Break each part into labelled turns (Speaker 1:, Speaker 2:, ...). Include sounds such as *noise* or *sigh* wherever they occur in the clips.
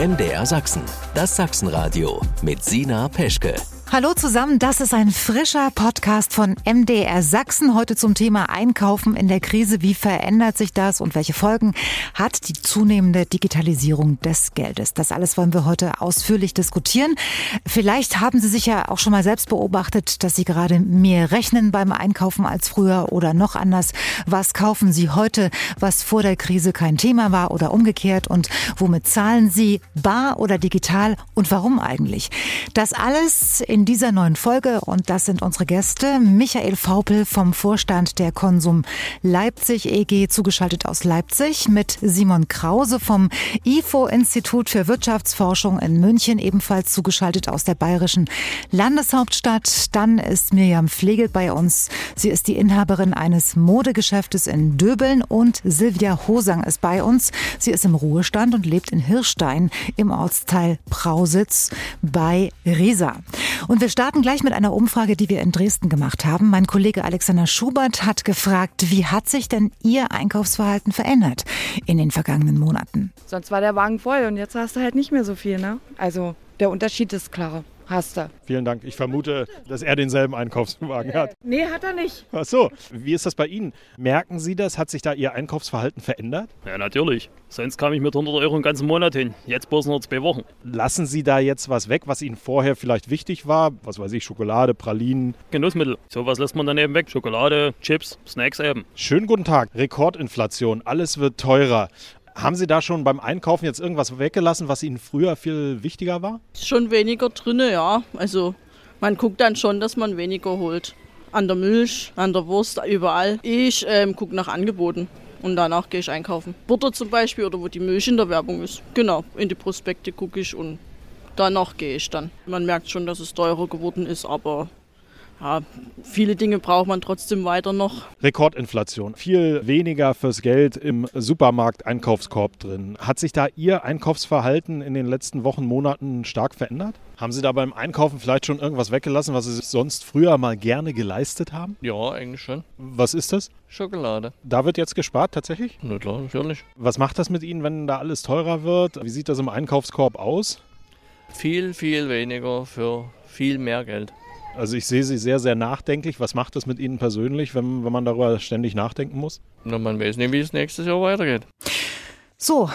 Speaker 1: MDR Sachsen, das Sachsenradio mit Sina Peschke.
Speaker 2: Hallo zusammen, das ist ein frischer Podcast von MDR Sachsen. Heute zum Thema Einkaufen in der Krise. Wie verändert sich das und welche Folgen hat die zunehmende Digitalisierung des Geldes? Das alles wollen wir heute ausführlich diskutieren. Vielleicht haben Sie sich ja auch schon mal selbst beobachtet, dass Sie gerade mehr rechnen beim Einkaufen als früher oder noch anders. Was kaufen Sie heute, was vor der Krise kein Thema war oder umgekehrt? Und womit zahlen Sie, bar oder digital? Und warum eigentlich? Das alles in in dieser neuen Folge und das sind unsere Gäste. Michael Faupel vom Vorstand der Konsum Leipzig EG, zugeschaltet aus Leipzig, mit Simon Krause vom IFO Institut für Wirtschaftsforschung in München, ebenfalls zugeschaltet aus der bayerischen Landeshauptstadt. Dann ist Mirjam Flegel bei uns. Sie ist die Inhaberin eines Modegeschäftes in Döbeln und Silvia Hosang ist bei uns. Sie ist im Ruhestand und lebt in Hirstein im Ortsteil Prausitz bei Riesa. Und wir starten gleich mit einer Umfrage, die wir in Dresden gemacht haben. Mein Kollege Alexander Schubert hat gefragt, wie hat sich denn Ihr Einkaufsverhalten verändert in den vergangenen Monaten?
Speaker 3: Sonst war der Wagen voll und jetzt hast du halt nicht mehr so viel. Ne? Also der Unterschied ist klar hast du.
Speaker 4: Vielen Dank. Ich vermute, dass er denselben Einkaufswagen hat.
Speaker 3: Nee, hat er nicht.
Speaker 4: Ach so. Wie ist das bei Ihnen? Merken Sie das? Hat sich da Ihr Einkaufsverhalten verändert?
Speaker 5: Ja, natürlich. Sonst kam ich mit 100 Euro einen ganzen Monat hin. Jetzt bloß nur zwei Wochen.
Speaker 4: Lassen Sie da jetzt was weg, was Ihnen vorher vielleicht wichtig war? Was weiß ich, Schokolade, Pralinen?
Speaker 5: Genussmittel. Sowas lässt man dann eben weg. Schokolade, Chips, Snacks eben.
Speaker 4: Schönen guten Tag. Rekordinflation. Alles wird teurer. Haben Sie da schon beim Einkaufen jetzt irgendwas weggelassen, was Ihnen früher viel wichtiger war?
Speaker 6: Schon weniger drin, ja. Also man guckt dann schon, dass man weniger holt. An der Milch, an der Wurst, überall. Ich ähm, gucke nach Angeboten und danach gehe ich einkaufen. Butter zum Beispiel oder wo die Milch in der Werbung ist. Genau, in die Prospekte gucke ich und danach gehe ich dann. Man merkt schon, dass es teurer geworden ist, aber ja, viele Dinge braucht man trotzdem weiter noch.
Speaker 4: Rekordinflation, viel weniger fürs Geld im Supermarkt-Einkaufskorb drin. Hat sich da Ihr Einkaufsverhalten in den letzten Wochen, Monaten stark verändert? Haben Sie da beim Einkaufen vielleicht schon irgendwas weggelassen, was Sie sich sonst früher mal gerne geleistet haben?
Speaker 7: Ja, eigentlich schon.
Speaker 4: Was ist das?
Speaker 7: Schokolade.
Speaker 4: Da wird jetzt gespart tatsächlich?
Speaker 7: Na klar, natürlich.
Speaker 4: Was macht das mit Ihnen, wenn da alles teurer wird? Wie sieht das im Einkaufskorb aus?
Speaker 7: Viel, viel weniger für viel mehr Geld.
Speaker 4: Also ich sehe Sie sehr, sehr nachdenklich. Was macht das mit Ihnen persönlich, wenn, wenn man darüber ständig nachdenken muss?
Speaker 7: Na, man weiß nicht, wie es nächstes Jahr weitergeht.
Speaker 2: So,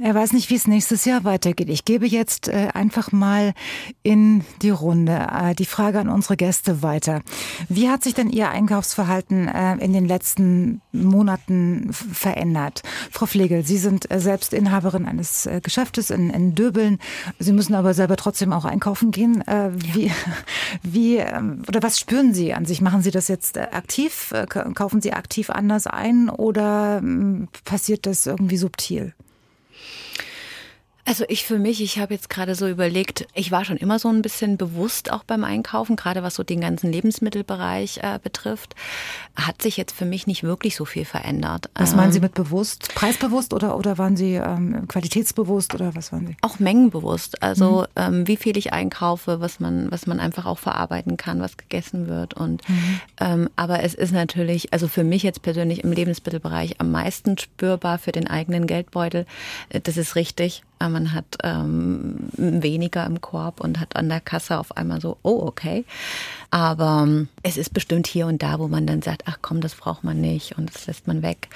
Speaker 2: er weiß nicht, wie es nächstes Jahr weitergeht. Ich gebe jetzt äh, einfach mal in die Runde äh, die Frage an unsere Gäste weiter. Wie hat sich denn Ihr Einkaufsverhalten äh, in den letzten Monaten verändert? Frau Flegel, Sie sind äh, selbst Inhaberin eines äh, Geschäftes in, in Döbeln. Sie müssen aber selber trotzdem auch einkaufen gehen. Äh, wie, *laughs* wie ähm, oder was spüren Sie an sich? Machen Sie das jetzt aktiv? Kaufen Sie aktiv anders ein oder ähm, passiert das irgendwie subtil?
Speaker 8: Also ich für mich, ich habe jetzt gerade so überlegt, ich war schon immer so ein bisschen bewusst auch beim Einkaufen, gerade was so den ganzen Lebensmittelbereich äh, betrifft, hat sich jetzt für mich nicht wirklich so viel verändert.
Speaker 2: Was meinen Sie ähm, mit bewusst? Preisbewusst oder, oder waren Sie ähm, qualitätsbewusst oder was waren Sie?
Speaker 8: Auch mengenbewusst. Also mhm. ähm, wie viel ich einkaufe, was man, was man einfach auch verarbeiten kann, was gegessen wird. Und mhm. ähm, aber es ist natürlich, also für mich jetzt persönlich im Lebensmittelbereich am meisten spürbar für den eigenen Geldbeutel. Äh, das ist richtig man hat ähm, weniger im Korb und hat an der Kasse auf einmal so, oh, okay. Aber ähm, es ist bestimmt hier und da, wo man dann sagt, ach komm, das braucht man nicht und das lässt man weg.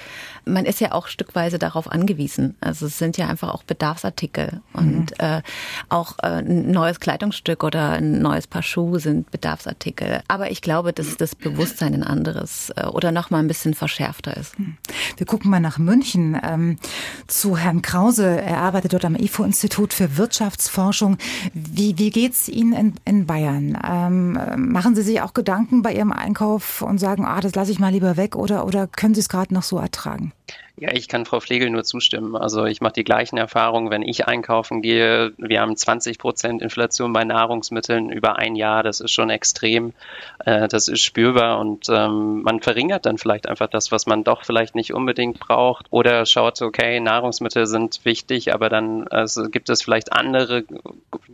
Speaker 8: Man ist ja auch stückweise darauf angewiesen. Also es sind ja einfach auch Bedarfsartikel und mhm. äh, auch äh, ein neues Kleidungsstück oder ein neues Paar Schuhe sind Bedarfsartikel. Aber ich glaube, dass das Bewusstsein ein anderes äh, oder noch mal ein bisschen verschärfter ist. Mhm.
Speaker 2: Wir gucken mal nach München ähm, zu Herrn Krause. Er arbeitet dort am IFO-Institut für Wirtschaftsforschung. Wie, wie geht's Ihnen in, in Bayern? Ähm, machen Machen Sie sich auch Gedanken bei Ihrem Einkauf und sagen, ah, das lasse ich mal lieber weg oder, oder können Sie es gerade noch so ertragen?
Speaker 9: Ja, ich kann Frau Flegel nur zustimmen. Also ich mache die gleichen Erfahrungen, wenn ich einkaufen gehe. Wir haben 20 Prozent Inflation bei Nahrungsmitteln über ein Jahr. Das ist schon extrem. Äh, das ist spürbar und ähm, man verringert dann vielleicht einfach das, was man doch vielleicht nicht unbedingt braucht. Oder schaut, okay, Nahrungsmittel sind wichtig, aber dann also gibt es vielleicht andere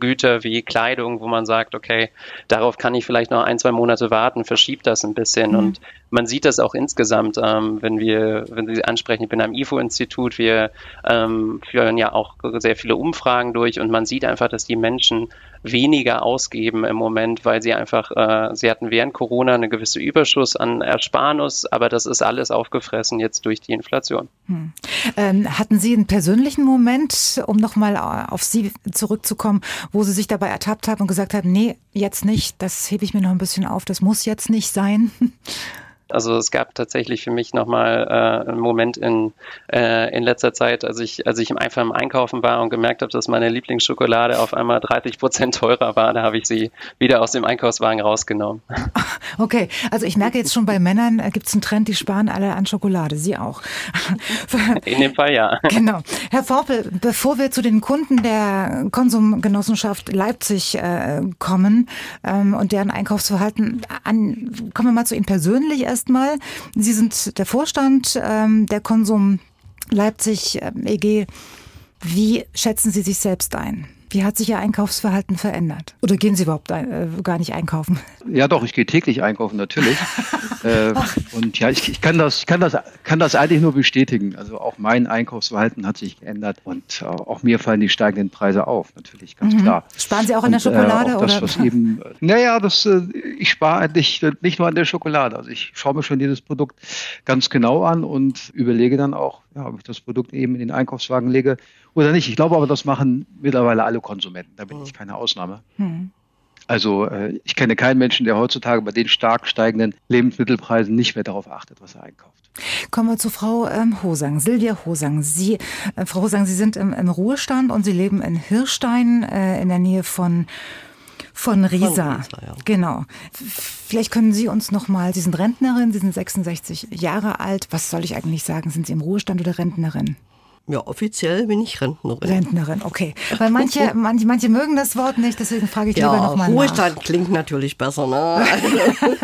Speaker 9: Güter wie Kleidung, wo man sagt, okay, darauf kann ich vielleicht noch ein, zwei Monate warten, verschiebt das ein bisschen. Mhm. Und man sieht das auch insgesamt, ähm, wenn wir, wenn Sie ansprechen. Ich bin am IFO-Institut. Wir ähm, führen ja auch sehr viele Umfragen durch und man sieht einfach, dass die Menschen weniger ausgeben im Moment, weil sie einfach, äh, sie hatten während Corona eine gewisse Überschuss an Ersparnis, aber das ist alles aufgefressen jetzt durch die Inflation. Hm.
Speaker 2: Ähm, hatten Sie einen persönlichen Moment, um nochmal auf Sie zurückzukommen, wo Sie sich dabei ertappt haben und gesagt haben, nee, jetzt nicht, das hebe ich mir noch ein bisschen auf, das muss jetzt nicht sein?
Speaker 9: Also es gab tatsächlich für mich nochmal äh, einen Moment in, äh, in letzter Zeit, als ich, als ich einfach im Einkaufen war und gemerkt habe, dass meine Lieblingsschokolade auf einmal 30 Prozent teurer war. Da habe ich sie wieder aus dem Einkaufswagen rausgenommen. *laughs*
Speaker 2: Okay, also ich merke jetzt schon bei Männern äh, gibt es einen Trend, die sparen alle an Schokolade. Sie auch. *laughs*
Speaker 9: In dem Fall ja. *laughs*
Speaker 2: Genau. Herr Vorpel, bevor wir zu den Kunden der Konsumgenossenschaft Leipzig äh, kommen ähm, und deren Einkaufsverhalten an, kommen wir mal zu Ihnen persönlich erstmal. Sie sind der Vorstand ähm, der Konsum Leipzig äh, EG. Wie schätzen Sie sich selbst ein? Wie hat sich Ihr Einkaufsverhalten verändert? Oder gehen Sie überhaupt ein, äh, gar nicht einkaufen?
Speaker 10: Ja, doch, ich gehe täglich einkaufen, natürlich. *laughs* äh, und ja, ich, ich, kann, das, ich kann, das, kann das eigentlich nur bestätigen. Also auch mein Einkaufsverhalten hat sich geändert und äh, auch mir fallen die steigenden Preise auf, natürlich, ganz mhm. klar.
Speaker 2: Sparen Sie auch an der Schokolade?
Speaker 10: Äh, das, oder? Was eben, *laughs* naja, das, äh, ich spare eigentlich nicht nur an der Schokolade. Also ich schaue mir schon jedes Produkt ganz genau an und überlege dann auch, ja, ob ich das Produkt eben in den Einkaufswagen lege oder nicht. Ich glaube aber, das machen mittlerweile alle Konsumenten. Da bin ich keine Ausnahme. Hm. Also äh, ich kenne keinen Menschen, der heutzutage bei den stark steigenden Lebensmittelpreisen nicht mehr darauf achtet, was er einkauft.
Speaker 2: Kommen wir zu Frau ähm, Hosang, Silvia Hosang. Sie, äh, Frau Hosang, Sie sind im, im, Ruhestand und Sie leben in Hirstein äh, in der Nähe von von Riesa. Von Riesa ja. Genau. Vielleicht können Sie uns noch mal, Sie sind Rentnerin, Sie sind 66 Jahre alt. Was soll ich eigentlich sagen? Sind Sie im Ruhestand oder Rentnerin?
Speaker 11: Ja, offiziell bin ich Rentnerin.
Speaker 2: Rentnerin, okay. Weil manche, *laughs* manche, manche mögen das Wort nicht, deswegen frage ich
Speaker 11: ja,
Speaker 2: lieber nochmal
Speaker 11: nach. Ruhestand klingt natürlich besser, ne?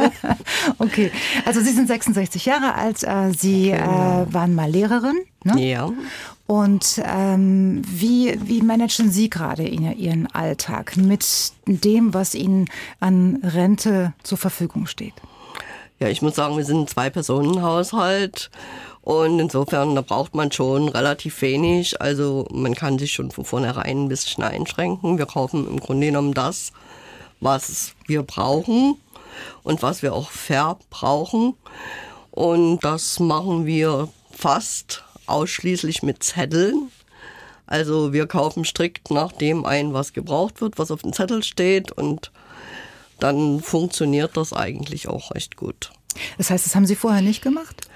Speaker 11: *laughs*
Speaker 2: okay, also Sie sind 66 Jahre alt, äh, Sie genau. äh, waren mal Lehrerin, ne?
Speaker 11: Ja.
Speaker 2: Und ähm, wie, wie managen Sie gerade Ihren Alltag mit dem, was Ihnen an Rente zur Verfügung steht?
Speaker 11: Ja, ich muss sagen, wir sind ein Zwei-Personen-Haushalt und insofern, da braucht man schon relativ wenig. Also man kann sich schon von vornherein ein bisschen einschränken. Wir kaufen im Grunde genommen das, was wir brauchen und was wir auch verbrauchen. Und das machen wir fast ausschließlich mit Zetteln. Also wir kaufen strikt nach dem ein, was gebraucht wird, was auf dem Zettel steht und dann funktioniert das eigentlich auch recht gut.
Speaker 2: Das heißt, das haben Sie vorher nicht gemacht?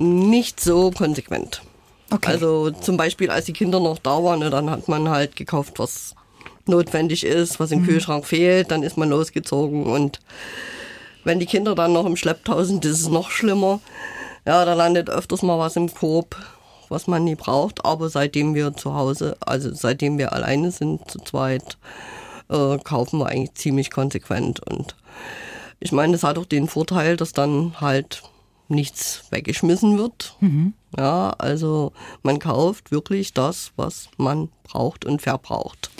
Speaker 11: Nicht so konsequent. Okay. Also zum Beispiel, als die Kinder noch da waren, ne, dann hat man halt gekauft, was notwendig ist, was im mhm. Kühlschrank fehlt, dann ist man losgezogen und wenn die Kinder dann noch im Schlepptau sind, ist es noch schlimmer. Ja, da landet öfters mal was im Korb, was man nie braucht. Aber seitdem wir zu Hause, also seitdem wir alleine sind, zu zweit, äh, kaufen wir eigentlich ziemlich konsequent. Und ich meine, das hat auch den Vorteil, dass dann halt nichts weggeschmissen wird. Mhm. Ja, also man kauft wirklich das, was man braucht und verbraucht.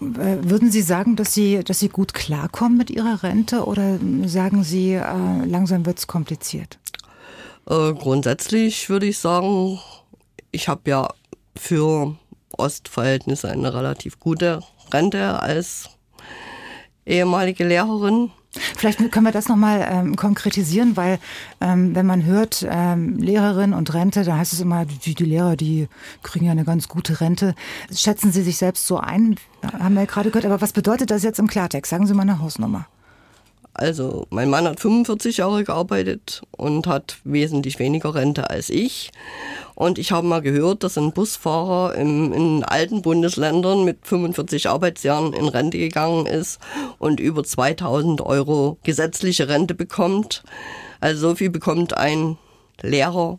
Speaker 2: Äh, würden Sie sagen, dass Sie, dass Sie gut klarkommen mit Ihrer Rente oder sagen Sie, äh, langsam wird es kompliziert?
Speaker 11: Äh, grundsätzlich würde ich sagen, ich habe ja für Ostverhältnisse eine relativ gute Rente als ehemalige Lehrerin.
Speaker 2: Vielleicht können wir das nochmal ähm, konkretisieren, weil ähm, wenn man hört ähm, Lehrerin und Rente, da heißt es immer, die, die, Lehrer, die kriegen ja eine ganz gute Rente. Schätzen Sie sich selbst so ein, haben wir ja gerade gehört, aber was bedeutet das jetzt im Klartext? Sagen Sie mal eine Hausnummer.
Speaker 11: Also mein Mann hat 45 Jahre gearbeitet und hat wesentlich weniger Rente als ich. Und ich habe mal gehört, dass ein Busfahrer im, in alten Bundesländern mit 45 Arbeitsjahren in Rente gegangen ist und über 2000 Euro gesetzliche Rente bekommt. Also so viel bekommt ein Lehrer,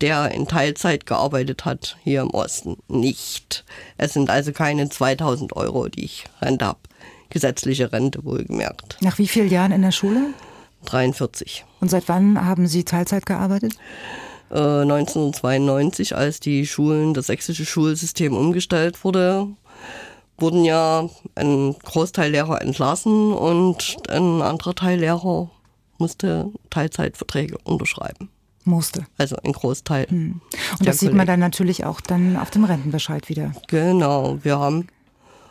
Speaker 11: der in Teilzeit gearbeitet hat, hier im Osten nicht. Es sind also keine 2000 Euro, die ich Rente habe gesetzliche Rente wohlgemerkt.
Speaker 2: Nach wie vielen Jahren in der Schule?
Speaker 11: 43.
Speaker 2: Und seit wann haben Sie Teilzeit gearbeitet?
Speaker 11: Äh, 1992, als die Schulen, das sächsische Schulsystem umgestellt wurde, wurden ja ein Großteil Lehrer entlassen und ein anderer Teil Lehrer musste Teilzeitverträge unterschreiben.
Speaker 2: Musste.
Speaker 11: Also ein Großteil.
Speaker 2: Hm. Und das sieht man dann natürlich auch dann auf dem Rentenbescheid wieder.
Speaker 11: Genau, wir haben,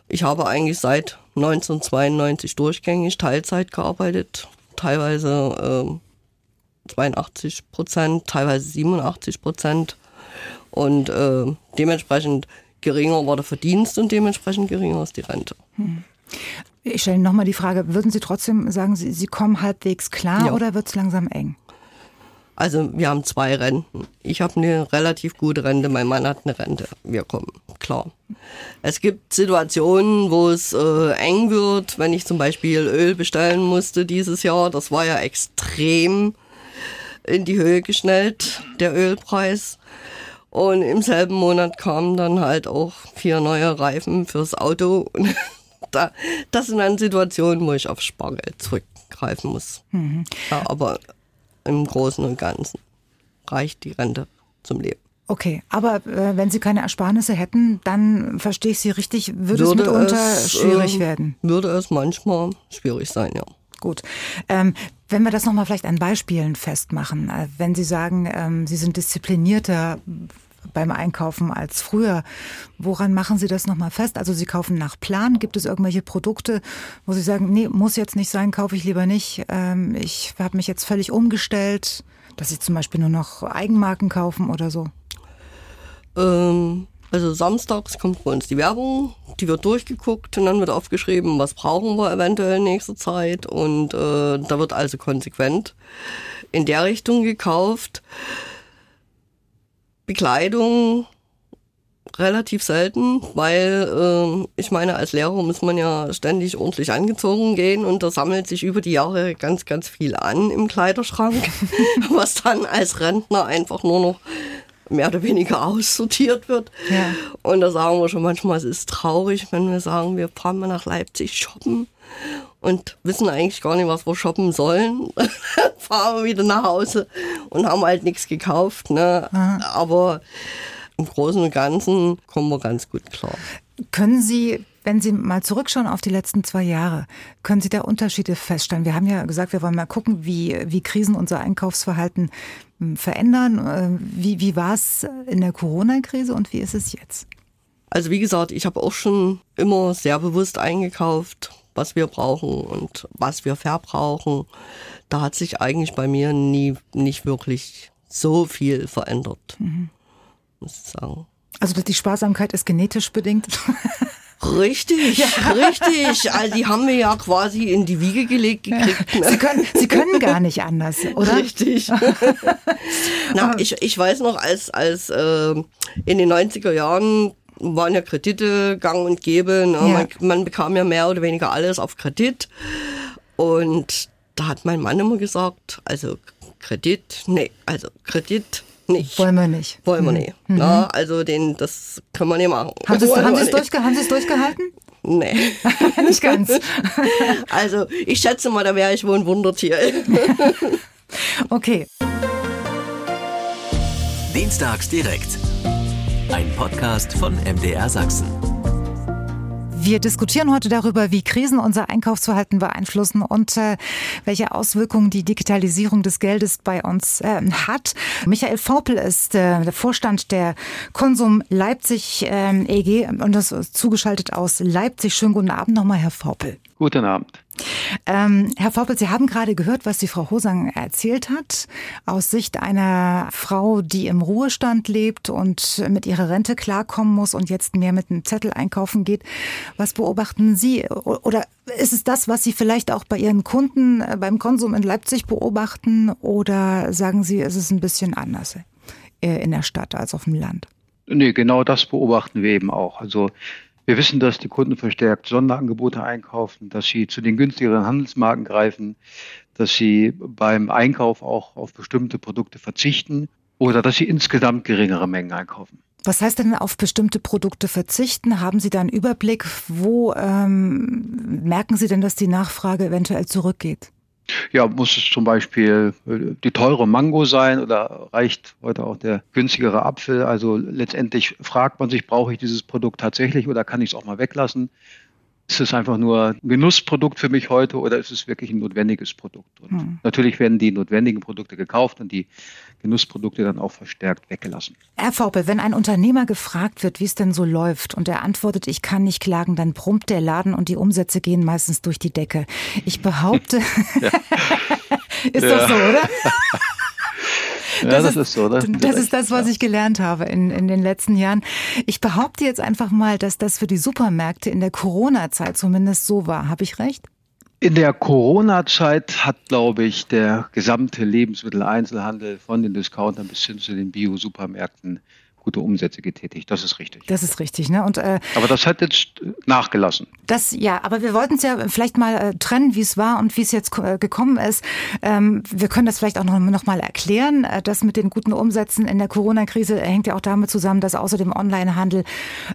Speaker 11: ich habe eigentlich seit 1992 durchgängig Teilzeit gearbeitet, teilweise äh, 82 Prozent, teilweise 87 Prozent und äh, dementsprechend geringer war der Verdienst und dementsprechend geringer ist die Rente. Hm.
Speaker 2: Ich stelle nochmal die Frage, würden Sie trotzdem sagen, Sie, Sie kommen halbwegs klar ja. oder wird es langsam eng?
Speaker 11: Also wir haben zwei Renten. Ich habe eine relativ gute Rente, mein Mann hat eine Rente. Wir kommen klar. Es gibt Situationen, wo es äh, eng wird, wenn ich zum Beispiel Öl bestellen musste dieses Jahr. Das war ja extrem in die Höhe geschnellt, der Ölpreis. Und im selben Monat kamen dann halt auch vier neue Reifen fürs Auto. Und *laughs* da, das sind dann Situationen, wo ich auf Spargeld zurückgreifen muss. Mhm. Ja, aber im Großen und Ganzen reicht die Rente zum Leben.
Speaker 2: Okay, aber äh, wenn Sie keine Ersparnisse hätten, dann verstehe ich Sie richtig, würde, würde es mitunter es, schwierig äh, werden.
Speaker 11: Würde es manchmal schwierig sein, ja.
Speaker 2: Gut. Ähm, wenn wir das nochmal vielleicht an Beispielen festmachen, äh, wenn Sie sagen, ähm, Sie sind disziplinierter beim Einkaufen als früher, woran machen Sie das nochmal fest? Also Sie kaufen nach Plan, gibt es irgendwelche Produkte, wo Sie sagen, nee, muss jetzt nicht sein, kaufe ich lieber nicht, ähm, ich habe mich jetzt völlig umgestellt, dass Sie zum Beispiel nur noch Eigenmarken kaufen oder so?
Speaker 11: Ähm, also samstags kommt bei uns die Werbung, die wird durchgeguckt und dann wird aufgeschrieben, was brauchen wir eventuell in nächster Zeit und äh, da wird also konsequent in der Richtung gekauft. Bekleidung relativ selten, weil äh, ich meine, als Lehrer muss man ja ständig ordentlich angezogen gehen und da sammelt sich über die Jahre ganz, ganz viel an im Kleiderschrank, *laughs* was dann als Rentner einfach nur noch mehr oder weniger *laughs* aussortiert wird. Ja. Und da sagen wir schon manchmal, es ist traurig, wenn wir sagen, wir fahren mal nach Leipzig shoppen und wissen eigentlich gar nicht, was wir shoppen sollen. *laughs* fahren wir wieder nach Hause und haben halt nichts gekauft. Ne? Aber im Großen und Ganzen kommen wir ganz gut klar.
Speaker 2: Können Sie wenn Sie mal zurückschauen auf die letzten zwei Jahre, können Sie da Unterschiede feststellen? Wir haben ja gesagt, wir wollen mal gucken, wie, wie Krisen unser Einkaufsverhalten verändern. Äh, wie, wie war es in der Corona-Krise und wie ist es jetzt?
Speaker 11: Also wie gesagt, ich habe auch schon immer sehr bewusst eingekauft, was wir brauchen und was wir verbrauchen. Da hat sich eigentlich bei mir nie nicht wirklich so viel verändert, mhm. muss ich sagen.
Speaker 2: Also die Sparsamkeit ist genetisch bedingt? *laughs*
Speaker 11: Richtig, ja. richtig. Also die haben wir ja quasi in die Wiege gelegt gekriegt.
Speaker 2: Ne? Sie, können, Sie können gar nicht anders, oder?
Speaker 11: Richtig. Na, ich, ich weiß noch, als, als äh, in den 90er Jahren waren ja Kredite gang und gäbe. Ne? Ja. Man, man bekam ja mehr oder weniger alles auf Kredit. Und da hat mein Mann immer gesagt, also Kredit, nee, also Kredit nicht.
Speaker 2: Wollen wir nicht.
Speaker 11: Wollen wir mhm. nicht. Mhm. Na, also den, das können wir nicht machen.
Speaker 2: Haben Sie es durchge durchgehalten?
Speaker 11: Nee. *laughs*
Speaker 2: nicht ganz. *laughs*
Speaker 11: also ich schätze mal, da wäre ich wohl ein Wundertier. *laughs*
Speaker 2: okay.
Speaker 1: Dienstags direkt. Ein Podcast von MDR Sachsen.
Speaker 2: Wir diskutieren heute darüber, wie Krisen unser Einkaufsverhalten beeinflussen und äh, welche Auswirkungen die Digitalisierung des Geldes bei uns äh, hat. Michael Vorpel ist äh, der Vorstand der Konsum Leipzig ähm, EG und das ist zugeschaltet aus Leipzig. Schönen guten Abend nochmal, Herr Vorpel.
Speaker 10: Guten Abend.
Speaker 2: Ähm, Herr Vorpel, Sie haben gerade gehört, was die Frau Hosang erzählt hat, aus Sicht einer Frau, die im Ruhestand lebt und mit ihrer Rente klarkommen muss und jetzt mehr mit einem Zettel einkaufen geht. Was beobachten Sie? Oder ist es das, was Sie vielleicht auch bei Ihren Kunden äh, beim Konsum in Leipzig beobachten? Oder sagen Sie, ist es ein bisschen anders äh, in der Stadt als auf dem Land?
Speaker 10: Nee, genau das beobachten wir eben auch. Also wir wissen, dass die Kunden verstärkt Sonderangebote einkaufen, dass sie zu den günstigeren Handelsmarken greifen, dass sie beim Einkauf auch auf bestimmte Produkte verzichten oder dass sie insgesamt geringere Mengen einkaufen.
Speaker 2: Was heißt denn auf bestimmte Produkte verzichten? Haben Sie da einen Überblick? Wo ähm, merken Sie denn, dass die Nachfrage eventuell zurückgeht?
Speaker 10: Ja, muss es zum Beispiel äh, die teure Mango sein oder reicht heute auch der günstigere Apfel? Also letztendlich fragt man sich, brauche ich dieses Produkt tatsächlich oder kann ich es auch mal weglassen? Ist es einfach nur ein Genussprodukt für mich heute oder ist es wirklich ein notwendiges Produkt? Und hm. natürlich werden die notwendigen Produkte gekauft und die Genussprodukte dann auch verstärkt weggelassen.
Speaker 2: Herr Vorpe, wenn ein Unternehmer gefragt wird, wie es denn so läuft und er antwortet, ich kann nicht klagen, dann brummt der Laden und die Umsätze gehen meistens durch die Decke. Ich behaupte, *laughs* *laughs* ist ja. das so, oder? *laughs*
Speaker 10: Ja, das, das ist, ist, so.
Speaker 2: Das, das ist das, was ich gelernt habe in, in den letzten Jahren. Ich behaupte jetzt einfach mal, dass das für die Supermärkte in der Corona-Zeit zumindest so war. Habe ich recht?
Speaker 10: In der Corona-Zeit hat, glaube ich, der gesamte Lebensmitteleinzelhandel von den Discountern bis hin zu den Bio-Supermärkten gute Umsätze getätigt. Das ist richtig.
Speaker 2: Das ist richtig, ne? Und,
Speaker 10: äh, aber das hat jetzt nachgelassen.
Speaker 2: Das ja, aber wir wollten es ja vielleicht mal äh, trennen, wie es war und wie es jetzt äh, gekommen ist. Ähm, wir können das vielleicht auch noch, noch mal erklären. Äh, das mit den guten Umsätzen in der Corona-Krise hängt ja auch damit zusammen, dass außer dem Onlinehandel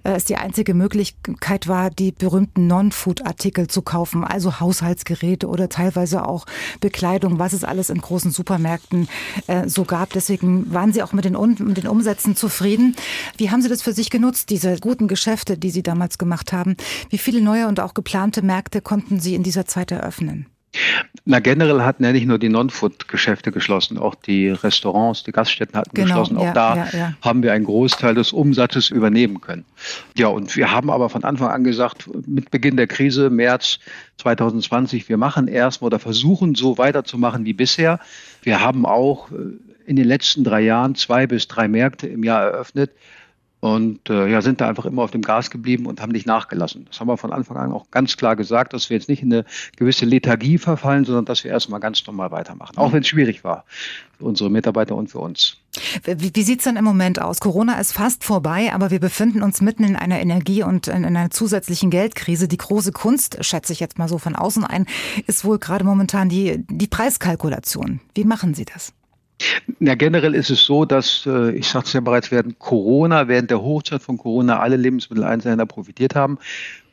Speaker 2: äh, es die einzige Möglichkeit war, die berühmten Non-Food-Artikel zu kaufen, also Haushaltsgeräte oder teilweise auch Bekleidung, was es alles in großen Supermärkten äh, so gab. Deswegen waren Sie auch mit den, mit den Umsätzen zufrieden reden. Wie haben Sie das für sich genutzt, diese guten Geschäfte, die Sie damals gemacht haben? Wie viele neue und auch geplante Märkte konnten Sie in dieser Zeit eröffnen?
Speaker 10: Na, generell hatten ja nicht nur die Non-Food-Geschäfte geschlossen, auch die Restaurants, die Gaststätten hatten genau, geschlossen. Auch ja, da ja, ja. haben wir einen Großteil des Umsatzes übernehmen können. Ja, und wir haben aber von Anfang an gesagt, mit Beginn der Krise, März 2020, wir machen erstmal oder versuchen so weiterzumachen wie bisher. Wir haben auch äh, in den letzten drei Jahren zwei bis drei Märkte im Jahr eröffnet und äh, ja, sind da einfach immer auf dem Gas geblieben und haben nicht nachgelassen. Das haben wir von Anfang an auch ganz klar gesagt, dass wir jetzt nicht in eine gewisse Lethargie verfallen, sondern dass wir erstmal ganz normal weitermachen. Auch wenn es schwierig war für unsere Mitarbeiter und für uns.
Speaker 2: Wie, wie sieht es denn im Moment aus? Corona ist fast vorbei, aber wir befinden uns mitten in einer Energie- und in einer zusätzlichen Geldkrise. Die große Kunst, schätze ich jetzt mal so von außen ein, ist wohl gerade momentan die, die Preiskalkulation. Wie machen Sie das?
Speaker 10: Ja, generell ist es so, dass, äh, ich sagte es ja bereits, während Corona, während der Hochzeit von Corona alle Lebensmitteleinzelhändler profitiert haben.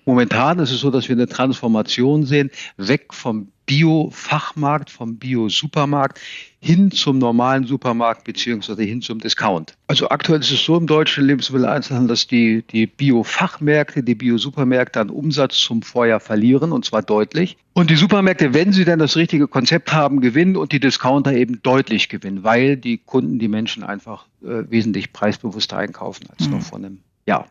Speaker 10: Momentan ist es so, dass wir eine Transformation sehen, weg vom Bio-Fachmarkt, vom Bio-Supermarkt hin zum normalen Supermarkt beziehungsweise hin zum Discount. Also aktuell ist es so im deutschen Lebensmitteleinzelhandel, dass die, die Bio-Fachmärkte, die Bio-Supermärkte an Umsatz zum Vorjahr verlieren und zwar deutlich. Und die Supermärkte, wenn sie denn das richtige Konzept haben, gewinnen und die Discounter eben deutlich gewinnen, weil die Kunden, die Menschen einfach äh, wesentlich preisbewusster einkaufen als mhm. noch vor einem Jahr.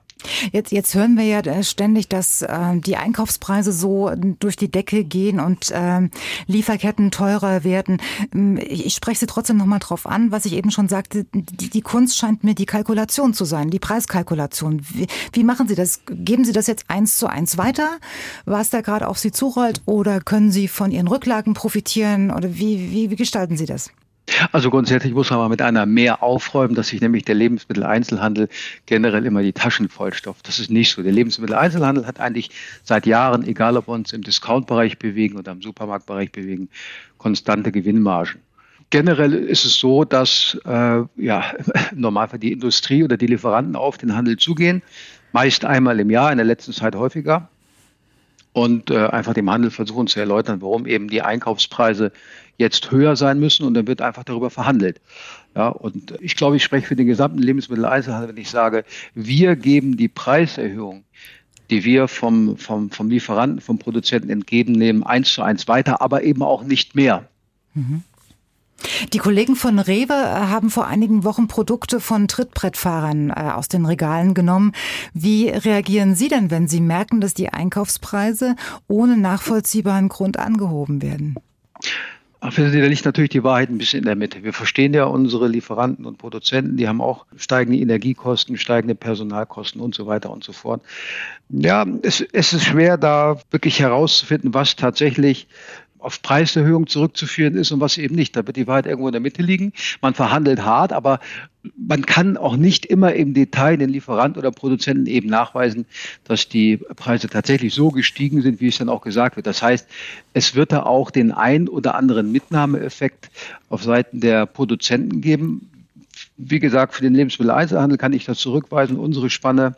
Speaker 2: Jetzt, jetzt hören wir ja äh, ständig, dass äh, die Einkaufspreise so durch die Decke gehen und äh, Lieferketten teurer werden. Ähm, ich spreche Sie trotzdem nochmal drauf an, was ich eben schon sagte. Die, die, Kunst scheint mir die Kalkulation zu sein, die Preiskalkulation. Wie, wie machen Sie das? Geben Sie das jetzt eins zu eins weiter, was da gerade auf Sie zurollt, oder können Sie von Ihren Rücklagen profitieren? Oder wie, wie, wie gestalten Sie das?
Speaker 10: Also grundsätzlich muss man mal mit einer mehr aufräumen, dass sich nämlich der Lebensmitteleinzelhandel generell immer die Taschen vollstopft. Das ist nicht so. Der Lebensmitteleinzelhandel hat eigentlich seit Jahren, egal ob wir uns im Discount-Bereich bewegen oder im Supermarktbereich bewegen, konstante Gewinnmargen. Generell ist es so, dass äh, ja, *laughs* normal für die Industrie oder die Lieferanten auf den Handel zugehen, meist einmal im Jahr, in der letzten Zeit häufiger und äh, einfach dem Handel versuchen zu erläutern, warum eben die Einkaufspreise jetzt höher sein müssen und dann wird einfach darüber verhandelt. Ja, und ich glaube, ich spreche für den gesamten Lebensmitteleinzelhandel, wenn ich sage, wir geben die Preiserhöhung, die wir vom, vom, vom Lieferanten, vom Produzenten entgegennehmen, eins zu eins weiter, aber eben auch nicht mehr. Mhm.
Speaker 2: Die Kollegen von Rewe äh, haben vor einigen Wochen Produkte von Trittbrettfahrern äh, aus den Regalen genommen. Wie reagieren Sie denn, wenn Sie merken, dass die Einkaufspreise ohne nachvollziehbaren Grund angehoben werden?
Speaker 10: Für Sie, da liegt natürlich die Wahrheit ein bisschen in der Mitte. Wir verstehen ja unsere Lieferanten und Produzenten, die haben auch steigende Energiekosten, steigende Personalkosten und so weiter und so fort. Ja, es, es ist schwer, da wirklich herauszufinden, was tatsächlich auf Preiserhöhung zurückzuführen ist und was eben nicht. Da wird die Wahrheit irgendwo in der Mitte liegen. Man verhandelt hart, aber man kann auch nicht immer im Detail den Lieferant oder Produzenten eben nachweisen, dass die Preise tatsächlich so gestiegen sind, wie es dann auch gesagt wird. Das heißt, es wird da auch den ein oder anderen Mitnahmeeffekt auf Seiten der Produzenten geben. Wie gesagt, für den Lebensmitteleinzelhandel kann ich das zurückweisen. Unsere Spanne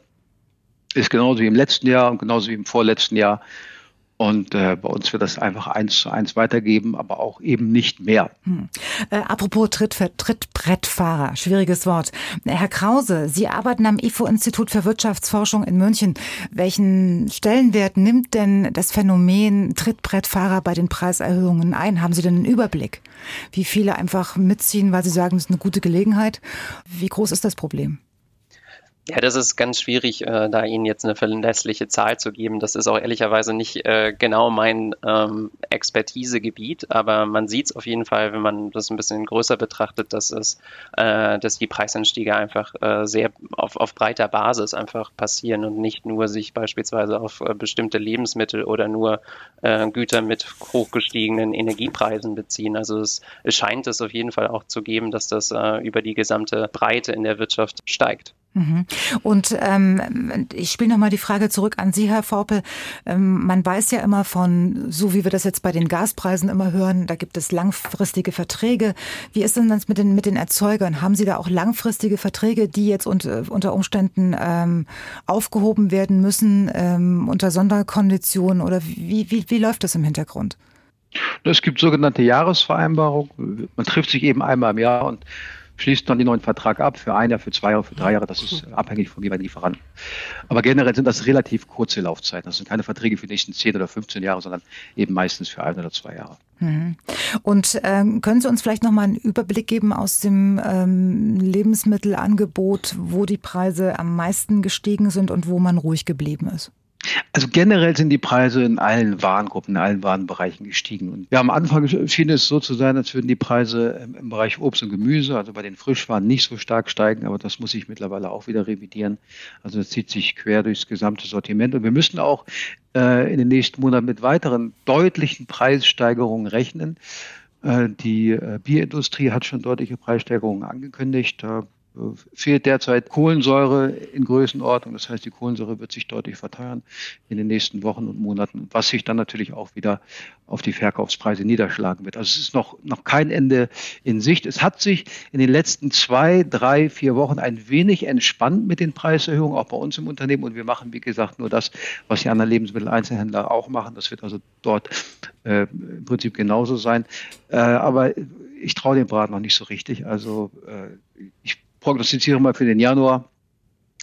Speaker 10: ist genauso wie im letzten Jahr und genauso wie im vorletzten Jahr Und äh, bei uns wird das einfach eins zu eins weitergeben, aber auch eben nicht mehr. Hm.
Speaker 2: Äh, apropos Tritt, Trittbrettfahrer, schwieriges Wort. Herr Krause, Sie arbeiten am IFO-Institut für Wirtschaftsforschung in München. Welchen Stellenwert nimmt denn das Phänomen Trittbrettfahrer bei den Preiserhöhungen ein? Haben Sie denn einen Überblick? Wie viele einfach mitziehen, weil sie sagen, es ist eine gute Gelegenheit? Wie groß ist das Problem?
Speaker 9: Ja, das ist ganz schwierig, äh, da Ihnen jetzt eine verlässliche Zahl zu geben. Das ist auch ehrlicherweise nicht äh, genau mein ähm, Expertisegebiet, aber man sieht es auf jeden Fall, wenn man das ein bisschen größer betrachtet, dass es, äh, dass die Preisanstiege einfach äh, sehr auf, auf breiter Basis einfach passieren und nicht nur sich beispielsweise auf äh, bestimmte Lebensmittel oder nur äh, Güter mit hochgestiegenen Energiepreisen beziehen. Also es, es scheint es auf jeden Fall auch zu geben, dass das äh, über die gesamte Breite in der Wirtschaft steigt.
Speaker 2: Mhm. Und ähm, ich spiele nochmal die Frage zurück an Sie, Herr Vorpel. Ähm, man weiß ja immer von, so wie wir das jetzt bei den Gaspreisen immer hören, da gibt es langfristige Verträge. Wie ist denn das mit den, mit den Erzeugern? Haben Sie da auch langfristige Verträge, die jetzt unter, unter Umständen ähm, aufgehoben werden müssen ähm, unter Sonderkonditionen? Oder wie, wie, wie läuft das im Hintergrund?
Speaker 10: Es gibt sogenannte Jahresvereinbarungen. Man trifft sich eben einmal im Jahr und schließt dann den neuen Vertrag ab für ein Jahr, für zwei Jahre, für drei Jahre. Das ist abhängig von jeweiligen Lieferanten. Aber generell sind das relativ kurze Laufzeiten. Das sind keine Verträge für die nächsten 10 oder 15 Jahre, sondern eben meistens für ein oder zwei Jahre.
Speaker 2: Mhm. Und ähm, können Sie uns vielleicht noch mal einen Überblick geben aus dem ähm, Lebensmittelangebot, wo die Preise am meisten gestiegen sind und wo man ruhig geblieben ist?
Speaker 10: Also generell sind die Preise in allen Warengruppen, in allen Warenbereichen gestiegen. Und ja, am Anfang schien es so zu sein, als würden die Preise im Bereich Obst und Gemüse, also bei den Frischwaren, nicht so stark steigen, aber das muss sich mittlerweile auch wieder revidieren. Also das zieht sich quer durchs gesamte Sortiment. Und wir müssen auch äh, in den nächsten Monaten mit weiteren deutlichen Preissteigerungen rechnen. Äh, die äh, Bierindustrie hat schon deutliche Preissteigerungen angekündigt. Da fehlt derzeit Kohlensäure in Größenordnung. Das heißt, die Kohlensäure wird sich deutlich verteuern in den nächsten Wochen und Monaten, was sich dann natürlich auch wieder auf die Verkaufspreise niederschlagen wird. Also es ist noch, noch kein Ende in Sicht. Es hat sich in den letzten zwei, drei, vier Wochen ein wenig entspannt mit den Preiserhöhungen, auch bei uns im Unternehmen. Und wir machen, wie gesagt, nur das, was die anderen Lebensmitteleinzelhändler auch machen. Das wird also dort äh, im Prinzip genauso sein. Äh, aber ich traue dem Brat noch nicht so richtig. Also äh, ich prognostiziere mal für den Januar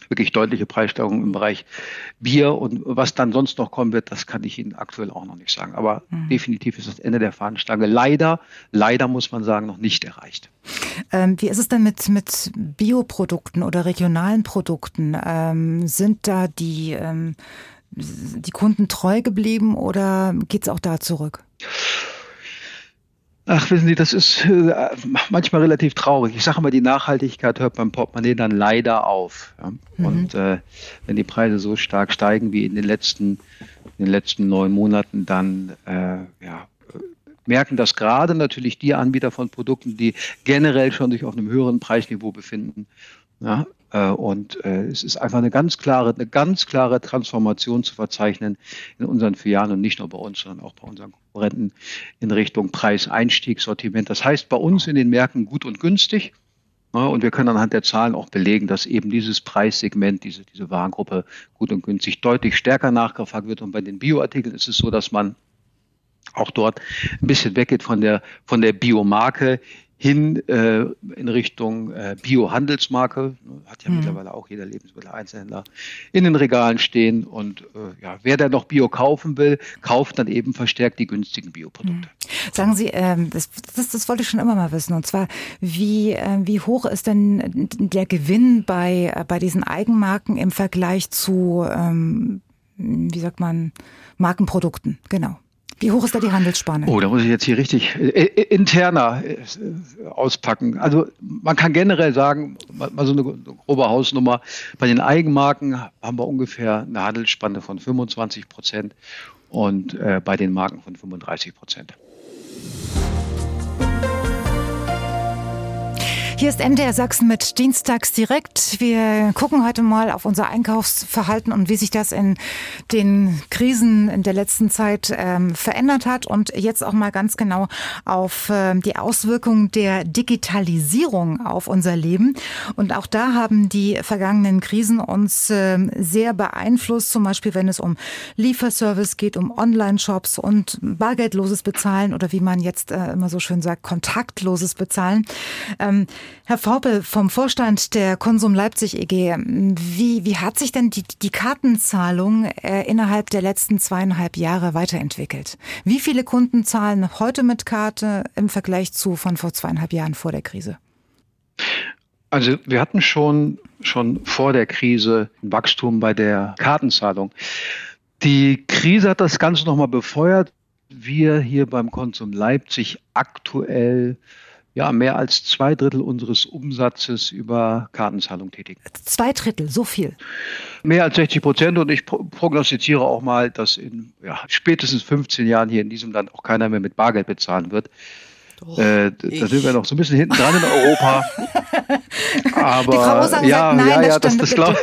Speaker 10: wirklich deutliche Preissteigerungen im Bereich Bier und was dann sonst noch kommen wird, das kann ich Ihnen aktuell auch noch nicht sagen. Aber mhm. definitiv ist das Ende der Fahnenstange leider, leider muss man sagen, noch nicht erreicht.
Speaker 2: Ähm, wie ist es denn mit, mit Bioprodukten oder regionalen Produkten? Ähm, sind da die, ähm, die Kunden treu geblieben oder geht es auch da zurück?
Speaker 10: Ach, wissen Sie, das ist äh, manchmal relativ traurig. Ich sage mal, die Nachhaltigkeit hört beim Portemonnaie dann leider auf. Ja? Mhm. Und äh, wenn die Preise so stark steigen wie in den letzten, in den letzten neun Monaten, dann äh, ja, merken das gerade natürlich die Anbieter von Produkten, die generell schon sich auf einem höheren Preisniveau befinden. Ja? Äh, und äh, es ist einfach eine ganz klare, eine ganz klare Transformation zu verzeichnen in unseren Filialen und nicht nur bei uns, sondern auch bei unseren Konkurrenten in Richtung Preiseinstieg, Sortiment. Das heißt bei uns in den Märkten gut und günstig. Und wir können anhand der Zahlen auch belegen, dass eben dieses Preissegment, diese, diese Warengruppe gut und günstig deutlich stärker nachgefragt wird. Und bei den Bioartikeln ist es so, dass man auch dort ein bisschen weggeht von der, von der Biomarke hin äh, in Richtung äh, Bio-Handelsmarke. Hat ja mhm. mittlerweile auch jeder Lebensmitteleinzelhändler in den Regalen stehen. Und äh, ja, wer da noch Bio kaufen will, kauft dann eben verstärkt die günstigen Bioprodukte.
Speaker 2: Mhm. Sagen Sie, ähm, das, das, das wollte ich schon immer mal wissen. Und zwar, wie, äh, wie hoch ist denn der Gewinn bei, bei diesen Eigenmarken im Vergleich zu, ähm, wie sagt man, Markenprodukten? Genau. Wie hoch ist da die Handelsspanne?
Speaker 10: Oh, da muss ich jetzt hier richtig äh, äh interner äh, auspacken. Also man kann generell sagen, mal so eine, grobe Hausnummer, bei den Eigenmarken haben wir ungefähr eine Handelsspanne von 25 Prozent und äh, bei den Marken von 35 Prozent.
Speaker 2: Hier ist MDR Sachsen mit Dienstags direkt. Wir gucken heute mal auf unser Einkaufsverhalten und wie sich das in den Krisen in der letzten Zeit ähm, verändert hat und jetzt auch mal ganz genau auf ähm, die Auswirkungen der Digitalisierung auf unser Leben. Und auch da haben die vergangenen Krisen uns ähm, sehr beeinflusst, zum Beispiel wenn es um Lieferservice geht, um Online-Shops und bargeldloses Bezahlen oder wie man jetzt äh, immer so schön sagt, kontaktloses Bezahlen. Ähm, Herr Vorpel vom Vorstand der Konsum Leipzig EG, wie, wie hat sich denn die, die Kartenzahlung äh, innerhalb der letzten zweieinhalb Jahre weiterentwickelt? Wie viele Kunden zahlen heute mit Karte im Vergleich zu von vor zweieinhalb Jahren vor der Krise?
Speaker 10: Also wir hatten schon, schon vor der Krise ein Wachstum bei der Kartenzahlung. Die Krise hat das Ganze nochmal befeuert. Wir hier beim Konsum Leipzig aktuell ja, mehr als zwei Drittel unseres Umsatzes über Kartenzahlung tätigen.
Speaker 2: Zwei Drittel, so viel?
Speaker 10: Mehr als 60 Prozent und ich prognostiziere auch mal, dass in ja, spätestens 15 Jahren hier in diesem Land auch keiner mehr mit Bargeld bezahlen wird. Doch, äh, da sind wir noch so ein bisschen hinten dran in Europa. *laughs* Aber die Frau Rosa ja, sagt, nein, ja, ja, das, das glaub,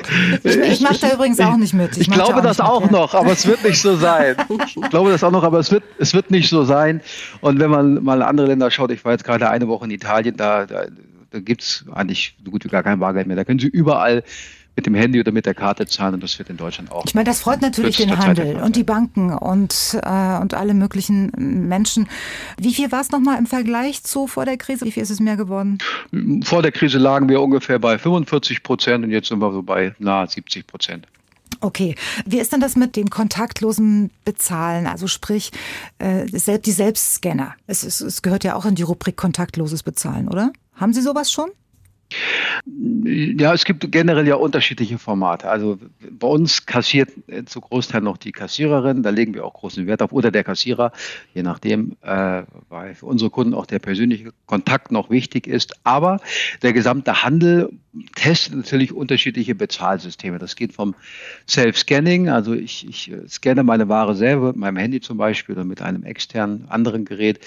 Speaker 2: ich, ich mache da übrigens auch nicht mit.
Speaker 10: Ich, ich glaube auch das auch mit, noch, aber es wird nicht so sein. Ich glaube das auch noch, aber es wird, es wird nicht so sein. Und wenn man mal andere Länder schaut, ich war jetzt gerade eine Woche in Italien, da, da, da gibt es eigentlich so gut wie gar kein Bargeld mehr. Da können Sie überall mit dem Handy oder mit der Karte zahlen und das wird in Deutschland auch.
Speaker 2: Ich meine, das freut natürlich den Handel und die Banken und, äh, und alle möglichen Menschen. Wie viel war es nochmal im Vergleich zu vor der Krise? Wie viel ist es mehr geworden?
Speaker 10: Vor der Krise lagen wir ungefähr bei 45 Prozent und jetzt sind wir so bei nahe 70 Prozent.
Speaker 2: Okay, wie ist denn das mit dem kontaktlosen Bezahlen? Also sprich, äh, die Selbstscanner. Es, es, es gehört ja auch in die Rubrik kontaktloses Bezahlen, oder? Haben Sie sowas schon?
Speaker 10: Ja, es gibt generell ja unterschiedliche Formate. Also bei uns kassiert zu Großteil noch die Kassiererin, da legen wir auch großen Wert auf, oder der Kassierer, je nachdem, äh, weil für unsere Kunden auch der persönliche Kontakt noch wichtig ist. Aber der gesamte Handel testet natürlich unterschiedliche Bezahlsysteme. Das geht vom Self-Scanning, also ich, ich scanne meine Ware selber mit meinem Handy zum Beispiel oder mit einem externen anderen Gerät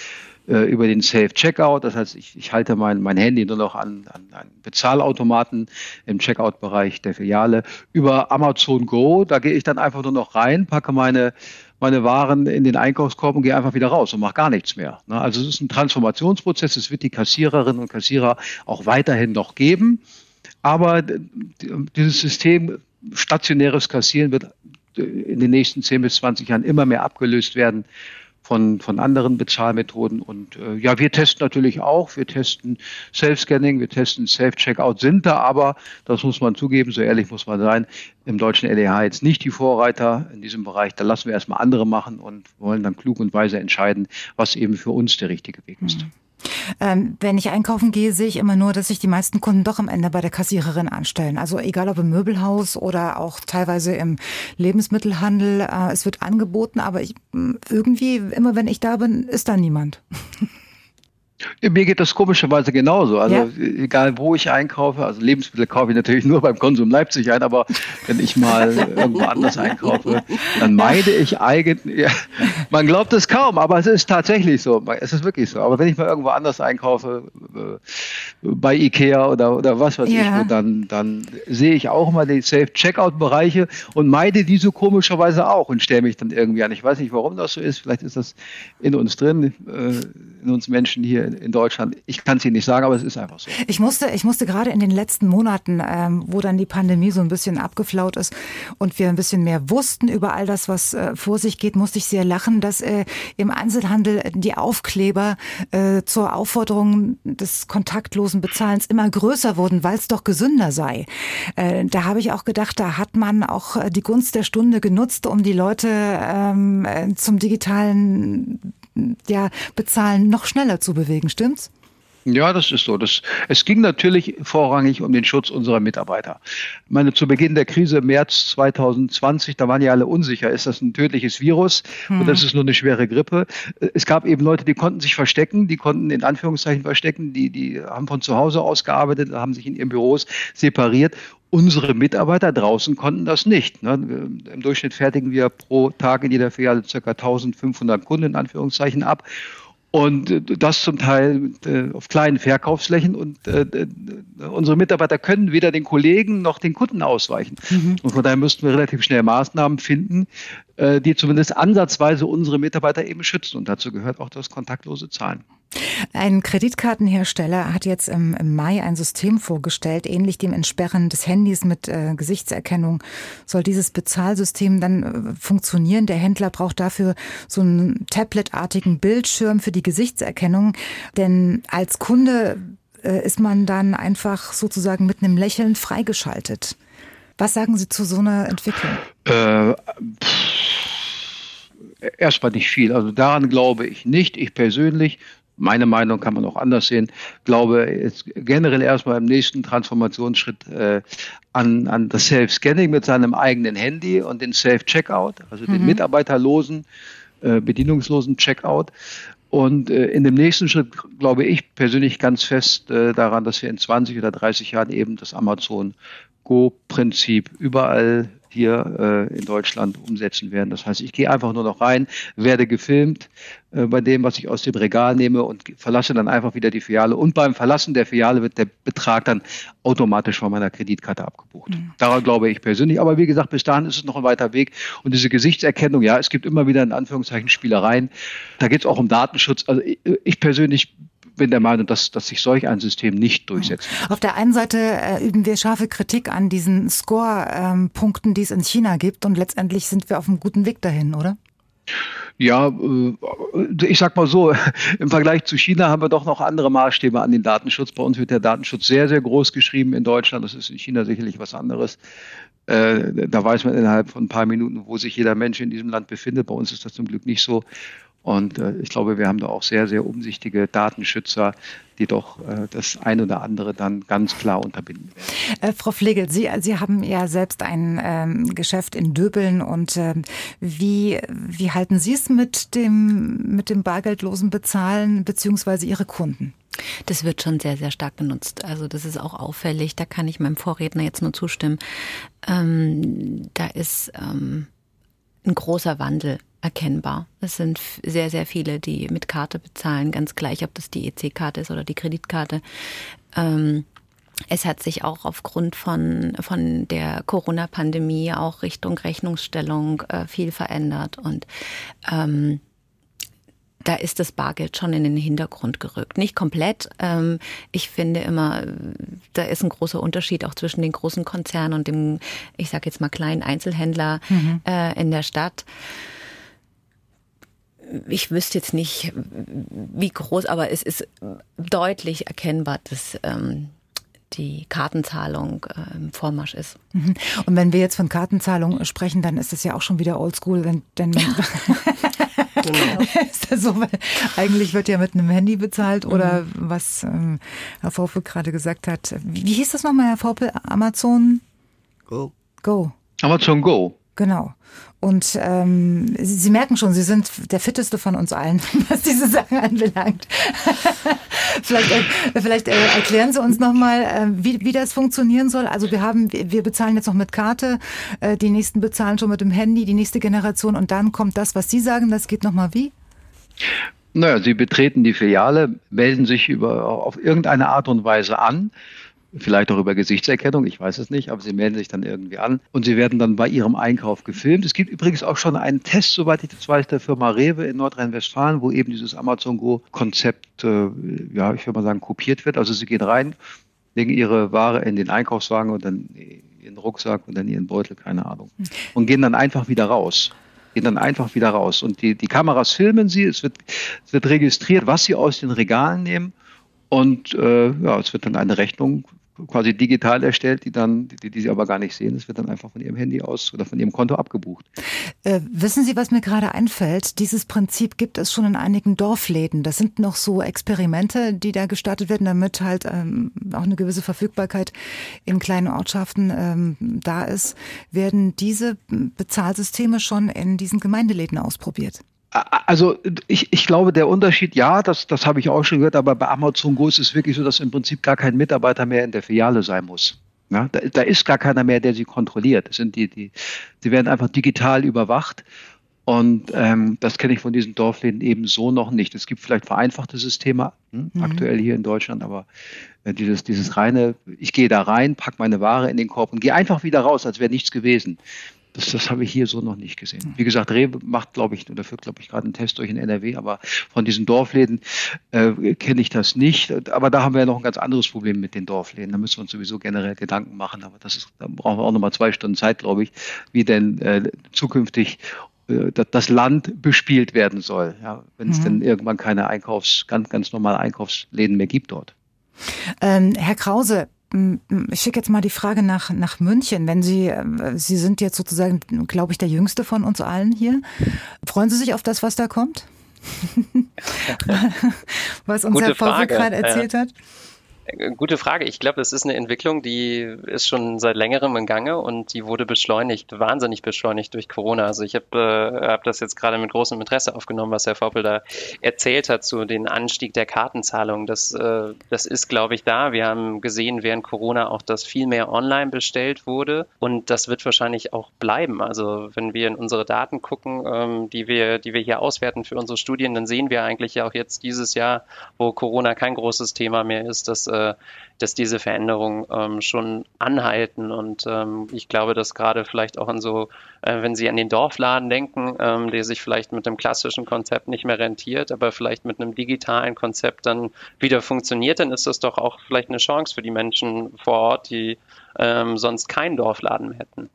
Speaker 10: äh, über den Safe-Checkout. Das heißt, ich, ich halte mein, mein Handy nur noch an, an einen Bezahlautomaten im Checkout-Bereich der Filiale. Über Amazon Go, da gehe ich dann einfach nur noch rein, packe meine meine Waren in den Einkaufskorb und gehe einfach wieder raus und mache gar nichts mehr. Ne? Also es ist ein Transformationsprozess. Es wird die Kassiererinnen und Kassierer auch weiterhin noch geben. Aber dieses System stationäres Kassieren wird in den nächsten 10 bis 20 Jahren immer mehr abgelöst werden von, von anderen Bezahlmethoden. Und äh, ja, wir testen natürlich auch. Wir testen Self-Scanning, wir testen Self-Checkout, sind da aber, das muss man zugeben, so ehrlich muss man sein, im deutschen LEH jetzt nicht die Vorreiter in diesem Bereich. Da lassen wir erstmal andere machen und wollen dann klug und weise entscheiden, was eben für uns der richtige Weg ist. Mhm.
Speaker 2: Ähm, wenn ich einkaufen gehe, sehe ich immer nur, dass sich die meisten Kunden doch am Ende bei der Kassiererin anstellen. Also egal ob im Möbelhaus oder auch teilweise im Lebensmittelhandel, äh, es wird angeboten, aber ich, irgendwie, immer wenn ich da bin, ist da niemand. *laughs*
Speaker 10: Mir geht das komischerweise genauso. Also ja. egal wo ich einkaufe, also Lebensmittel kaufe ich natürlich nur beim Konsum Leipzig ein, aber wenn ich mal irgendwo anders einkaufe, dann meide ich eigentlich, ja, man glaubt es kaum, aber es ist tatsächlich so. Es ist wirklich so. Aber wenn ich mal irgendwo anders einkaufe, äh, bei Ikea oder, oder was weiß ja. ich, dann, dann sehe ich auch mal die Safe-Checkout-Bereiche und meide die so komischerweise auch und stelle mich dann irgendwie an. Ich weiß nicht, warum das so ist. Vielleicht ist das in uns drin, äh, uns Menschen hier in Deutschland. Ich kann es Ihnen nicht sagen, aber es ist einfach so.
Speaker 2: Ich musste, ich musste gerade in den letzten Monaten, ähm, wo dann die Pandemie so ein bisschen abgeflaut ist und wir ein bisschen mehr wussten über all das, was äh, vor sich geht, musste ich sehr lachen, dass äh, im Einzelhandel die Aufkleber äh, zur Aufforderung des kontaktlosen Bezahlens immer größer wurden, weil es doch gesünder sei. Äh, da habe ich auch gedacht, da hat man auch äh, die Gunst der Stunde genutzt, um die Leute ähm, äh, zum digitalen ja, Bezahlen noch schneller zu bewegen, stimmt's?
Speaker 10: Ja, das ist so. Das, es ging natürlich vorrangig um den Schutz unserer Mitarbeiter. Ich meine, zu Beginn der Krise im März 2020, da waren ja alle unsicher, ist das ein tödliches Virus hm. oder ist es nur eine schwere Grippe? Es gab eben Leute, die konnten sich verstecken, die konnten in Anführungszeichen verstecken, die, die haben von zu Hause aus gearbeitet, haben sich in ihren Büros separiert Unsere Mitarbeiter draußen konnten das nicht. Ne? Im Durchschnitt fertigen wir pro Tag in jeder Filiale ca. 1500 Kunden in Anführungszeichen ab. Und äh, das zum Teil äh, auf kleinen Verkaufsflächen. Und äh, unsere Mitarbeiter können weder den Kollegen noch den Kunden ausweichen. Mhm. Und von daher müssten wir relativ schnell Maßnahmen finden, die zumindest ansatzweise unsere Mitarbeiter eben schützen. Und dazu gehört auch das kontaktlose Zahlen.
Speaker 2: Ein Kreditkartenhersteller hat jetzt im, im, Mai ein System vorgestellt, ähnlich dem Entsperren des Handys mit äh, Gesichtserkennung. Soll dieses Bezahlsystem dann äh, funktionieren? Der Händler braucht dafür so einen tabletartigen Bildschirm für die Gesichtserkennung. Denn als Kunde äh, ist man dann einfach sozusagen mit einem Lächeln freigeschaltet. Was sagen Sie zu so einer Entwicklung? Äh,
Speaker 10: erstmal nicht viel. Also daran glaube ich nicht. Ich persönlich meine Meinung kann man auch anders sehen, glaube jetzt generell erstmal im nächsten Transformationsschritt äh, an, an das Self-Scanning mit seinem eigenen Handy und den Self-Checkout, also mhm. den mitarbeiterlosen, äh, bedienungslosen Checkout. Und äh, in dem nächsten Schritt glaube ich persönlich ganz fest äh, daran, dass wir in 20 oder 30 Jahren eben das Amazon Go-Prinzip überall hier äh, in Deutschland umsetzen werden. Das heißt, ich gehe einfach nur noch rein, werde gefilmt äh, bei dem, was ich aus dem Regal nehme und verlasse dann einfach wieder die Filiale. Und beim Verlassen der Filiale wird der Betrag dann automatisch von meiner Kreditkarte abgebucht. Mhm. Daran glaube ich persönlich. Aber wie gesagt, bis dahin ist es noch ein weiter Weg. Und diese Gesichtserkennung, ja, es gibt immer wieder in Anführungszeichen Spielereien. Da geht es auch um Datenschutz. Also ich, ich persönlich bin der Meinung, dass, dass sich solch ein System nicht durchsetzt.
Speaker 2: Auf der einen Seite äh, üben wir scharfe Kritik an diesen Score-Punkten, die es in China gibt und letztendlich sind wir auf einem guten Weg dahin, oder?
Speaker 10: Ja, äh, ich sag mal so, *laughs* im Vergleich zu China haben wir doch noch andere Maßstäbe an den Datenschutz. Bei uns wird der Datenschutz sehr, sehr groß geschrieben in Deutschland. Das ist in China sicherlich was anderes. Äh, da weiß man innerhalb von ein paar Minuten, wo sich jeder Mensch in diesem Land befindet. Bei uns ist das zum Glück nicht so. Und äh, ich glaube, wir haben da auch sehr, sehr umsichtige Datenschützer, die doch äh, das ein oder andere dann ganz klar unterbinden
Speaker 2: werden. Äh, Frau Flegel, Sie, Sie haben ja selbst ein ähm, Geschäft in Döbeln und äh, wie, wie halten Sie es mit dem, mit dem bargeldlosen Bezahlen beziehungsweise Ihre Kunden?
Speaker 8: Das wird schon sehr, sehr stark genutzt. Also das ist auch auffällig. Da kann ich meinem Vorredner jetzt nur zustimmen. Ähm, da ist ähm, ein großer Wandel erkennbar. Es sind sehr, sehr viele, die mit Karte bezahlen, ganz gleich, ob das die EC-Karte ist oder die Kreditkarte. Ähm, es hat sich auch aufgrund von, von der Corona-Pandemie auch Richtung Rechnungsstellung äh, viel verändert und ähm, da ist das Bargeld schon in den Hintergrund gerückt. Nicht komplett. Ähm, ich finde immer, da ist ein großer Unterschied auch zwischen den großen Konzernen und dem, ich sage jetzt mal, kleinen Einzelhändler mhm. äh, in der Stadt ich wüsste jetzt nicht, wie groß, aber es ist deutlich erkennbar, dass ähm, die Kartenzahlung äh, im Vormarsch ist.
Speaker 2: Mhm. Und wenn wir jetzt von Kartenzahlung sprechen, dann ist es ja auch schon wieder oldschool, denn, denn *laughs* genau. *laughs* ist das so, weil eigentlich wird ja mit einem Handy bezahlt oder mhm. was ähm, Herr Vorpe gerade gesagt hat. Wie, wie hieß das nochmal, Herr Vorpe? Amazon?
Speaker 10: Go.
Speaker 2: Go.
Speaker 10: Amazon Go.
Speaker 2: Genau. Und ähm, Sie, Sie, merken schon, Sie sind der fitteste von uns allen, *laughs* was diese Sachen anbelangt. *laughs* vielleicht äh, vielleicht äh, erklären Sie uns nochmal, äh, wie, wie das funktionieren soll. Also wir haben, wir bezahlen jetzt noch mit Karte, äh, die nächsten bezahlen schon mit dem Handy, die nächste Generation und dann kommt das, was Sie sagen, das geht nochmal wie?
Speaker 10: Naja, Sie betreten die Filiale, melden sich über, auf irgendeine Art und Weise an vielleicht auch über Gesichtserkennung, ich weiß es nicht, aber sie melden sich dann irgendwie an und sie werden dann bei ihrem Einkauf gefilmt. Es gibt übrigens auch schon einen Test, soweit ich das weiß, der Firma Rewe in Nordrhein-Westfalen, wo eben dieses Amazon Go-Konzept, äh, ja, ich würde mal sagen, kopiert wird. Also sie gehen rein, legen ihre Ware in den Einkaufswagen und dann ihren Rucksack und dann ihren Beutel, keine Ahnung, und gehen dann einfach wieder raus gehen dann einfach wieder raus. Und die, die Kameras filmen sie, es wird, es wird registriert, was sie aus den Regalen nehmen. Und äh, ja, es wird dann eine Rechnung quasi digital erstellt, die dann, die, die sie aber gar nicht sehen. Es wird dann einfach von ihrem Handy aus oder von ihrem Konto abgebucht.
Speaker 2: Äh, wissen Sie, was mir gerade einfällt? Dieses Prinzip gibt es schon in einigen Dorfläden. Das sind noch so Experimente, die da gestartet werden, damit halt ähm, auch eine gewisse Verfügbarkeit in kleinen Ortschaften ähm, da ist. Werden diese Bezahlsysteme schon in diesen Gemeindeläden ausprobiert?
Speaker 10: Also ich, ich glaube, der Unterschied, ja, das, das habe ich auch schon gehört, aber bei Amazon Go ist es wirklich so, dass im Prinzip gar kein Mitarbeiter mehr in der Filiale sein muss. Ja, da, da ist gar keiner mehr, der sie kontrolliert. Das sind die, die, sie werden einfach digital überwacht Und ähm, das kenne ich von diesen Dorfläden eben so noch nicht. Es gibt vielleicht vereinfachte Systeme hm, mhm. aktuell hier in Deutschland, aber äh, dieses, dieses reine, ich gehe da rein, pack meine Ware in den Korb und gehe einfach wieder raus, als wäre nichts gewesen. Das, das habe ich hier so noch nicht gesehen. Wie gesagt, Rewe macht, glaube ich, oder führt, glaube ich, gerade einen Test durch in NRW, aber von diesen Dorfläden äh, kenne ich das nicht. Aber da haben wir ja noch ein ganz anderes Problem mit den Dorfläden. Da müssen wir uns sowieso generell Gedanken machen. Aber das ist, da brauchen wir auch nochmal zwei Stunden Zeit, glaube ich, wie denn äh, zukünftig äh, das Land bespielt werden soll, ja, wenn es mhm. denn irgendwann keine Einkaufs, ganz, ganz normale Einkaufsläden mehr gibt dort.
Speaker 2: Ähm, Herr Krause, ich schicke jetzt mal die Frage nach, nach München. Wenn Sie, äh, Sie sind jetzt sozusagen, glaube ich, der Jüngste von uns allen hier. Freuen Sie sich auf das, was da kommt? *laughs* *laughs* was uns
Speaker 9: Gute
Speaker 2: Herr Fausel gerade erzählt
Speaker 9: ja.
Speaker 2: hat?
Speaker 9: Äh, gute Frage. Ich glaube, das ist eine Entwicklung, die ist schon seit längerem im Gange und die wurde beschleunigt, wahnsinnig beschleunigt durch Corona. Also ich habe äh, hab das jetzt gerade mit großem Interesse aufgenommen, was Herr Voppel da erzählt hat zu den Anstieg der Kartenzahlung. Das, äh, das ist, glaube ich, da. Wir haben gesehen während Corona auch, dass viel mehr online bestellt wurde und das wird wahrscheinlich auch bleiben. Also wenn wir in unsere Daten gucken, ähm, die wir, die wir hier auswerten für unsere Studien, dann sehen wir eigentlich ja auch jetzt dieses Jahr, wo Corona kein großes Thema mehr ist, dass äh, dass diese Veränderungen ähm, schon anhalten. Und ähm, ich glaube, dass gerade vielleicht auch an so, äh, wenn Sie an den Dorfladen denken, ähm, der sich vielleicht mit dem klassischen Konzept nicht mehr rentiert, aber vielleicht mit einem digitalen Konzept dann wieder funktioniert, dann ist das doch auch vielleicht eine Chance für die Menschen vor Ort, die ähm, sonst keinen Dorfladen hätten.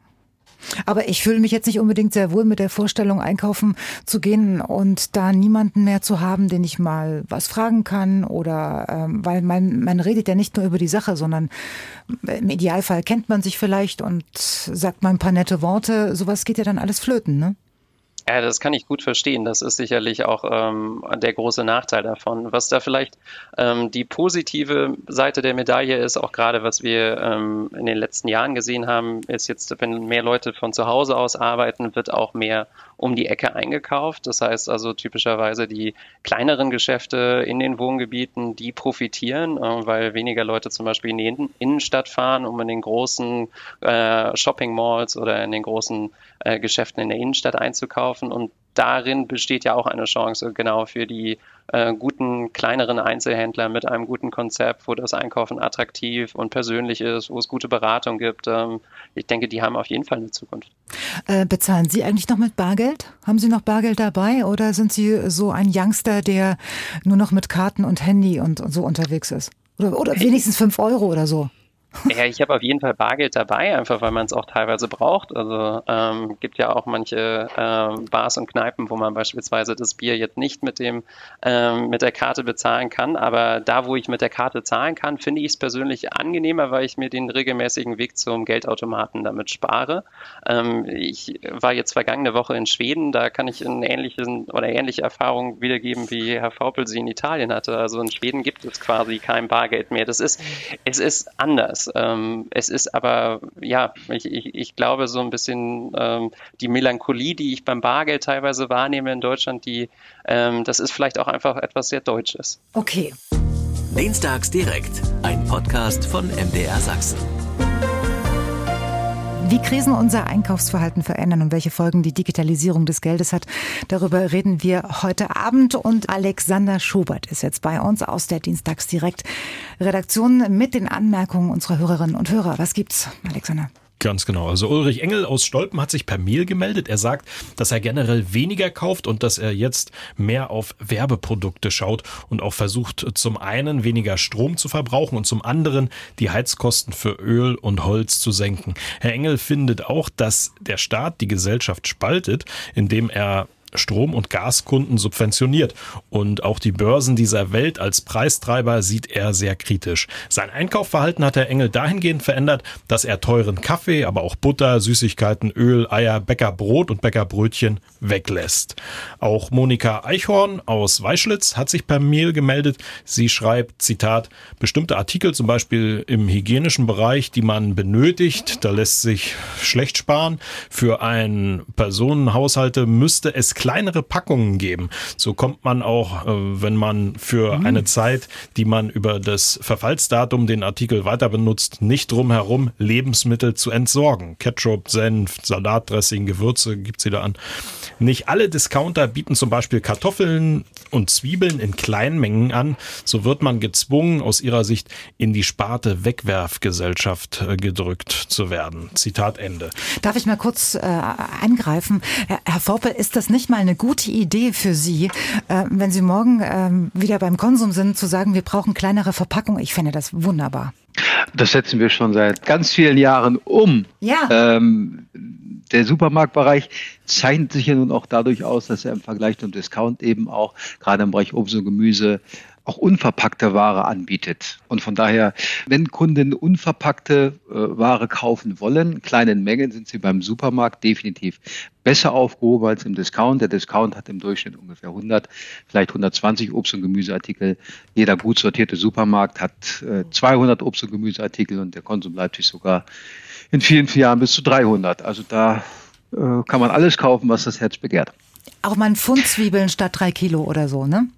Speaker 2: Aber ich fühle mich jetzt nicht unbedingt sehr wohl mit der Vorstellung, einkaufen zu gehen und da niemanden mehr zu haben, den ich mal was fragen kann oder ähm, weil man, man redet ja nicht nur über die Sache, sondern im Idealfall kennt man sich vielleicht und sagt mal ein paar nette Worte. Sowas geht ja dann alles flöten, ne?
Speaker 9: Ja, das kann ich gut verstehen. Das ist sicherlich auch ähm, der große Nachteil davon. Was da vielleicht ähm, die positive Seite der Medaille ist, auch gerade was wir ähm, in den letzten Jahren gesehen haben, ist jetzt, wenn mehr Leute von zu Hause aus arbeiten, wird auch mehr um die Ecke eingekauft. Das heißt also typischerweise die kleineren Geschäfte in den Wohngebieten, die profitieren, äh, weil weniger Leute zum Beispiel in die Innenstadt fahren, um in den großen äh, Shopping Malls oder in den großen äh, Geschäften in der Innenstadt einzukaufen. Und darin besteht ja auch eine Chance genau für die äh, guten kleineren Einzelhändler mit einem guten Konzept, wo das Einkaufen attraktiv und persönlich ist, wo es gute Beratung gibt. Ähm, ich denke, die haben auf jeden Fall eine Zukunft.
Speaker 2: Äh, bezahlen Sie eigentlich noch mit Bargeld? Haben Sie noch Bargeld dabei oder sind Sie so ein Youngster, der nur noch mit Karten und Handy und, und so unterwegs ist? Oder, oder wenigstens fünf Euro oder so? *laughs*
Speaker 9: Ja, ich habe auf jeden Fall Bargeld dabei, einfach weil man es auch teilweise braucht. Also ähm, gibt ja auch manche ähm, Bars und Kneipen, wo man beispielsweise das Bier jetzt nicht mit dem ähm, mit der Karte bezahlen kann. Aber da, wo ich mit der Karte zahlen kann, finde ich es persönlich angenehmer, weil ich mir den regelmäßigen Weg zum Geldautomaten damit spare. Ähm, ich war jetzt vergangene Woche in Schweden, da kann ich eine ähnliche oder ähnliche Erfahrung wiedergeben, wie Herr Faupel sie in Italien hatte. Also in Schweden gibt es quasi kein Bargeld mehr. Das ist, es ist anders ist. Ähm, es ist aber, ja, ich, ich, ich glaube, so ein bisschen ähm, die Melancholie, die ich beim Bargeld teilweise wahrnehme in Deutschland, die, ähm, das ist vielleicht auch einfach etwas sehr Deutsches.
Speaker 2: Okay.
Speaker 1: Dienstags direkt, ein Podcast von MDR Sachsen.
Speaker 2: Wie Krisen unser Einkaufsverhalten verändern und welche Folgen die Digitalisierung des Geldes hat, darüber reden wir heute Abend. Und Alexander Schubert ist jetzt bei uns aus der Dienstagsdirekt Redaktion mit den Anmerkungen unserer Hörerinnen und Hörer. Was gibt's, Alexander?
Speaker 12: Ganz genau. Also Ulrich Engel aus Stolpen hat sich per Mail gemeldet. Er sagt, dass er generell weniger kauft und dass er jetzt mehr auf Werbeprodukte schaut und auch versucht, zum einen weniger Strom zu verbrauchen und zum anderen die Heizkosten für Öl und Holz zu senken. Herr Engel findet auch, dass der Staat die Gesellschaft spaltet, indem er Strom- und Gaskunden subventioniert. Und auch die Börsen dieser Welt als Preistreiber sieht er sehr kritisch. Sein Einkaufverhalten hat Herr Engel dahingehend verändert, dass er teuren Kaffee, aber auch Butter, Süßigkeiten, Öl, Eier, Bäckerbrot und Bäckerbrötchen weglässt. Auch Monika Eichhorn aus Weischlitz hat sich per Mail gemeldet. Sie schreibt, Zitat, bestimmte Artikel, zum Beispiel im hygienischen Bereich, die man benötigt, da lässt sich schlecht sparen. Für einen Personenhaushalte müsste es kleinere Packungen geben. So kommt man auch, äh, wenn man für mhm. eine Zeit, die man über das Verfallsdatum den Artikel weiter benutzt, nicht drum herum, Lebensmittel zu entsorgen. Ketchup, Senf, Salatdressing, Gewürze gibt sie da an. Nicht alle Discounter bieten zum Beispiel Kartoffeln und Zwiebeln in kleinen Mengen an. So wird man gezwungen, aus ihrer Sicht in die Sparte Wegwerfgesellschaft äh, gedrückt zu werden. Zitat Ende.
Speaker 2: Darf ich mal kurz äh, eingreifen? Herr, Herr Vorpel, ist das nicht mal eine gute Idee für Sie, äh, wenn Sie morgen äh, wieder beim Konsum sind, zu sagen, wir brauchen kleinere Verpackungen? Ich finde das wunderbar.
Speaker 10: Das setzen wir schon seit ganz vielen Jahren um.
Speaker 2: Ja.
Speaker 10: Ähm, der Supermarktbereich zeichnet sich ja nun auch dadurch aus, dass er im Vergleich zum Discount eben auch gerade im Bereich Obst und Gemüse auch unverpackte Ware anbietet. Und von daher, wenn Kunden unverpackte äh, Ware kaufen wollen, kleinen Mengen, sind sie beim Supermarkt definitiv besser aufgehoben als im Discount. Der Discount hat im Durchschnitt ungefähr 100, vielleicht 120 Obst- und Gemüseartikel. Jeder gut sortierte Supermarkt hat äh, 200 Obst- und Gemüseartikel und der Konsum bleibt sich sogar in vielen, vielen Jahren bis zu 300. Also da äh, kann man alles kaufen, was das Herz begehrt.
Speaker 2: Auch mal ein Pfund Zwiebeln statt drei Kilo oder so, ne?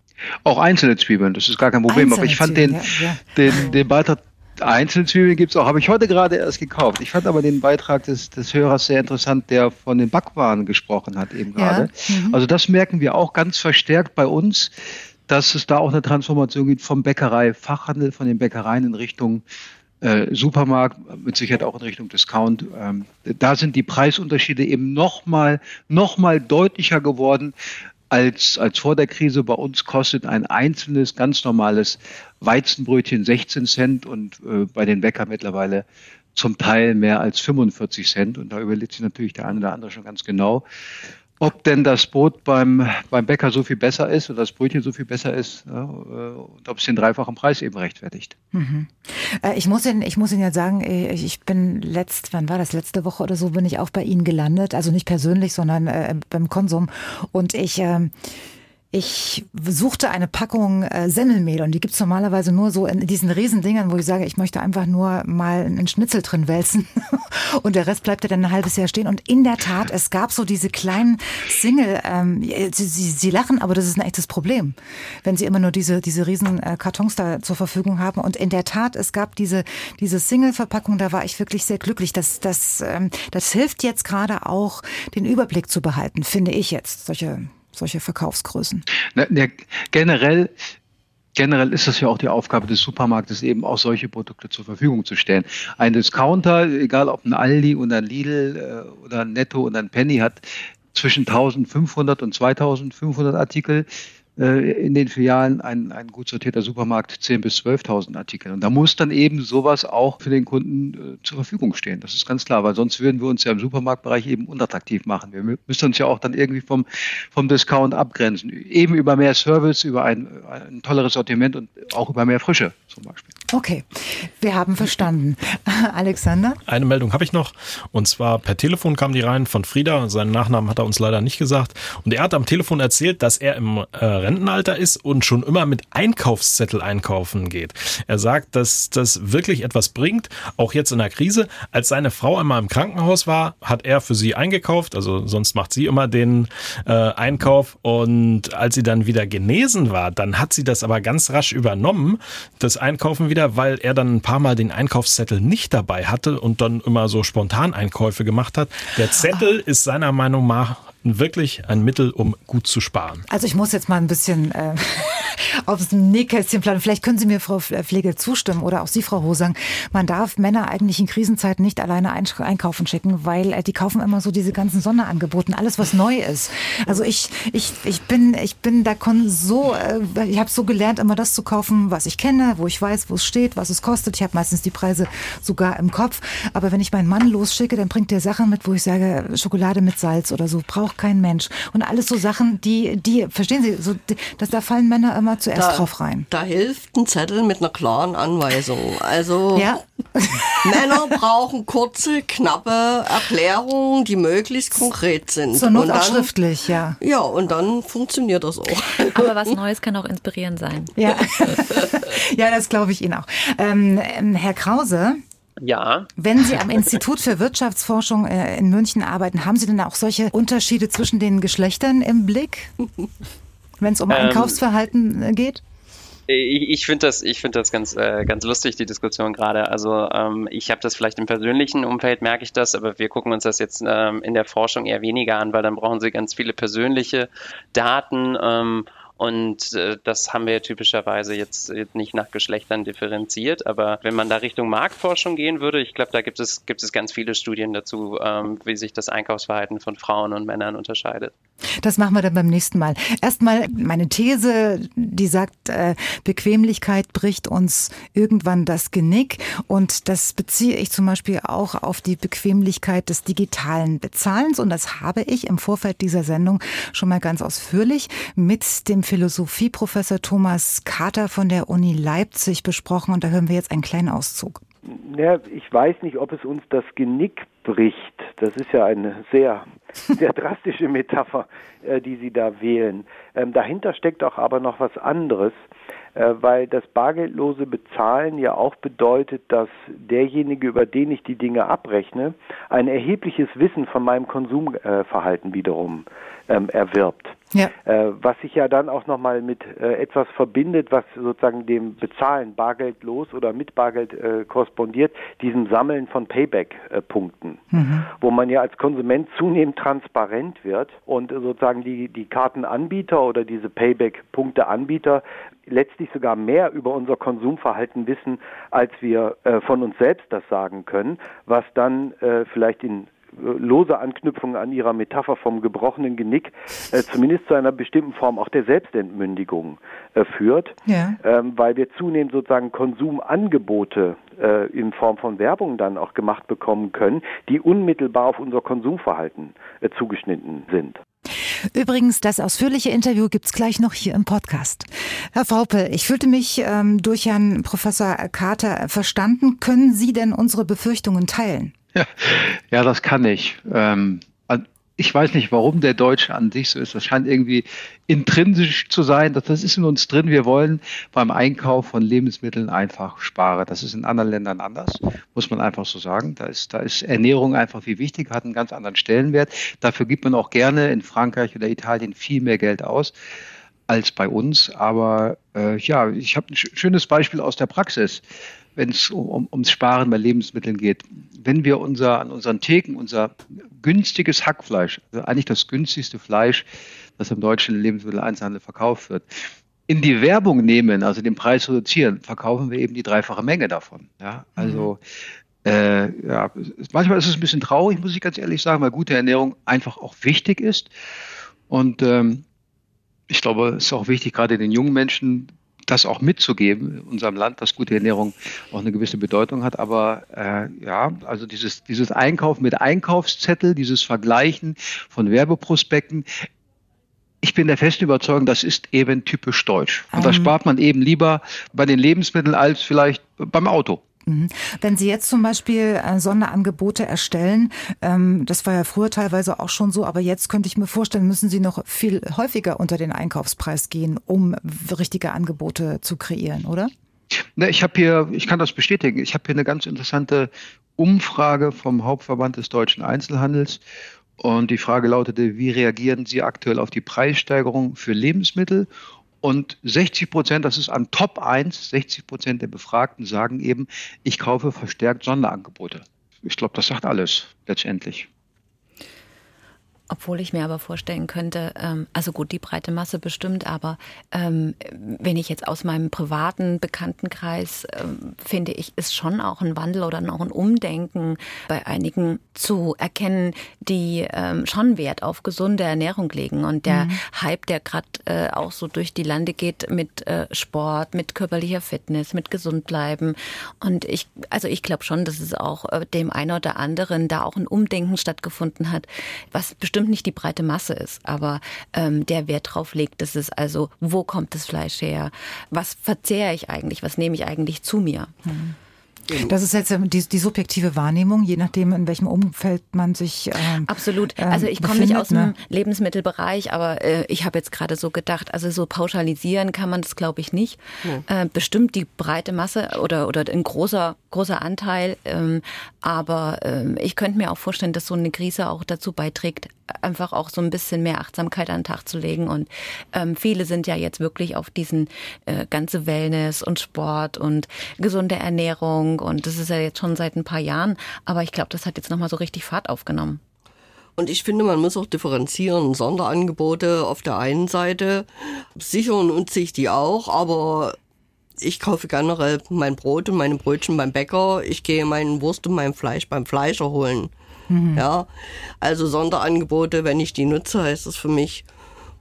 Speaker 10: Auch einzelne Zwiebeln, das ist gar kein Problem. Einzelne aber ich fand Zwiebeln, den, ja, ja. den, den Beitrag Einzelne Zwiebeln gibt es auch, habe ich heute gerade erst gekauft. Ich fand aber den Beitrag des, des Hörers sehr interessant, der von den Backwaren gesprochen hat eben gerade. Ja. Mhm. Also das merken wir auch ganz verstärkt bei uns, dass es da auch eine Transformation gibt vom Bäckerei-Fachhandel, von den Bäckereien in Richtung äh, Supermarkt, mit Sicherheit auch in Richtung Discount. Ähm, da sind die Preisunterschiede eben nochmal noch mal deutlicher geworden als, als vor der Krise. Bei uns kostet ein einzelnes, ganz normales Weizenbrötchen 16 Cent und äh, bei den Bäckern mittlerweile zum Teil mehr als 45 Cent. Und da überlegt sich natürlich der eine oder andere schon ganz genau, ob denn das Brot beim, beim Bäcker so viel besser ist oder das Brötchen so viel besser ist ja, äh, und ob es den dreifachen Preis eben rechtfertigt.
Speaker 2: Mhm. Äh, ich, muss Ihnen, ich muss Ihnen ja sagen, äh, ich bin letzt, wann war das, letzte Woche oder so, bin ich auch bei Ihnen gelandet. Also nicht persönlich, sondern äh, beim Konsum. Und ich... Äh, ich suchte eine Packung äh, Semmelmehl und die gibt's normalerweise nur so in diesen Riesendingern, wo ich sage, ich möchte einfach nur mal einen Schnitzel drin wälzen *laughs* und der Rest bleibt ja dann ein halbes Jahr stehen. Und in der Tat, es gab so diese kleinen Single, ähm, sie, sie, sie lachen, aber das ist ein echtes Problem, wenn sie immer nur diese, diese riesen äh, Kartons da zur Verfügung haben. Und in der Tat, es gab diese, diese Single-Verpackung, da war ich wirklich sehr glücklich. Das, das, ähm, das hilft jetzt gerade auch, den Überblick zu behalten, finde ich jetzt, solche solche Verkaufsgrößen?
Speaker 10: Na, na, generell Generell ist es ja auch die Aufgabe des Supermarktes, eben auch solche Produkte zur Verfügung zu stellen. Ein Discounter, egal ob ein Aldi oder ein Lidl äh, oder ein Netto oder ein Penny, hat zwischen 1500 und 2500 Artikel. Äh, in den Filialen ein, ein gut sortierter Supermarkt 10.000 bis 12.000 Artikel. Und da muss dann eben sowas auch für den Kunden äh, zur Verfügung stehen. Das ist ganz klar, weil sonst würden wir uns ja im Supermarktbereich eben unattraktiv machen. Wir müssen uns ja auch dann irgendwie vom, vom Discount abgrenzen. Eben über mehr Service, über ein, ein tolleres Sortiment und auch über mehr Frische zum Beispiel.
Speaker 2: Okay, wir haben verstanden. *laughs* Alexander?
Speaker 12: Eine Meldung habe ich noch. Und zwar per Telefon kam die rein von Frieda. Seinen Nachnamen hat er uns leider nicht gesagt. Und er hat am Telefon erzählt, dass er im äh, Rentenalter ist und schon immer mit Einkaufszettel einkaufen geht. Er sagt, dass das wirklich etwas bringt, auch jetzt in der Krise. Als seine Frau einmal im Krankenhaus war, hat er für sie eingekauft, also sonst macht sie immer den äh, Einkauf. Und als sie dann wieder genesen war, dann hat sie das aber ganz rasch übernommen, das Einkaufen wieder, weil er dann ein paar Mal den Einkaufszettel nicht dabei hatte und dann immer so spontan Einkäufe gemacht hat. Der Zettel ist seiner Meinung nach wirklich ein Mittel, um gut zu sparen.
Speaker 2: Also ich muss jetzt mal ein bisschen äh, *laughs* aufs Nähkästchen planen. Vielleicht können Sie mir, Frau Pflege, zustimmen oder auch Sie, Frau Hosang. Man darf Männer eigentlich in Krisenzeiten nicht alleine einkaufen schicken, weil äh, die kaufen immer so diese ganzen Sonderangeboten, alles was neu ist. Also ich, ich, ich bin, ich bin da so, äh, ich habe so gelernt, immer das zu kaufen, was ich kenne, wo ich weiß, wo es steht, was es kostet. Ich habe meistens die Preise sogar im Kopf. Aber wenn ich meinen Mann losschicke, dann bringt der Sachen mit, wo ich sage, Schokolade mit Salz oder so, braucht braucht kein Mensch. Und alles so Sachen, die, die, verstehen Sie, so, dass da fallen Männer immer zuerst
Speaker 11: da,
Speaker 2: drauf rein.
Speaker 11: Da hilft ein Zettel mit einer klaren Anweisung. Also ja. *laughs* Männer brauchen kurze, knappe Erklärungen, die möglichst konkret sind.
Speaker 2: So Not auch schriftlich, ja.
Speaker 11: Ja, und dann funktioniert das auch. *laughs*
Speaker 8: Aber was Neues kann auch inspirierend sein.
Speaker 2: Ja, *laughs* ja das glaube ich Ihnen auch. Ähm, Herr Krause,
Speaker 9: Ja.
Speaker 2: Wenn Sie am Institut für Wirtschaftsforschung äh, in München arbeiten, haben Sie denn auch solche Unterschiede zwischen den Geschlechtern im Blick, wenn es um ähm, Einkaufsverhalten äh, geht?
Speaker 9: Ich, ich finde das, ich finde das ganz, äh, ganz lustig, die Diskussion gerade. Also ähm, ich habe das vielleicht im persönlichen Umfeld, merke ich das, aber wir gucken uns das jetzt ähm, in der Forschung eher weniger an, weil dann brauchen sie ganz viele persönliche Daten. Und äh, das haben wir typischerweise jetzt nicht nach Geschlechtern differenziert. Aber wenn man da Richtung Marktforschung gehen würde, ich glaube, da gibt es, gibt es ganz viele Studien dazu, ähm, wie sich das Einkaufsverhalten von Frauen und Männern unterscheidet.
Speaker 2: Das machen wir dann beim nächsten Mal. Erstmal meine These, die sagt, äh, Bequemlichkeit bricht uns irgendwann das Genick. Und das beziehe ich zum Beispiel auch auf die Bequemlichkeit des digitalen Bezahlens. Und das habe ich im Vorfeld dieser Sendung schon mal ganz ausführlich mit dem Philosophieprofessor Thomas Kater von der Uni Leipzig besprochen. Und da hören wir jetzt einen kleinen Auszug.
Speaker 13: Ja, ich weiß nicht, ob es uns das Genick bricht. Das ist ja eine sehr, sehr drastische Metapher, äh, die Sie da wählen. Ähm, dahinter steckt auch aber noch was anderes, äh, weil das bargeldlose Bezahlen ja auch bedeutet, dass derjenige, über den ich die Dinge abrechne, ein erhebliches Wissen von meinem Konsumverhalten wiederum ähm, erwirbt. Ja. Äh, was sich ja dann auch nochmal mit äh, etwas verbindet, was sozusagen dem Bezahlen bargeldlos oder mit Bargeld äh, korrespondiert, diesem Sammeln von Payback-Punkten, mhm. wo man ja als Konsument zunehmend transparent wird und sozusagen die, die Kartenanbieter oder diese Payback-Punkte-Anbieter letztlich sogar mehr über unser Konsumverhalten wissen, als wir äh, von uns selbst das sagen können, was dann äh, vielleicht in lose Anknüpfung an Ihrer Metapher vom gebrochenen Genick äh, zumindest zu einer bestimmten Form auch der Selbstentmündigung äh, führt, ja. ähm, weil wir zunehmend sozusagen Konsumangebote äh, in Form von Werbung dann auch gemacht bekommen können, die unmittelbar auf unser Konsumverhalten äh, zugeschnitten sind.
Speaker 2: Übrigens, das ausführliche Interview gibt's gleich noch hier im Podcast. Herr Vaupel, ich fühlte mich ähm, durch Herrn Professor Carter verstanden. Können Sie denn unsere Befürchtungen teilen? *laughs*
Speaker 10: Ja, das kann ich. Ähm, ich weiß nicht, warum der Deutsche an sich so ist. Das scheint irgendwie intrinsisch zu sein. Das, das ist in uns drin. Wir wollen beim Einkauf von Lebensmitteln einfach sparen. Das ist in anderen Ländern anders, muss man einfach so sagen. Da ist, da ist Ernährung einfach viel wichtiger, hat einen ganz anderen Stellenwert. Dafür gibt man auch gerne in Frankreich oder Italien viel mehr Geld aus als bei uns. Aber äh, ja, ich habe ein schönes Beispiel aus der Praxis wenn es um, ums Sparen bei Lebensmitteln geht. Wenn wir unser, an unseren Theken unser günstiges Hackfleisch, also eigentlich das günstigste Fleisch, das im deutschen Lebensmitteleinzelhandel verkauft wird, in die Werbung nehmen, also den Preis reduzieren, verkaufen wir eben die dreifache Menge davon. Ja, also mhm. äh, ja, manchmal ist es ein bisschen traurig, muss ich ganz ehrlich sagen, weil gute Ernährung einfach auch wichtig ist. Und ähm, ich glaube, es ist auch wichtig, gerade den jungen Menschen das auch mitzugeben in unserem Land, dass gute Ernährung auch eine gewisse Bedeutung hat. Aber äh, ja, also dieses, dieses Einkaufen mit Einkaufszettel, dieses Vergleichen von Werbeprospekten, ich bin der festen Überzeugung, das ist eben typisch deutsch. Und da spart man eben lieber bei den Lebensmitteln als vielleicht beim Auto.
Speaker 2: Mhm. Wenn Sie jetzt zum Beispiel äh, Sonderangebote erstellen, ähm, das war ja früher teilweise auch schon so, aber jetzt könnte ich mir vorstellen, müssen Sie noch viel häufiger unter den Einkaufspreis gehen, um richtige Angebote zu kreieren, oder?
Speaker 10: Na, ich habe hier, ich kann das bestätigen, ich habe hier eine ganz interessante Umfrage vom Hauptverband des deutschen Einzelhandels. Und die Frage lautete, wie reagieren Sie aktuell auf die Preissteigerung für Lebensmittel und 60 Prozent, das ist an Top 1, 60 Prozent der Befragten sagen eben, ich kaufe verstärkt Sonderangebote. Ich glaube, das sagt alles letztendlich.
Speaker 8: Obwohl ich mir aber vorstellen könnte, ähm, also gut, die breite Masse bestimmt, aber ähm, wenn ich jetzt aus meinem privaten Bekanntenkreis ähm, finde ich, ist schon auch ein Wandel oder noch ein Umdenken bei einigen zu erkennen, die ähm, schon Wert auf gesunde Ernährung legen. Und der mhm. Hype, der gerade äh, auch so durch die Lande geht mit äh, Sport, mit körperlicher Fitness, mit gesund bleiben. Und ich, also ich glaube schon, dass es auch äh, dem einen oder anderen da auch ein Umdenken stattgefunden hat, was bestimmt nicht die breite Masse ist, aber ähm, der Wert drauf legt, dass es also, wo kommt das Fleisch her? Was verzehre ich eigentlich? Was nehme ich eigentlich zu mir?
Speaker 2: Mhm. Das ist jetzt die, die, subjektive Wahrnehmung, je nachdem, in welchem Umfeld man sich. Ähm,
Speaker 8: Absolut. Also ich komme nicht aus ne? dem Lebensmittelbereich, aber äh, ich habe jetzt gerade so gedacht, also so pauschalisieren kann man das, glaube ich, nicht. Ja. Äh, bestimmt die breite Masse oder, oder ein großer, großer Anteil. Ähm, aber äh, ich könnte mir auch vorstellen, dass so eine Krise auch dazu beiträgt, einfach auch so ein bisschen mehr Achtsamkeit an den Tag zu legen. Und ähm, viele sind ja jetzt wirklich auf diesen äh, ganze Wellness und Sport und gesunde Ernährung. Und das ist ja jetzt schon seit ein paar Jahren. Aber ich glaube, das hat jetzt nochmal so richtig Fahrt aufgenommen.
Speaker 11: Und ich finde, man muss auch differenzieren. Sonderangebote auf der einen Seite sichern und sich die auch, aber ich kaufe generell mein Brot und meine Brötchen beim Bäcker. Ich gehe meinen Wurst und mein Fleisch beim Fleischer holen. Mhm. Ja, also Sonderangebote, wenn ich die nutze, heißt das für mich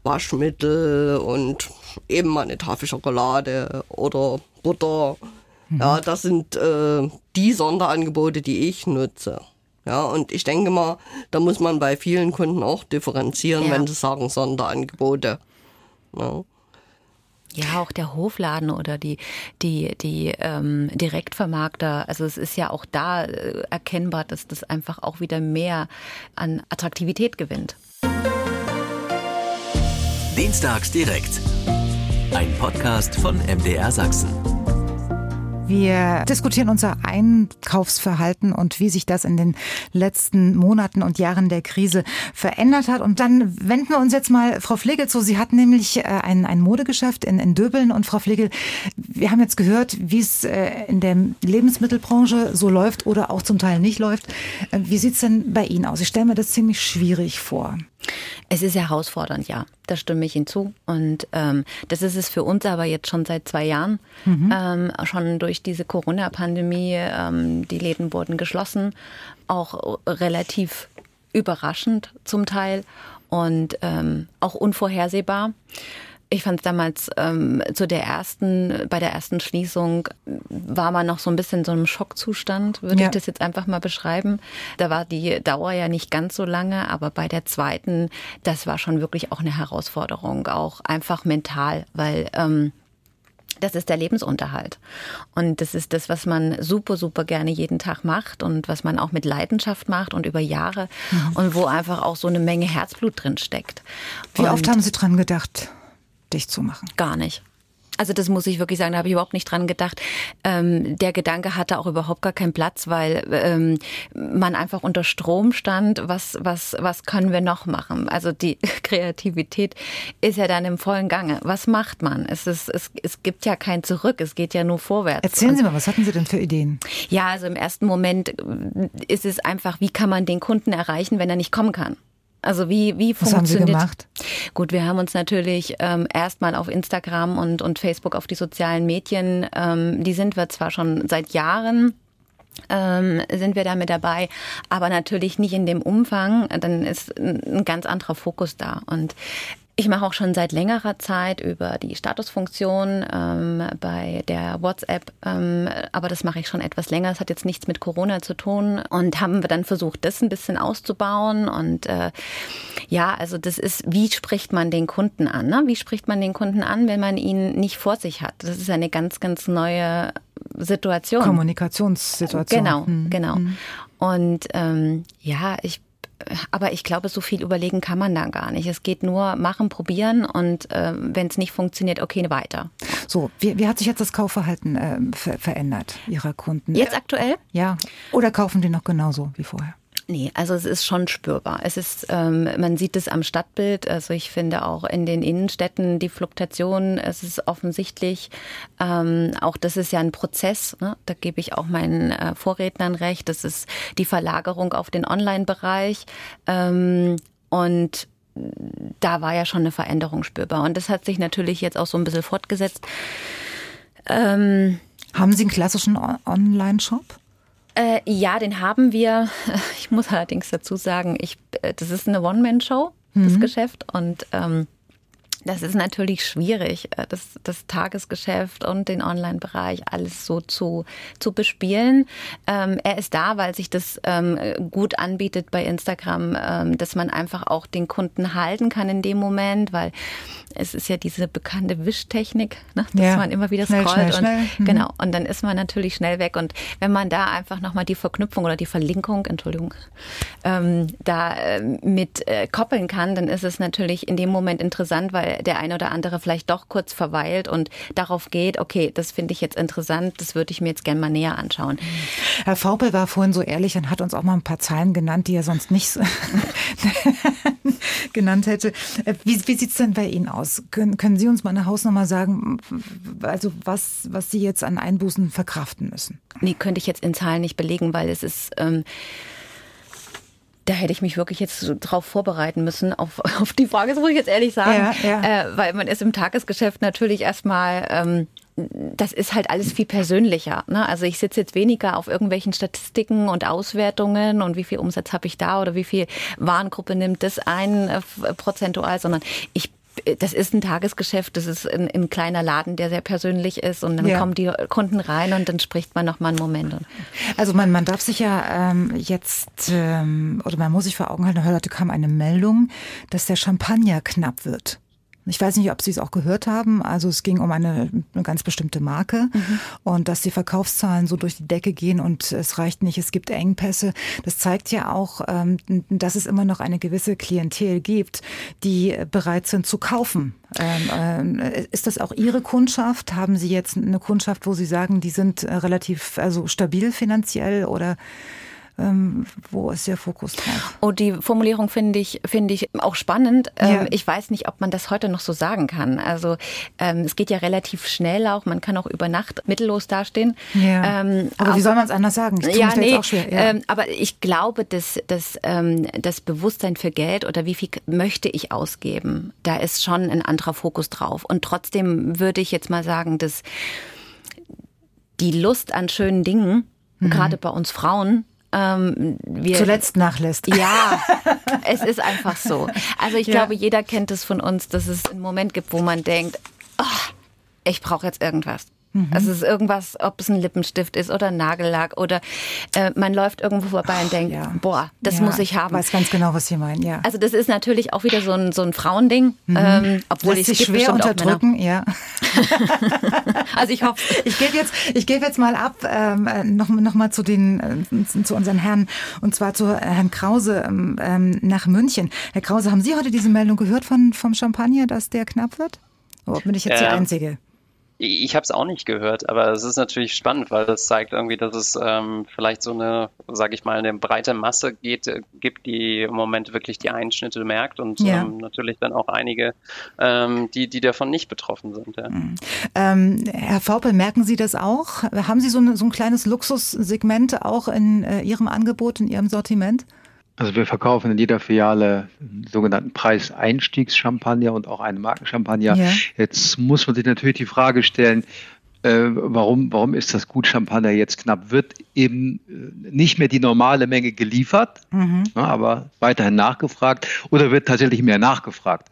Speaker 11: Waschmittel und eben mal eine Tafel Schokolade oder Butter. Mhm. Ja, das sind äh, die Sonderangebote, die ich nutze. Ja, und ich denke mal, da muss man bei vielen Kunden auch differenzieren, ja. wenn sie sagen Sonderangebote. Ja.
Speaker 8: Ja, auch der Hofladen oder die, die, die ähm, Direktvermarkter. Also es ist ja auch da äh, erkennbar, dass das einfach auch wieder mehr an Attraktivität gewinnt.
Speaker 1: Dienstags direkt. Ein Podcast von MDR Sachsen.
Speaker 2: Wir diskutieren unser Einkaufsverhalten und wie sich das in den letzten Monaten und Jahren der Krise verändert hat. Und dann wenden wir uns jetzt mal, Frau Flegel, zu. Sie hat nämlich äh, ein, ein Modegeschäft in, in Döbeln. Und Frau Flegel, wir haben jetzt gehört, wie es äh, in der Lebensmittelbranche so läuft oder auch zum Teil nicht läuft. Äh, wie sieht es denn bei Ihnen aus? Ich stelle mir das ziemlich schwierig vor.
Speaker 8: Es ist herausfordernd, ja. Da stimme ich hinzu. Und ähm, das ist es für uns aber jetzt schon seit zwei Jahren. Mhm. Ähm, schon durch diese Corona-Pandemie. Ähm, die Läden wurden geschlossen. Auch relativ überraschend zum Teil und ähm, auch unvorhersehbar. Ich fand es damals ähm, zu der ersten, bei der ersten Schließung war man noch so ein bisschen in so einem Schockzustand, würde ja. ich das jetzt einfach mal beschreiben. Da war die Dauer ja nicht ganz so lange, aber bei der zweiten, das war schon wirklich auch eine Herausforderung, auch einfach mental, weil ähm, das ist der Lebensunterhalt. Und das ist das, was man super, super gerne jeden Tag macht und was man auch mit Leidenschaft macht und über Jahre mhm. und wo einfach auch so eine Menge Herzblut drin steckt.
Speaker 2: Wie und oft haben Sie dran gedacht? Dicht zu machen?
Speaker 8: Gar nicht. Also das muss ich wirklich sagen, da habe ich überhaupt nicht dran gedacht. Ähm, der Gedanke hatte auch überhaupt gar keinen Platz, weil ähm, man einfach unter Strom stand. Was, was, was können wir noch machen? Also die *laughs* Kreativität ist ja dann im vollen Gange. Was macht man? Es, ist, es, es gibt ja kein Zurück, es geht ja nur vorwärts.
Speaker 2: Erzählen Sie mal, was hatten Sie denn für Ideen?
Speaker 8: Ja, also im ersten Moment ist es einfach, wie kann man den Kunden erreichen, wenn er nicht kommen kann? Also wie, wie
Speaker 2: Was funktioniert? Haben Sie gemacht?
Speaker 8: Gut, wir haben uns natürlich ähm, erstmal auf Instagram und, und Facebook auf die sozialen Medien, ähm, die sind wir zwar schon seit Jahren ähm, sind wir da mit dabei, aber natürlich nicht in dem Umfang. Dann ist ein ganz anderer Fokus da. Und ich mache auch schon seit längerer Zeit über die Statusfunktion ähm, bei der WhatsApp, ähm, aber das mache ich schon etwas länger. Das hat jetzt nichts mit Corona zu tun und haben wir dann versucht, das ein bisschen auszubauen und äh, ja, also das ist, wie spricht man den Kunden an? Ne? Wie spricht man den Kunden an, wenn man ihn nicht vor sich hat? Das ist eine ganz, ganz neue Situation.
Speaker 2: Kommunikationssituation.
Speaker 8: Genau, hm. genau. Hm. Und ähm, ja, ich aber ich glaube, so viel überlegen kann man da gar nicht. Es geht nur machen, probieren und äh, wenn es nicht funktioniert, okay, weiter.
Speaker 2: So, wie, wie hat sich jetzt das Kaufverhalten äh, ver verändert Ihrer Kunden?
Speaker 8: Jetzt aktuell?
Speaker 2: Ja. Oder kaufen die noch genauso wie vorher?
Speaker 8: Nee, also es ist schon spürbar. Es ist, ähm, man sieht es am Stadtbild. Also ich finde auch in den Innenstädten die Fluktuation, es ist offensichtlich. Ähm, auch das ist ja ein Prozess. Ne? Da gebe ich auch meinen äh, Vorrednern recht. Das ist die Verlagerung auf den Online-Bereich. Ähm, und da war ja schon eine Veränderung spürbar. Und das hat sich natürlich jetzt auch so ein bisschen fortgesetzt.
Speaker 2: Ähm, Haben Sie einen klassischen Online-Shop?
Speaker 8: Äh, ja, den haben wir. *laughs* Ich muss allerdings dazu sagen, ich, äh, das ist eine One-Man-Show, das mhm. Geschäft. Und ähm, Das ist natürlich schwierig, äh, das, das Tagesgeschäft und den Online-Bereich alles so zu, zu bespielen. Ähm, er ist da, weil sich das ähm, gut anbietet bei Instagram, ähm, dass man einfach auch den Kunden halten kann in dem Moment, weil es ist ja diese bekannte Wischtechnik, ne, dass ja. man immer wieder scrollt schnell, schnell, und schnell. Mhm. genau und dann ist man natürlich schnell weg und wenn man da einfach nochmal die Verknüpfung oder die Verlinkung, Entschuldigung, ähm, da äh, mit äh, koppeln kann, dann ist es natürlich in dem Moment interessant, weil der eine oder andere vielleicht doch kurz verweilt und darauf geht, okay, das finde ich jetzt interessant, das würde ich mir jetzt gerne mal näher anschauen.
Speaker 2: Herr Faupel war vorhin so ehrlich und hat uns auch mal ein paar Zahlen genannt, die er sonst nicht *laughs* genannt hätte. Äh, wie, wie sieht es denn bei Ihnen aus? Können, können Sie uns mal eine Hausnummer sagen, also was, was Sie jetzt an Einbußen verkraften müssen?
Speaker 8: Nee, könnte ich jetzt in Zahlen nicht belegen, weil es ist... Ähm, da hätte ich mich wirklich jetzt drauf vorbereiten müssen, auf, *laughs* auf die Frage, das muss ich jetzt ehrlich sagen. Ja, ja. Äh, weil man ist im Tagesgeschäft natürlich erstmal, ähm, das ist halt alles viel persönlicher. Ne? Also ich sitze jetzt weniger auf irgendwelchen Statistiken und Auswertungen und wie viel Umsatz habe ich da oder wie viel Warengruppe nimmt das ein äh, prozentual, sondern ich das ist ein Tagesgeschäft, das ist ein, ein, kleiner Laden, der sehr persönlich ist und dann ja. kommen die Kunden rein und dann spricht man noch mal einen Moment.
Speaker 2: Also man, man darf sich ja ähm, jetzt, ähm, oder man muss sich vor Augen halten, heute kam eine Meldung, dass der Champagner knapp wird. Ich weiß nicht, ob Sie es auch gehört haben. Also es ging um eine, eine ganz bestimmte Marke mhm. und dass die Verkaufszahlen so durch die Decke gehen und es reicht nicht, es gibt Engpässe. Das zeigt ja auch, ähm, dass es immer noch eine gewisse Klientel gibt, die bereit sind zu kaufen. Ähm, äh, ist das auch Ihre Kundschaft? Haben Sie jetzt eine Kundschaft, wo Sie sagen, die sind äh, relativ also stabil finanziell oder ähm, wo ist der Fokus drauf?
Speaker 8: Oh, die Formulierung finde ich, finde ich auch spannend. Ähm, ja. Ich weiß nicht, ob man das heute noch so sagen kann. Also ähm, es geht ja relativ schnell auch. Man kann auch über Nacht mittellos dastehen.
Speaker 2: Ja. Aber wie soll man es anders sagen?
Speaker 8: Ich ja, nee, auch schwer. Ja. Aber ich glaube, dass, dass das Bewusstsein für Geld oder wie viel möchte ich ausgeben, da ist schon ein anderer Fokus drauf. Und trotzdem würde ich jetzt mal sagen, dass die Lust an schönen Dingen, mhm. gerade bei uns Frauen,
Speaker 2: ähm, wir, zuletzt nachlässt.
Speaker 8: Ja, es ist einfach so. Also ich ja. glaube, jeder kennt es von uns, dass es einen Moment gibt, wo man denkt, oh, ich brauche jetzt irgendwas. Mhm. Also es ist irgendwas, ob es ein Lippenstift ist oder ein Nagellack oder äh, man läuft irgendwo vorbei und denkt, ja. boah, das ja, muss ich haben.
Speaker 2: Ich weiß ganz genau, was Sie meinen, ja.
Speaker 8: Also das ist natürlich auch wieder so ein, so ein Frauending,
Speaker 2: mhm. ähm, obwohl ich sich schwer unterdrücken, ja. *laughs* also ich hoffe, ich gebe jetzt, ich gebe jetzt mal ab, ähm, noch, noch mal zu den, äh, zu unseren Herren und zwar zu Herrn Krause ähm, ähm, nach München. Herr Krause, haben Sie heute diese Meldung gehört von vom Champagner, dass der knapp wird? Oder bin ich jetzt die Einzige?
Speaker 9: Ich habe es auch nicht gehört, aber es ist natürlich spannend, weil das zeigt irgendwie, dass es ähm, vielleicht so eine, sage ich mal, eine breite Masse geht, äh, gibt, die im Moment wirklich die Einschnitte merkt und ja. ähm, natürlich dann auch einige, ähm, die, die davon nicht betroffen sind. Ja. Mhm.
Speaker 2: Ähm, Herr Vaupel, merken Sie das auch? Haben Sie so, eine, so ein kleines Luxussegment auch in äh, Ihrem Angebot, in Ihrem Sortiment?
Speaker 10: Also wir verkaufen in jeder Filiale einen sogenannten Preiseinstiegschampagner und auch einen Markenchampagner. Ja. Jetzt muss man sich natürlich die Frage stellen, äh, warum, warum ist das Gut Champagner jetzt knapp? Wird eben äh, nicht mehr die normale Menge geliefert, mhm. na, aber weiterhin nachgefragt oder wird tatsächlich mehr nachgefragt?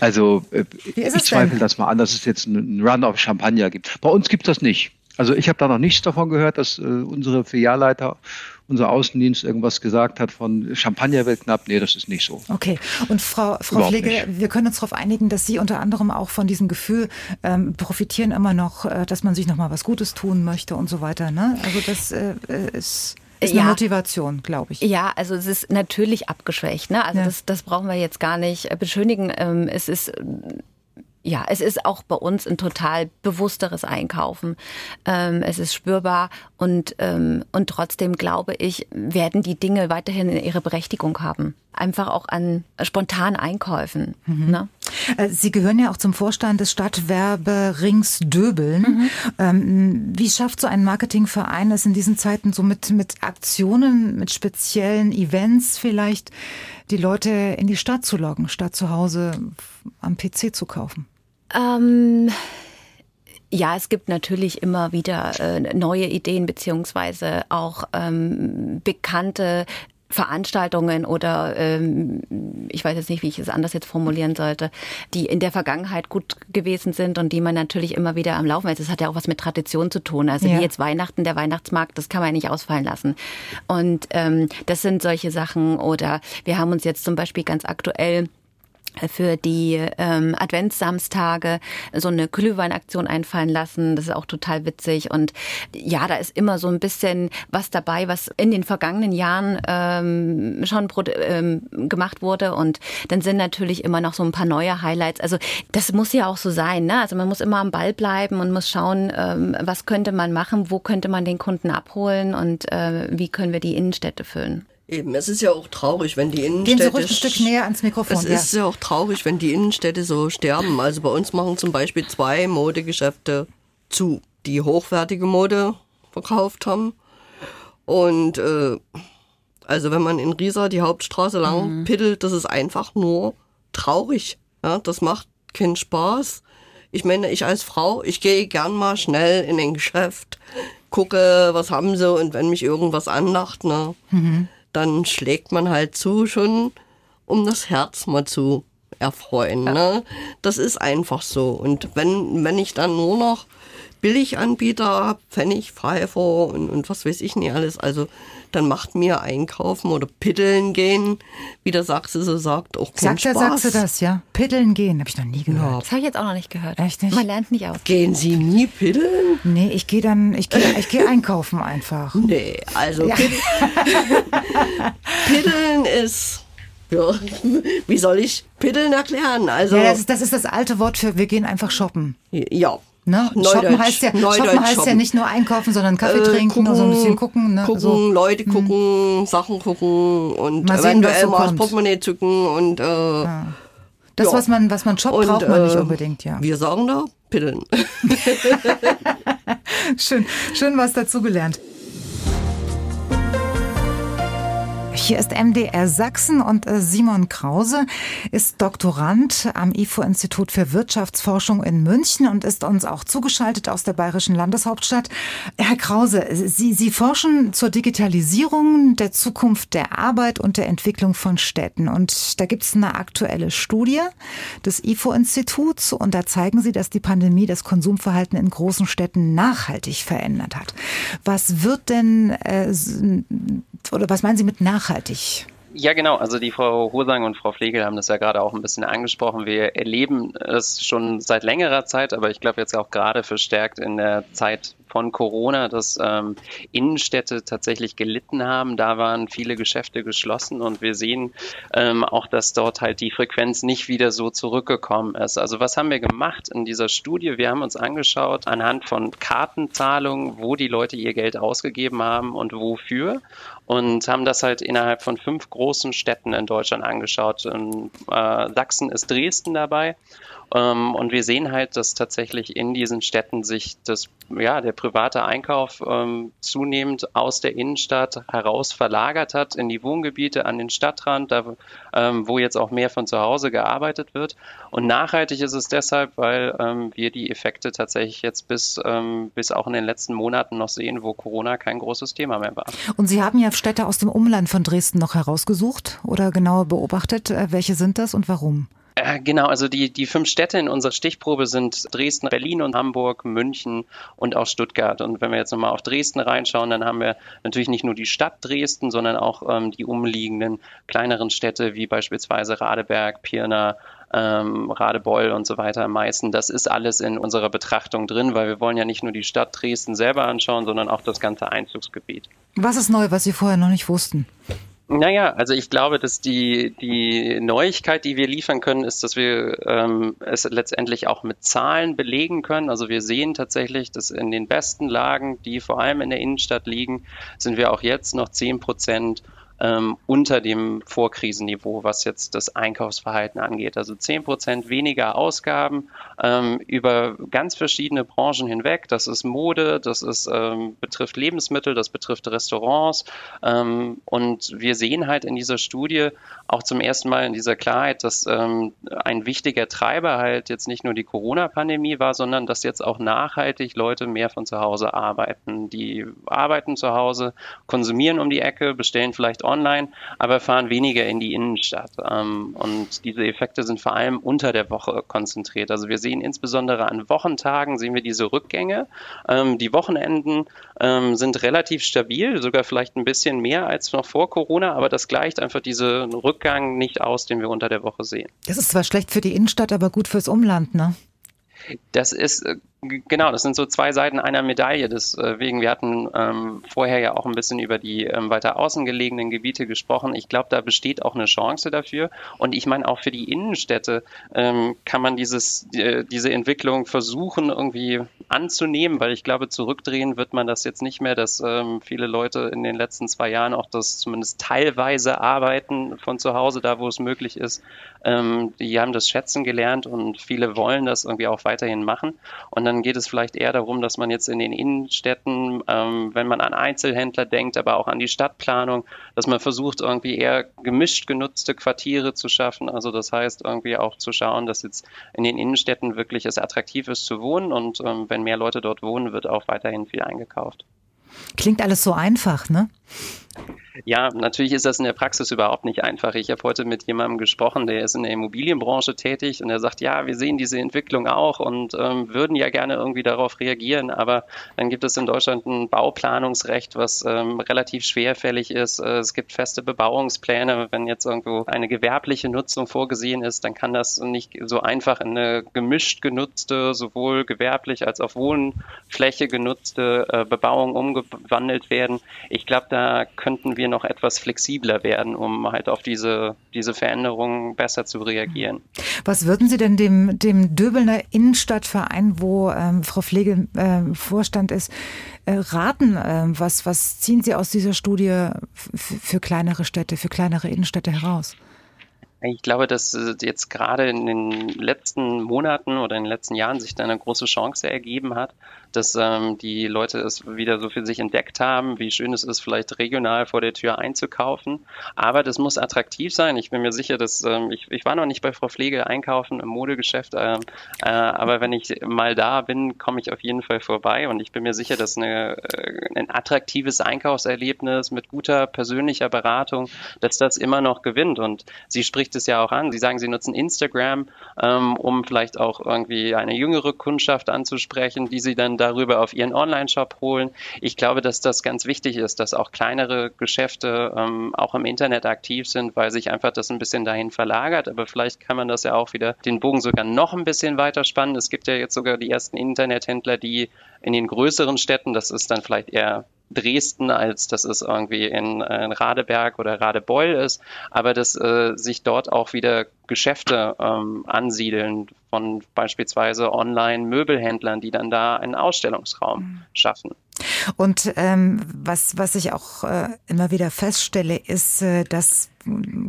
Speaker 10: Also äh, ich zweifle denn? das mal an, dass es jetzt einen Run auf Champagner gibt. Bei uns gibt es das nicht. Also ich habe da noch nichts davon gehört, dass äh, unsere Filialleiter unser Außendienst irgendwas gesagt hat von Champagner wird knapp. Nee, das ist nicht so.
Speaker 2: Okay. Und Frau, Frau Pflege, nicht. wir können uns darauf einigen, dass Sie unter anderem auch von diesem Gefühl ähm, profitieren immer noch, äh, dass man sich noch mal was Gutes tun möchte und so weiter. Ne? Also das äh, ist ist eine ja. Motivation, glaube ich.
Speaker 8: Ja, also es ist natürlich abgeschwächt. Ne? Also ja. das, das brauchen wir jetzt gar nicht äh, beschönigen. Ähm, es ist ja, es ist auch bei uns ein total bewussteres Einkaufen. Ähm, es ist spürbar und, ähm, und trotzdem glaube ich, werden die Dinge weiterhin ihre Berechtigung haben. Einfach auch an spontanen Einkäufen. Mhm. Ne?
Speaker 2: Äh, Sie gehören ja auch zum Vorstand des Stadtwerberings Döbeln. Mhm. Ähm, wie schafft so ein Marketingverein es in diesen Zeiten so mit, mit Aktionen, mit speziellen Events vielleicht, die Leute in die Stadt zu locken, statt zu Hause am PC zu kaufen?
Speaker 8: Ähm, ja, es gibt natürlich immer wieder äh, neue Ideen beziehungsweise auch ähm, bekannte Veranstaltungen oder ähm, ich weiß jetzt nicht, wie ich es anders jetzt formulieren sollte, die in der Vergangenheit gut gewesen sind und die man natürlich immer wieder am Laufen ist. Das hat ja auch was mit Tradition zu tun. Also ja. wie jetzt Weihnachten, der Weihnachtsmarkt, das kann man ja nicht ausfallen lassen. Und ähm, das sind solche Sachen. Oder wir haben uns jetzt zum Beispiel ganz aktuell für die ähm, Adventssamstage so eine Glühweinaktion einfallen lassen. Das ist auch total witzig. Und ja, da ist immer so ein bisschen was dabei, was in den vergangenen Jahren ähm, schon ähm, gemacht wurde. Und dann sind natürlich immer noch so ein paar neue Highlights. Also das muss ja auch so sein. Ne? Also man muss immer am Ball bleiben und muss schauen, ähm, was könnte man machen, wo könnte man den Kunden abholen und äh, wie können wir die Innenstädte füllen.
Speaker 11: Eben, es ist ja auch traurig, wenn die Innenstädte.
Speaker 2: Gehen Sie ruhig ein Stück näher ans Mikrofon.
Speaker 11: Es ja. ist ja auch traurig, wenn die Innenstädte so sterben. Also bei uns machen zum Beispiel zwei Modegeschäfte zu, die hochwertige Mode verkauft haben. Und äh, also wenn man in Riesa die Hauptstraße lang mhm. piddelt, das ist einfach nur traurig. Ja, das macht keinen Spaß. Ich meine, ich als Frau, ich gehe gern mal schnell in ein Geschäft, gucke, was haben sie und wenn mich irgendwas anlacht, ne, mhm dann schlägt man halt zu, schon um das Herz mal zu erfreuen. Ne? Das ist einfach so. Und wenn, wenn ich dann nur noch Billiganbieter habe, Pfennigpfeifer und, und was weiß ich nicht alles, also dann macht mir einkaufen oder piddeln gehen, wie der Sachse so sagt, auch keinen
Speaker 2: Sagt der Sachse das, ja? Piddeln gehen, habe ich noch nie gehört. Ja.
Speaker 8: Das habe ich jetzt auch noch nicht gehört.
Speaker 2: Echt nicht?
Speaker 8: Man lernt nicht aus.
Speaker 11: Gehen Sie nie piddeln?
Speaker 2: Nee, ich gehe dann, ich gehe ich geh *laughs* einkaufen einfach.
Speaker 11: Nee, also ja. piddeln *laughs* ist... Ja, wie soll ich Piddeln erklären? Also,
Speaker 2: ja, das, ist, das ist das alte Wort für wir gehen einfach shoppen.
Speaker 11: Ja,
Speaker 2: Ne? Shoppen heißt, ja, shoppen heißt shoppen. ja nicht nur einkaufen, sondern Kaffee äh, trinken
Speaker 11: gucken,
Speaker 2: und so ein bisschen gucken. Ne?
Speaker 11: Gucken,
Speaker 2: so.
Speaker 11: Leute hm. gucken, hm. Sachen gucken und mal sehen, eventuell so mal das Portemonnaie zücken und äh, ja.
Speaker 2: Das, ja. was man, was man shoppt, und, braucht man nicht äh, unbedingt, ja.
Speaker 11: Wir sagen da, Pillen. *laughs* *laughs*
Speaker 2: schön, schön was dazugelernt. Hier ist MDR Sachsen und äh, Simon Krause ist Doktorand am IFO-Institut für Wirtschaftsforschung in München und ist uns auch zugeschaltet aus der bayerischen Landeshauptstadt. Herr Krause, Sie, Sie forschen zur Digitalisierung der Zukunft der Arbeit und der Entwicklung von Städten. Und da gibt es eine aktuelle Studie des IFO-Instituts und da zeigen Sie, dass die Pandemie das Konsumverhalten in großen Städten nachhaltig verändert hat. Was wird denn, äh, oder was meinen Sie mit nachhaltig?
Speaker 9: Ja, genau. Also die Frau Hosang und Frau Flegel haben das ja gerade auch ein bisschen angesprochen. Wir erleben es schon seit längerer Zeit, aber ich glaube jetzt auch gerade verstärkt in der Zeit von Corona, dass ähm, Innenstädte tatsächlich gelitten haben. Da waren viele Geschäfte geschlossen und wir sehen ähm, auch, dass dort halt die Frequenz nicht wieder so zurückgekommen ist. Also was haben wir gemacht in dieser Studie? Wir haben uns angeschaut anhand von Kartenzahlungen, wo die Leute ihr Geld ausgegeben haben und wofür und haben das halt innerhalb von fünf großen Städten in Deutschland angeschaut. In äh, Sachsen ist Dresden dabei ähm, und wir sehen halt, dass tatsächlich in diesen Städten sich das, ja, der private Einkauf ähm, zunehmend aus der Innenstadt heraus verlagert hat in die Wohngebiete, an den Stadtrand, da, ähm, wo jetzt auch mehr von zu Hause gearbeitet wird. Und nachhaltig ist es deshalb, weil ähm, wir die Effekte tatsächlich jetzt bis, ähm, bis auch in den letzten Monaten noch sehen, wo Corona kein großes Thema mehr war.
Speaker 2: Und Sie haben ja Städte aus dem Umland von Dresden noch herausgesucht oder genauer beobachtet. Äh, welche sind das und warum?
Speaker 9: Äh, genau, also die, die fünf Städte in unserer Stichprobe sind Dresden, Berlin und Hamburg, München und auch Stuttgart. Und wenn wir jetzt nochmal auf Dresden reinschauen, dann haben wir natürlich nicht nur die Stadt Dresden, sondern auch ähm, die umliegenden kleineren Städte wie beispielsweise Radeberg, Pirna, ähm, Radebeul und so weiter, Meißen. Das ist alles in unserer Betrachtung drin, weil wir wollen ja nicht nur die Stadt Dresden selber anschauen, sondern auch das ganze Einzugsgebiet.
Speaker 2: Was ist neu, was Sie vorher noch nicht wussten?
Speaker 9: Naja, also ich glaube, dass die, die Neuigkeit, die wir liefern können, ist, dass wir ähm, es letztendlich auch mit Zahlen belegen können. Also wir sehen tatsächlich, dass in den besten Lagen, die vor allem in der Innenstadt liegen, sind wir auch jetzt noch 10 Prozent ähm, unter dem Vorkrisenniveau, was jetzt das Einkaufsverhalten angeht. Also 10 Prozent weniger Ausgaben ähm, über ganz verschiedene Branchen hinweg. Das ist Mode, das ist, ähm, betrifft Lebensmittel, das betrifft Restaurants. Ähm, und wir sehen halt in dieser Studie auch zum ersten Mal in dieser Klarheit, dass ähm, ein wichtiger Treiber halt jetzt nicht nur die Corona-Pandemie war, sondern dass jetzt auch nachhaltig Leute mehr von zu Hause arbeiten. Die arbeiten zu Hause, konsumieren um die Ecke, bestellen vielleicht online online, aber fahren weniger in die Innenstadt. Ähm, und diese Effekte sind vor allem unter der Woche konzentriert. Also wir sehen insbesondere an Wochentagen sehen wir diese Rückgänge. Ähm, die Wochenenden ähm, sind relativ stabil, sogar vielleicht ein bisschen mehr als noch vor Corona, aber das gleicht einfach diesen Rückgang nicht aus, den wir unter der Woche sehen.
Speaker 2: Das ist zwar schlecht für die Innenstadt, aber gut fürs Umland, ne?
Speaker 9: Das ist äh, Genau, das sind so zwei Seiten einer Medaille. Deswegen, wir hatten ähm, vorher ja auch ein bisschen über die ähm, weiter außen gelegenen Gebiete gesprochen. Ich glaube, da besteht auch eine Chance dafür. Und ich meine, auch für die Innenstädte ähm, kann man dieses, äh, diese Entwicklung versuchen, irgendwie anzunehmen, weil ich glaube, zurückdrehen wird man das jetzt nicht mehr, dass ähm, viele Leute in den letzten zwei Jahren auch das zumindest teilweise arbeiten von zu Hause, da wo es möglich ist. Ähm, die haben das schätzen gelernt und viele wollen das irgendwie auch weiterhin machen. Und dann dann geht es vielleicht eher darum, dass man jetzt in den Innenstädten, ähm, wenn man an Einzelhändler denkt, aber auch an die Stadtplanung, dass man versucht, irgendwie eher gemischt genutzte Quartiere zu schaffen. Also das heißt, irgendwie auch zu schauen, dass jetzt in den Innenstädten wirklich es attraktiv ist zu wohnen und ähm, wenn mehr Leute dort wohnen, wird auch weiterhin viel eingekauft.
Speaker 2: Klingt alles so einfach, ne?
Speaker 9: Ja, natürlich ist das in der Praxis überhaupt nicht einfach. Ich habe heute mit jemandem gesprochen, der ist in der Immobilienbranche tätig und er sagt, ja, wir sehen diese Entwicklung auch und ähm, würden ja gerne irgendwie darauf reagieren, aber dann gibt es in Deutschland ein Bauplanungsrecht, was ähm, relativ schwerfällig ist. Äh, es gibt feste Bebauungspläne. Wenn jetzt irgendwo eine gewerbliche Nutzung vorgesehen ist, dann kann das nicht so einfach in eine gemischt genutzte, sowohl gewerblich als auch Wohnfläche genutzte äh, Bebauung umgewandelt werden. Ich glaube, da könnten wir wir noch etwas flexibler werden, um halt auf diese, diese Veränderungen besser zu reagieren.
Speaker 2: Was würden Sie denn dem, dem Döbelner Innenstadtverein, wo ähm, Frau Pflege äh, Vorstand ist, äh, raten? Äh, was, was ziehen Sie aus dieser Studie für kleinere Städte, für kleinere Innenstädte heraus?
Speaker 9: Ich glaube, dass äh, jetzt gerade in den letzten Monaten oder in den letzten Jahren sich da eine große Chance ergeben hat, dass ähm, die Leute es wieder so für sich entdeckt haben, wie schön es ist, vielleicht regional vor der Tür einzukaufen. Aber das muss attraktiv sein. Ich bin mir sicher, dass ähm, ich, ich war noch nicht bei Frau Pflege einkaufen im Modegeschäft, äh, äh, aber wenn ich mal da bin, komme ich auf jeden Fall vorbei und ich bin mir sicher, dass eine, äh, ein attraktives Einkaufserlebnis mit guter persönlicher Beratung, dass das immer noch gewinnt. Und sie spricht es ja auch an. Sie sagen, sie nutzen Instagram, ähm, um vielleicht auch irgendwie eine jüngere Kundschaft anzusprechen, die sie dann darüber auf ihren Online-Shop holen. Ich glaube, dass das ganz wichtig ist, dass auch kleinere Geschäfte ähm, auch im Internet aktiv sind, weil sich einfach das ein bisschen dahin verlagert. Aber vielleicht kann man das ja auch wieder den Bogen sogar noch ein bisschen weiter spannen. Es gibt ja jetzt sogar die ersten Internethändler, die in den größeren Städten, das ist dann vielleicht eher Dresden, als dass es irgendwie in, in Radeberg oder Radebeul ist, aber dass äh, sich dort auch wieder Geschäfte ähm, ansiedeln von beispielsweise Online-Möbelhändlern, die dann da einen Ausstellungsraum mhm. schaffen.
Speaker 2: Und ähm, was, was ich auch äh, immer wieder feststelle, ist, äh, dass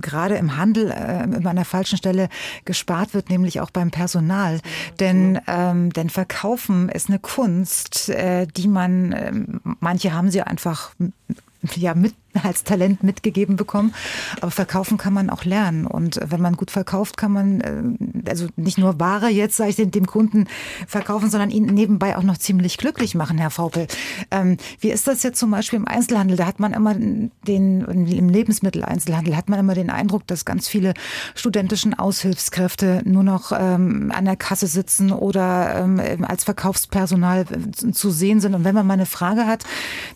Speaker 2: gerade im Handel äh, immer an der falschen Stelle gespart wird, nämlich auch beim Personal. Denn, ähm, denn Verkaufen ist eine Kunst, äh, die man, äh, manche haben sie einfach ja mit als Talent mitgegeben bekommen. Aber verkaufen kann man auch lernen. Und wenn man gut verkauft, kann man äh, also nicht nur Ware jetzt, sage ich dem Kunden verkaufen, sondern ihn nebenbei auch noch ziemlich glücklich machen, Herr Vaupel. Ähm, wie ist das jetzt zum Beispiel im Einzelhandel? Da hat man immer den, im Lebensmitteleinzelhandel hat man immer den Eindruck, dass ganz viele studentischen Aushilfskräfte nur noch ähm, an der Kasse sitzen oder ähm, als Verkaufspersonal zu sehen sind. Und wenn man mal eine Frage hat,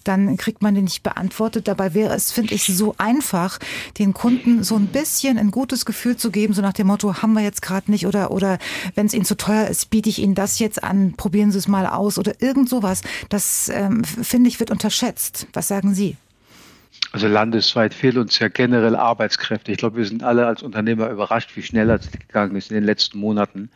Speaker 2: dann kriegt man die nicht beantwortet. Dabei wäre es, finde ich, so einfach, den Kunden so ein bisschen ein gutes Gefühl zu geben, so nach dem Motto, haben wir jetzt gerade nicht oder, oder wenn es Ihnen zu teuer ist, biete ich Ihnen das jetzt an, probieren Sie es mal aus oder irgend sowas. Das, ähm, finde ich, wird unterschätzt. Was sagen Sie?
Speaker 10: Also landesweit fehlen uns ja generell Arbeitskräfte. Ich glaube, wir sind alle als Unternehmer überrascht, wie schnell das gegangen ist in den letzten Monaten.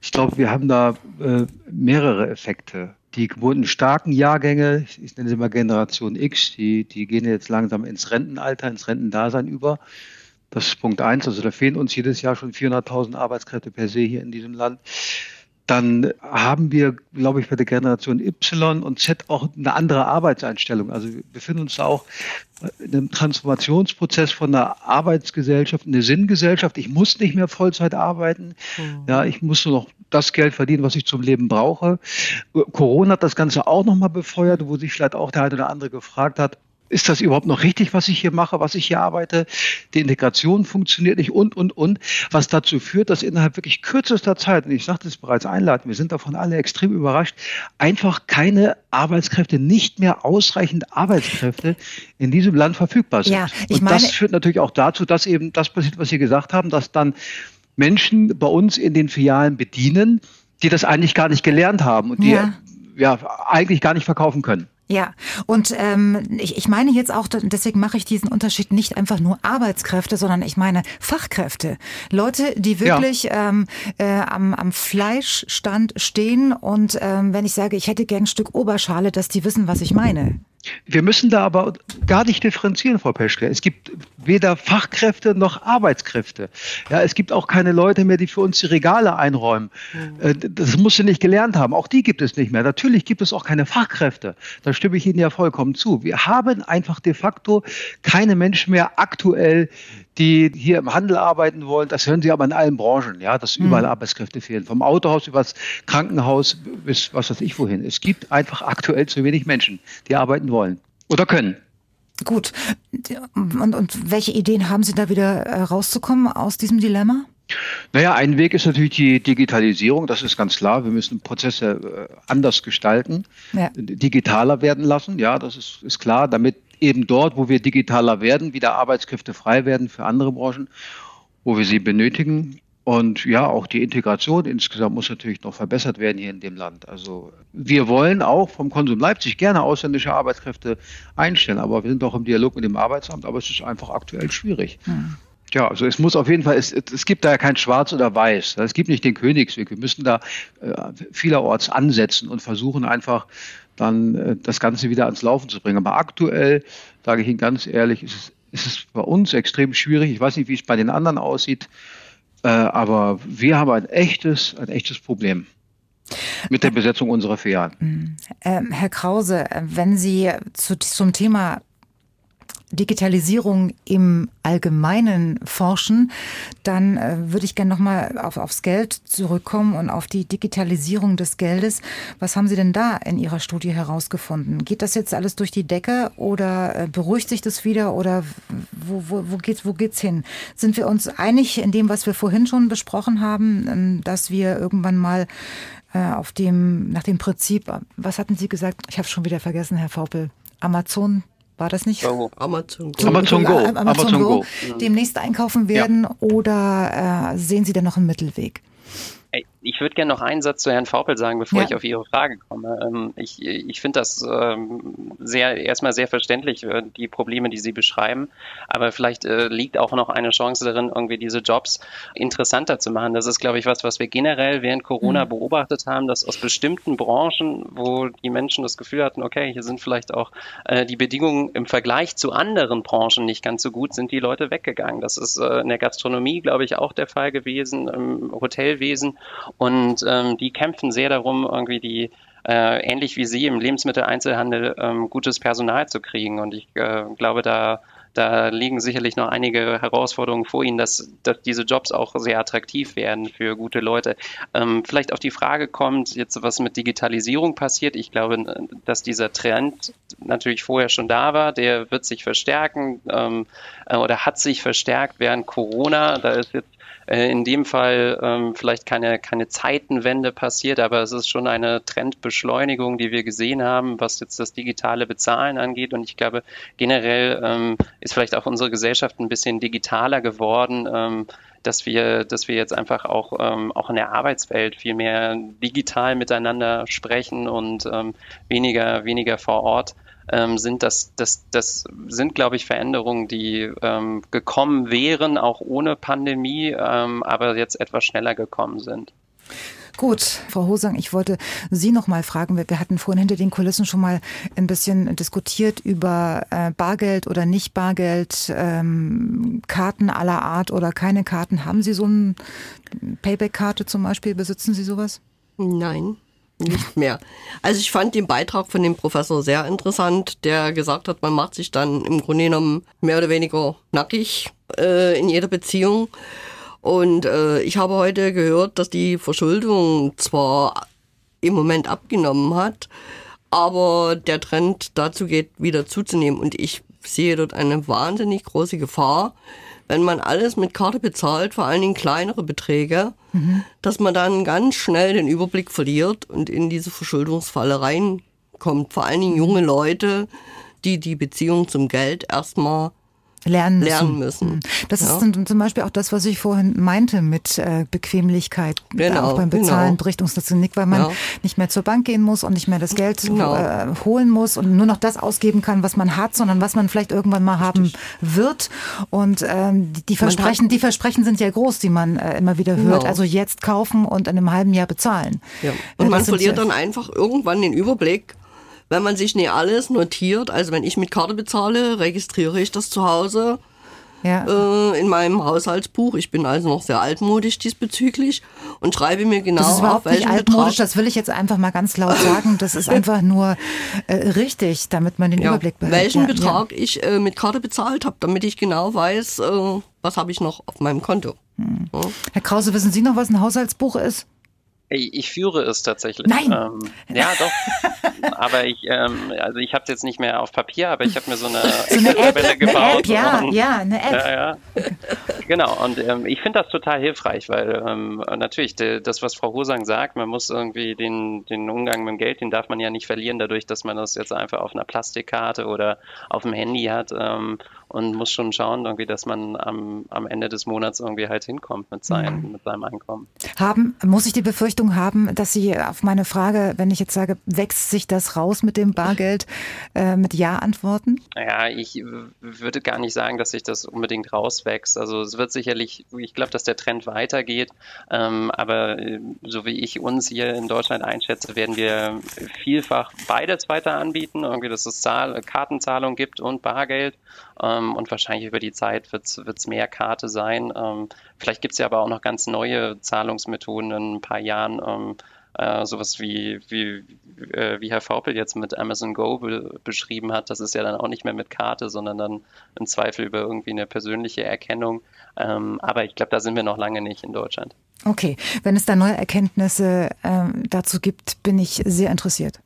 Speaker 10: Ich glaube, wir haben da äh, mehrere Effekte die geburtenstarken Jahrgänge, ich nenne sie mal Generation X, die, die gehen jetzt langsam ins Rentenalter, ins Rentendasein über. Das ist Punkt eins. Also da fehlen uns jedes Jahr schon 400.000 Arbeitskräfte per se hier in diesem Land. Dann haben wir, glaube ich, bei der Generation Y und Z auch eine andere Arbeitseinstellung. Also wir befinden uns da auch in einem Transformationsprozess von einer Arbeitsgesellschaft in eine Sinngesellschaft. Ich muss nicht mehr Vollzeit arbeiten. Mhm. Ja, ich muss nur noch das Geld verdienen, was ich zum Leben brauche. Corona hat das Ganze auch nochmal befeuert, wo sich vielleicht auch der eine oder andere gefragt hat, ist das überhaupt noch richtig, was ich hier mache, was ich hier arbeite? Die Integration funktioniert nicht und, und, und, was dazu führt, dass innerhalb wirklich kürzester Zeit, und ich sagte es bereits einleitend, wir sind davon alle extrem überrascht, einfach keine Arbeitskräfte, nicht mehr ausreichend Arbeitskräfte in diesem Land verfügbar sind. Ja, ich und meine, das führt natürlich auch dazu, dass eben das passiert, was Sie gesagt haben, dass dann Menschen bei uns in den Filialen bedienen, die das eigentlich gar nicht gelernt haben und die ja, ja eigentlich gar nicht verkaufen können.
Speaker 2: Ja, und ähm, ich, ich meine jetzt auch, deswegen mache ich diesen Unterschied nicht einfach nur Arbeitskräfte, sondern ich meine Fachkräfte. Leute, die wirklich ja. ähm, äh, am, am Fleischstand stehen und ähm, wenn ich sage, ich hätte gern ein Stück Oberschale, dass die wissen, was ich meine.
Speaker 10: Wir müssen da aber gar nicht differenzieren, Frau Peschke. Es gibt weder Fachkräfte noch Arbeitskräfte. Ja, es gibt auch keine Leute mehr, die für uns die Regale einräumen. Mhm. Das muss sie nicht gelernt haben. Auch die gibt es nicht mehr. Natürlich gibt es auch keine Fachkräfte. Da stimme ich Ihnen ja vollkommen zu. Wir haben einfach de facto keine Menschen mehr aktuell, die hier im Handel arbeiten wollen. Das hören Sie aber in allen Branchen, ja, dass überall mhm. Arbeitskräfte fehlen. Vom Autohaus über das Krankenhaus bis was weiß ich wohin. Es gibt einfach aktuell zu wenig Menschen, die arbeiten wollen oder können.
Speaker 2: Gut. Und, und welche Ideen haben Sie da wieder äh, rauszukommen aus diesem Dilemma?
Speaker 10: Naja, ein Weg ist natürlich die Digitalisierung, das ist ganz klar. Wir müssen Prozesse äh, anders gestalten, ja. digitaler werden lassen, ja, das ist, ist klar, damit eben dort, wo wir digitaler werden, wieder Arbeitskräfte frei werden für andere Branchen, wo wir sie benötigen. Und ja, auch die Integration insgesamt muss natürlich noch verbessert werden hier in dem Land. Also wir wollen auch vom Konsum Leipzig gerne ausländische Arbeitskräfte einstellen, aber wir sind auch im Dialog mit dem Arbeitsamt, aber es ist einfach aktuell schwierig. Hm. Ja, also es muss auf jeden Fall, es, es gibt da ja kein Schwarz oder Weiß. Es gibt nicht den Königsweg. Wir müssen da äh, vielerorts ansetzen und versuchen einfach dann äh, das Ganze wieder ans Laufen zu bringen. Aber aktuell, sage ich Ihnen ganz ehrlich, ist es, ist es bei uns extrem schwierig. Ich weiß nicht, wie es bei den anderen aussieht, äh, aber wir haben ein echtes, ein echtes Problem mit der Besetzung unserer Filialen.
Speaker 2: Ähm, Herr Krause, wenn Sie zu, zum Thema Digitalisierung im Allgemeinen forschen, dann äh, würde ich gerne nochmal auf, aufs Geld zurückkommen und auf die Digitalisierung des Geldes. Was haben Sie denn da in Ihrer Studie herausgefunden? Geht das jetzt alles durch die Decke oder äh, beruhigt sich das wieder oder wo, wo, wo geht's, wo geht's hin? Sind wir uns einig in dem, was wir vorhin schon besprochen haben, ähm, dass wir irgendwann mal äh, auf dem, nach dem Prinzip, was hatten Sie gesagt? Ich habe schon wieder vergessen, Herr Vaupel. Amazon war das nicht?
Speaker 11: Oh, Amazon
Speaker 10: Go. Amazon Go.
Speaker 2: Amazon, Amazon Go. Go. Demnächst einkaufen werden ja. oder äh, sehen Sie da noch einen Mittelweg?
Speaker 9: Ich würde gerne noch einen Satz zu Herrn Faupel sagen, bevor ja. ich auf Ihre Frage komme. Ähm, ich, ich finde das ähm, sehr, erstmal sehr verständlich, äh, die Probleme, die Sie beschreiben. Aber vielleicht äh, liegt auch noch eine Chance darin, irgendwie diese Jobs interessanter zu machen. Das ist, glaube ich, was, was wir generell während Corona mhm. beobachtet haben, dass aus bestimmten Branchen, wo die Menschen das Gefühl hatten, okay, hier sind vielleicht auch äh, die Bedingungen im Vergleich zu anderen Branchen nicht ganz so gut, sind die Leute weggegangen. Das ist in der Gastronomie, glaube ich, auch der Fall gewesen, im Hotelwesen. Und ähm, die kämpfen sehr darum, irgendwie die äh, ähnlich wie Sie im Lebensmitteleinzelhandel ähm, gutes Personal zu kriegen. Und ich äh, glaube, da da liegen sicherlich noch einige Herausforderungen vor Ihnen, dass, dass diese Jobs auch sehr attraktiv werden für gute Leute. Ähm, vielleicht auf die Frage kommt, jetzt was mit Digitalisierung passiert. Ich glaube, dass dieser Trend natürlich vorher schon da war, der wird sich verstärken ähm, äh, oder hat sich verstärkt während Corona. Da ist jetzt äh, in dem Fall ähm, vielleicht keine, keine Zeitenwende passiert, aber es ist schon eine Trendbeschleunigung, die wir gesehen haben, was jetzt das digitale Bezahlen angeht. Und ich glaube, generell ähm, ist vielleicht auch unsere Gesellschaft ein bisschen digitaler geworden. Ähm, dass wir, dass wir jetzt einfach auch, ähm, auch in der Arbeitswelt viel mehr digital miteinander sprechen und ähm, weniger, weniger vor Ort ähm, sind das, das, das sind, glaube ich, Veränderungen, die ähm, gekommen wären, auch ohne Pandemie, ähm, aber jetzt etwas schneller gekommen sind.
Speaker 2: Gut, Frau Hosang, ich wollte Sie noch mal fragen. Wir hatten vorhin hinter den Kulissen schon mal ein bisschen diskutiert über äh, Bargeld oder nicht Bargeld, ähm, Karten aller Art oder keine Karten. Haben Sie so eine Payback-Karte zum Beispiel? Besitzen Sie sowas?
Speaker 11: Nein nicht mehr. Also ich fand den Beitrag von dem Professor sehr interessant, der gesagt hat, man macht sich dann im Grunde genommen mehr oder weniger nackig äh, in jeder Beziehung. Und äh, ich habe heute gehört, dass die Verschuldung zwar im Moment abgenommen hat, Aber der Trend dazu geht wieder zuzunehmen und ich sehe dort eine wahnsinnig große Gefahr, wenn man alles mit Karte bezahlt, vor allen Dingen kleinere Beträge, mhm. dass man dann ganz schnell den Überblick verliert und in diese Verschuldungsfalle reinkommt. Vor allen Dingen junge Leute, die die Beziehung zum Geld erstmal
Speaker 2: lernen müssen.
Speaker 11: Lernen müssen. Mhm.
Speaker 2: Das ja. ist zum Beispiel auch das, was ich vorhin meinte mit äh, Bequemlichkeit, genau, auch beim Bezahlen, genau. Berichtungsstationik, weil man ja. nicht mehr zur Bank gehen muss und nicht mehr das Geld genau. äh, holen muss und nur noch das ausgeben kann, was man hat, sondern was man vielleicht irgendwann mal haben Richtig. wird. Und ähm, die, die Versprechen, die Versprechen sind ja groß, die man äh, immer wieder hört. Genau. Also jetzt kaufen und in einem halben Jahr bezahlen.
Speaker 11: Ja. Und man verliert dann einfach irgendwann den Überblick wenn man sich nicht alles notiert, also wenn ich mit Karte bezahle, registriere ich das zu Hause ja. äh, in meinem Haushaltsbuch. Ich bin also noch sehr altmodisch diesbezüglich und schreibe mir genau
Speaker 2: das ist überhaupt auf, nicht altmodisch, Betrag das will ich jetzt einfach mal ganz laut sagen. Das ist einfach nur äh, richtig, damit man den ja, Überblick behält.
Speaker 11: Welchen ja, Betrag ich äh, mit Karte bezahlt habe, damit ich genau weiß, äh, was habe ich noch auf meinem Konto. Hm.
Speaker 2: Herr Krause, wissen Sie noch, was ein Haushaltsbuch ist?
Speaker 9: Ich, führe es tatsächlich.
Speaker 2: Nein.
Speaker 9: Ähm, ja, doch. *laughs* aber ich, ähm, also ich habe es jetzt nicht mehr auf Papier, aber ich habe mir so eine *laughs*
Speaker 2: so eine App, gebaut. Eine App, ja, und, ja, eine App.
Speaker 9: Ja, ja. Genau. Und ähm, ich finde das total hilfreich, weil ähm, natürlich de, das, was Frau Hosang sagt, man muss irgendwie den, den Umgang mit dem Geld, den darf man ja nicht verlieren, dadurch, dass man das jetzt einfach auf einer Plastikkarte oder auf dem Handy hat. Und muss schon schauen, irgendwie, dass man am, am Ende des Monats irgendwie halt hinkommt mit, sein, mhm. mit seinem Einkommen.
Speaker 2: Haben, muss ich die Befürchtung haben, dass Sie auf meine Frage, wenn ich jetzt sage, wächst sich das raus mit dem Bargeld, *laughs* äh, mit Ja antworten?
Speaker 9: Ja, ich würde gar nicht sagen, dass sich das unbedingt rauswächst. Also es wird sicherlich, ich glaube, dass der Trend weitergeht, ähm, aber äh, so wie ich uns hier in Deutschland einschätze, werden wir vielfach beides weiter anbieten, irgendwie, dass es Zahl Kartenzahlung gibt und Bargeld. Ähm, und wahrscheinlich über die Zeit wird es mehr Karte sein. Ähm, vielleicht gibt es ja aber auch noch ganz neue Zahlungsmethoden in ein paar Jahren. Ähm, äh, sowas wie, wie, äh, wie Herr Faupel jetzt mit Amazon Go be beschrieben hat, das ist ja dann auch nicht mehr mit Karte, sondern dann im Zweifel über irgendwie eine persönliche Erkennung. Ähm, aber ich glaube, da sind wir noch lange nicht in Deutschland.
Speaker 2: Okay, wenn es da neue Erkenntnisse äh, dazu gibt, bin ich sehr interessiert.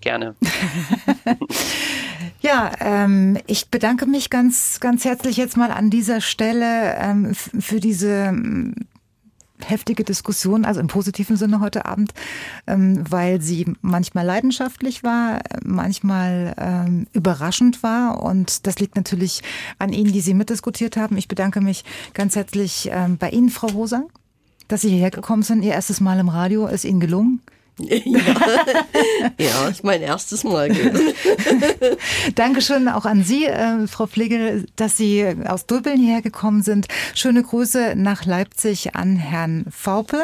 Speaker 9: Gerne. *laughs*
Speaker 2: Ja, ähm, ich bedanke mich ganz, ganz herzlich jetzt mal an dieser Stelle ähm, für diese ähm, heftige Diskussion, also im positiven Sinne heute Abend, ähm, weil sie manchmal leidenschaftlich war, manchmal ähm, überraschend war. Und das liegt natürlich an Ihnen, die Sie mitdiskutiert haben. Ich bedanke mich ganz herzlich ähm, bei Ihnen, Frau Hosang, dass Sie hierher gekommen sind. Ihr erstes Mal im Radio ist Ihnen gelungen.
Speaker 11: Ja, ja ist mein erstes Mal gewesen. *laughs*
Speaker 2: Dankeschön auch an Sie, äh, Frau Pflege, dass Sie aus Dulbeln hierher gekommen sind. Schöne Grüße nach Leipzig an Herrn Faupel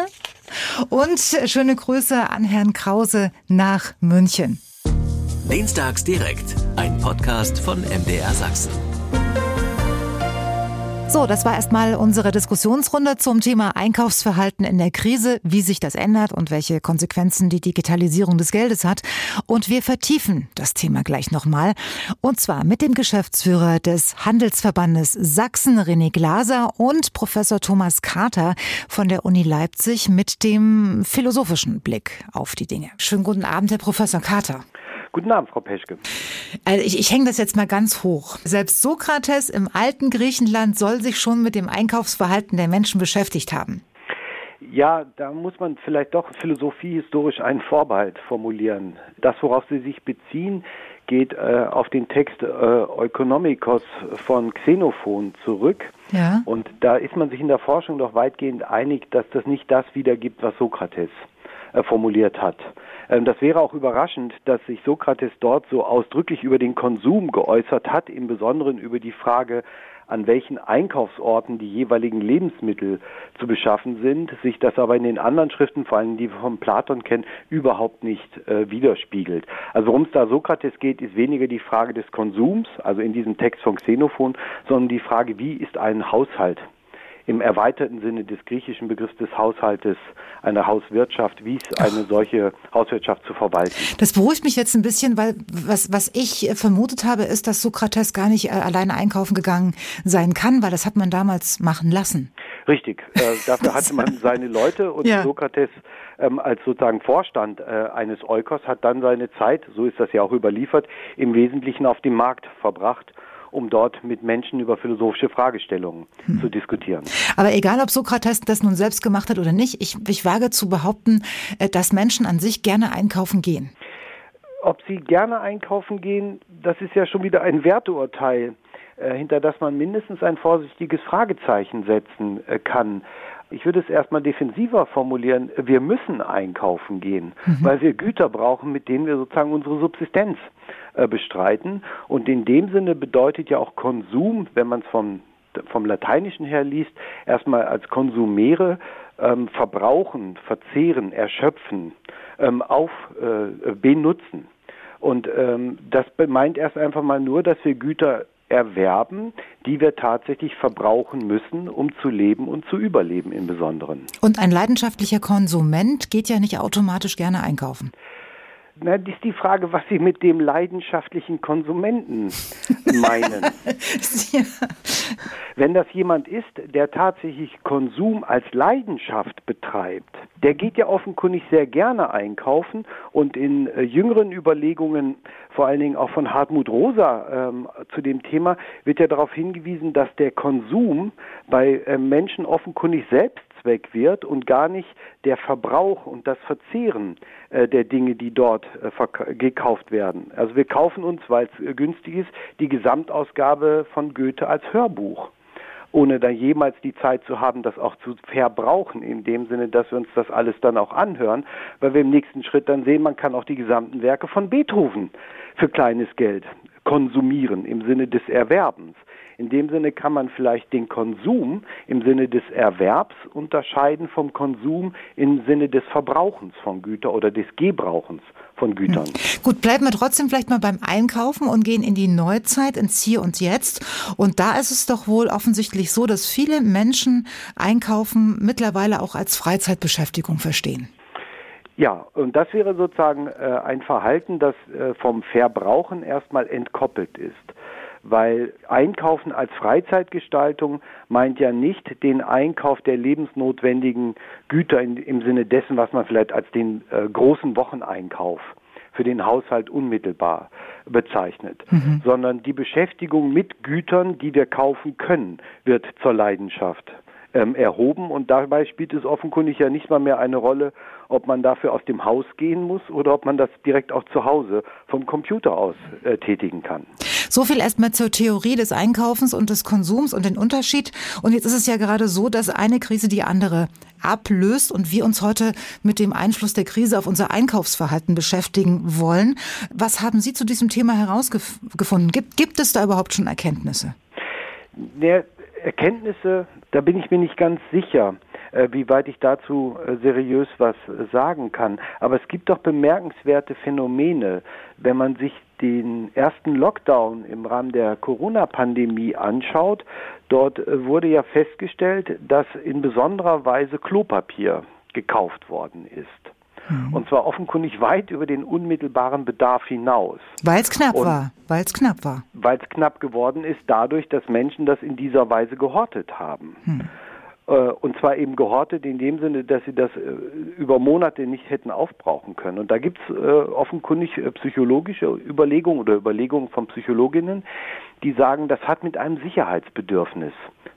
Speaker 2: und schöne Grüße an Herrn Krause nach München.
Speaker 1: Dienstags direkt, ein Podcast von MDR Sachsen.
Speaker 2: So, das war erstmal unsere Diskussionsrunde zum Thema Einkaufsverhalten in der Krise, wie sich das ändert und welche Konsequenzen die Digitalisierung des Geldes hat. Und wir vertiefen das Thema gleich nochmal. Und zwar mit dem Geschäftsführer des Handelsverbandes Sachsen, René Glaser, und Professor Thomas Carter von der Uni Leipzig mit dem philosophischen Blick auf die Dinge. Schönen guten Abend, Herr Professor Carter.
Speaker 13: Guten Abend, Frau Peschke.
Speaker 2: Also ich, ich hänge das jetzt mal ganz hoch. Selbst Sokrates im alten Griechenland soll sich schon mit dem Einkaufsverhalten der Menschen beschäftigt haben.
Speaker 13: Ja, da muss man vielleicht doch philosophiehistorisch einen Vorbehalt formulieren. Das, worauf Sie sich beziehen, geht äh, auf den Text äh, Ökonomikos von Xenophon zurück.
Speaker 2: Ja.
Speaker 13: Und da ist man sich in der Forschung doch weitgehend einig, dass das nicht das wiedergibt, was Sokrates äh, formuliert hat. Ähm, das wäre auch überraschend, dass sich Sokrates dort so ausdrücklich über den Konsum geäußert hat, im Besonderen über die Frage, an welchen Einkaufsorten die jeweiligen Lebensmittel zu beschaffen sind, sich das aber in den anderen Schriften, vor allem die wir von Platon kennen, überhaupt nicht äh, widerspiegelt. Also worum es da Sokrates geht, ist weniger die Frage des Konsums, also in diesem Text von Xenophon, sondern die Frage, wie ist ein Haushalt im erweiterten Sinne des griechischen Begriffs des Haushaltes einer Hauswirtschaft, wie es eine solche Hauswirtschaft zu verwalten.
Speaker 2: Das beruhigt mich jetzt ein bisschen, weil was, was ich vermutet habe, ist, dass Sokrates gar nicht äh, alleine einkaufen gegangen sein kann, weil das hat man damals machen lassen.
Speaker 13: Richtig, äh, dafür *laughs* hatte man seine Leute und ja. Sokrates ähm, als sozusagen Vorstand äh, eines Eukos hat dann seine Zeit, so ist das ja auch überliefert, im Wesentlichen auf dem Markt verbracht um dort mit Menschen über philosophische Fragestellungen hm. zu diskutieren.
Speaker 2: Aber egal, ob Sokrates das nun selbst gemacht hat oder nicht, ich, ich wage zu behaupten, äh, dass Menschen an sich gerne einkaufen gehen.
Speaker 13: Ob sie gerne einkaufen gehen, das ist ja schon wieder ein Werteurteil, äh, hinter das man mindestens ein vorsichtiges Fragezeichen setzen äh, kann. Ich würde es erstmal defensiver formulieren. Wir müssen einkaufen gehen, mhm. weil wir Güter brauchen, mit denen wir sozusagen unsere Subsistenz äh, bestreiten. Und in dem Sinne bedeutet ja auch Konsum, wenn man es vom, vom Lateinischen her liest, erstmal als Konsumere ähm, verbrauchen, verzehren, erschöpfen, ähm, auf, äh, benutzen. Und ähm, das meint erst einfach mal nur, dass wir Güter erwerben, die wir tatsächlich verbrauchen müssen, um zu leben und zu überleben im Besonderen.
Speaker 2: Und ein leidenschaftlicher Konsument geht ja nicht automatisch gerne einkaufen.
Speaker 13: Na, das ist die Frage, was Sie mit dem leidenschaftlichen Konsumenten meinen. *laughs* ja. Wenn das jemand ist, der tatsächlich Konsum als Leidenschaft betreibt, der geht ja offenkundig sehr gerne einkaufen und in äh, jüngeren Überlegungen, vor allen Dingen auch von Hartmut Rosa ähm, zu dem Thema, wird ja darauf hingewiesen, dass der Konsum bei äh, Menschen offenkundig selbst Selbstzweck wird und gar nicht der Verbrauch und das Verzehren äh, der Dinge, die dort äh, gekauft werden. Also wir kaufen uns, weil es äh, günstig ist, die Gesamtausgabe von Goethe als Hörbuch ohne da jemals die Zeit zu haben, das auch zu verbrauchen, in dem Sinne, dass wir uns das alles dann auch anhören, weil wir im nächsten Schritt dann sehen, man kann auch die gesamten Werke von Beethoven für kleines Geld konsumieren im Sinne des Erwerbens. In dem Sinne kann man vielleicht den Konsum im Sinne des Erwerbs unterscheiden vom Konsum im Sinne des Verbrauchens von Gütern oder des Gebrauchens von Gütern. Hm.
Speaker 2: Gut, bleiben wir trotzdem vielleicht mal beim Einkaufen und gehen in die Neuzeit, ins Hier und Jetzt. Und da ist es doch wohl offensichtlich so, dass viele Menschen Einkaufen mittlerweile auch als Freizeitbeschäftigung verstehen.
Speaker 13: Ja, und das wäre sozusagen äh, ein Verhalten, das äh, vom Verbrauchen erstmal entkoppelt ist weil Einkaufen als Freizeitgestaltung meint ja nicht den Einkauf der lebensnotwendigen Güter in, im Sinne dessen, was man vielleicht als den äh, großen Wocheneinkauf für den Haushalt unmittelbar bezeichnet, mhm. sondern die Beschäftigung mit Gütern, die wir kaufen können, wird zur Leidenschaft ähm, erhoben und dabei spielt es offenkundig ja nicht mal mehr eine Rolle, ob man dafür aus dem Haus gehen muss oder ob man das direkt auch zu Hause vom Computer aus äh, tätigen kann.
Speaker 2: So viel erstmal zur Theorie des Einkaufens und des Konsums und den Unterschied. Und jetzt ist es ja gerade so, dass eine Krise die andere ablöst und wir uns heute mit dem Einfluss der Krise auf unser Einkaufsverhalten beschäftigen wollen. Was haben Sie zu diesem Thema herausgefunden? Gibt, gibt es da überhaupt schon Erkenntnisse?
Speaker 13: Der Erkenntnisse, da bin ich mir nicht ganz sicher, wie weit ich dazu äh, seriös was sagen kann. Aber es gibt doch bemerkenswerte Phänomene, wenn man sich den ersten Lockdown im Rahmen der Corona-Pandemie anschaut, dort äh, wurde ja festgestellt, dass in besonderer Weise Klopapier gekauft worden ist. Mhm. Und zwar offenkundig weit über den unmittelbaren Bedarf hinaus.
Speaker 2: Weil es knapp Und war. Weil es knapp war.
Speaker 13: Weil es knapp geworden ist, dadurch, dass Menschen das in dieser Weise gehortet haben. Mhm. Äh, und zwar eben gehortet in dem Sinne, dass sie das äh, über Monate nicht hätten aufbrauchen können. Und da gibt es äh, offenkundig psychologische Überlegungen oder Überlegungen von Psychologinnen, die sagen, das hat mit einem Sicherheitsbedürfnis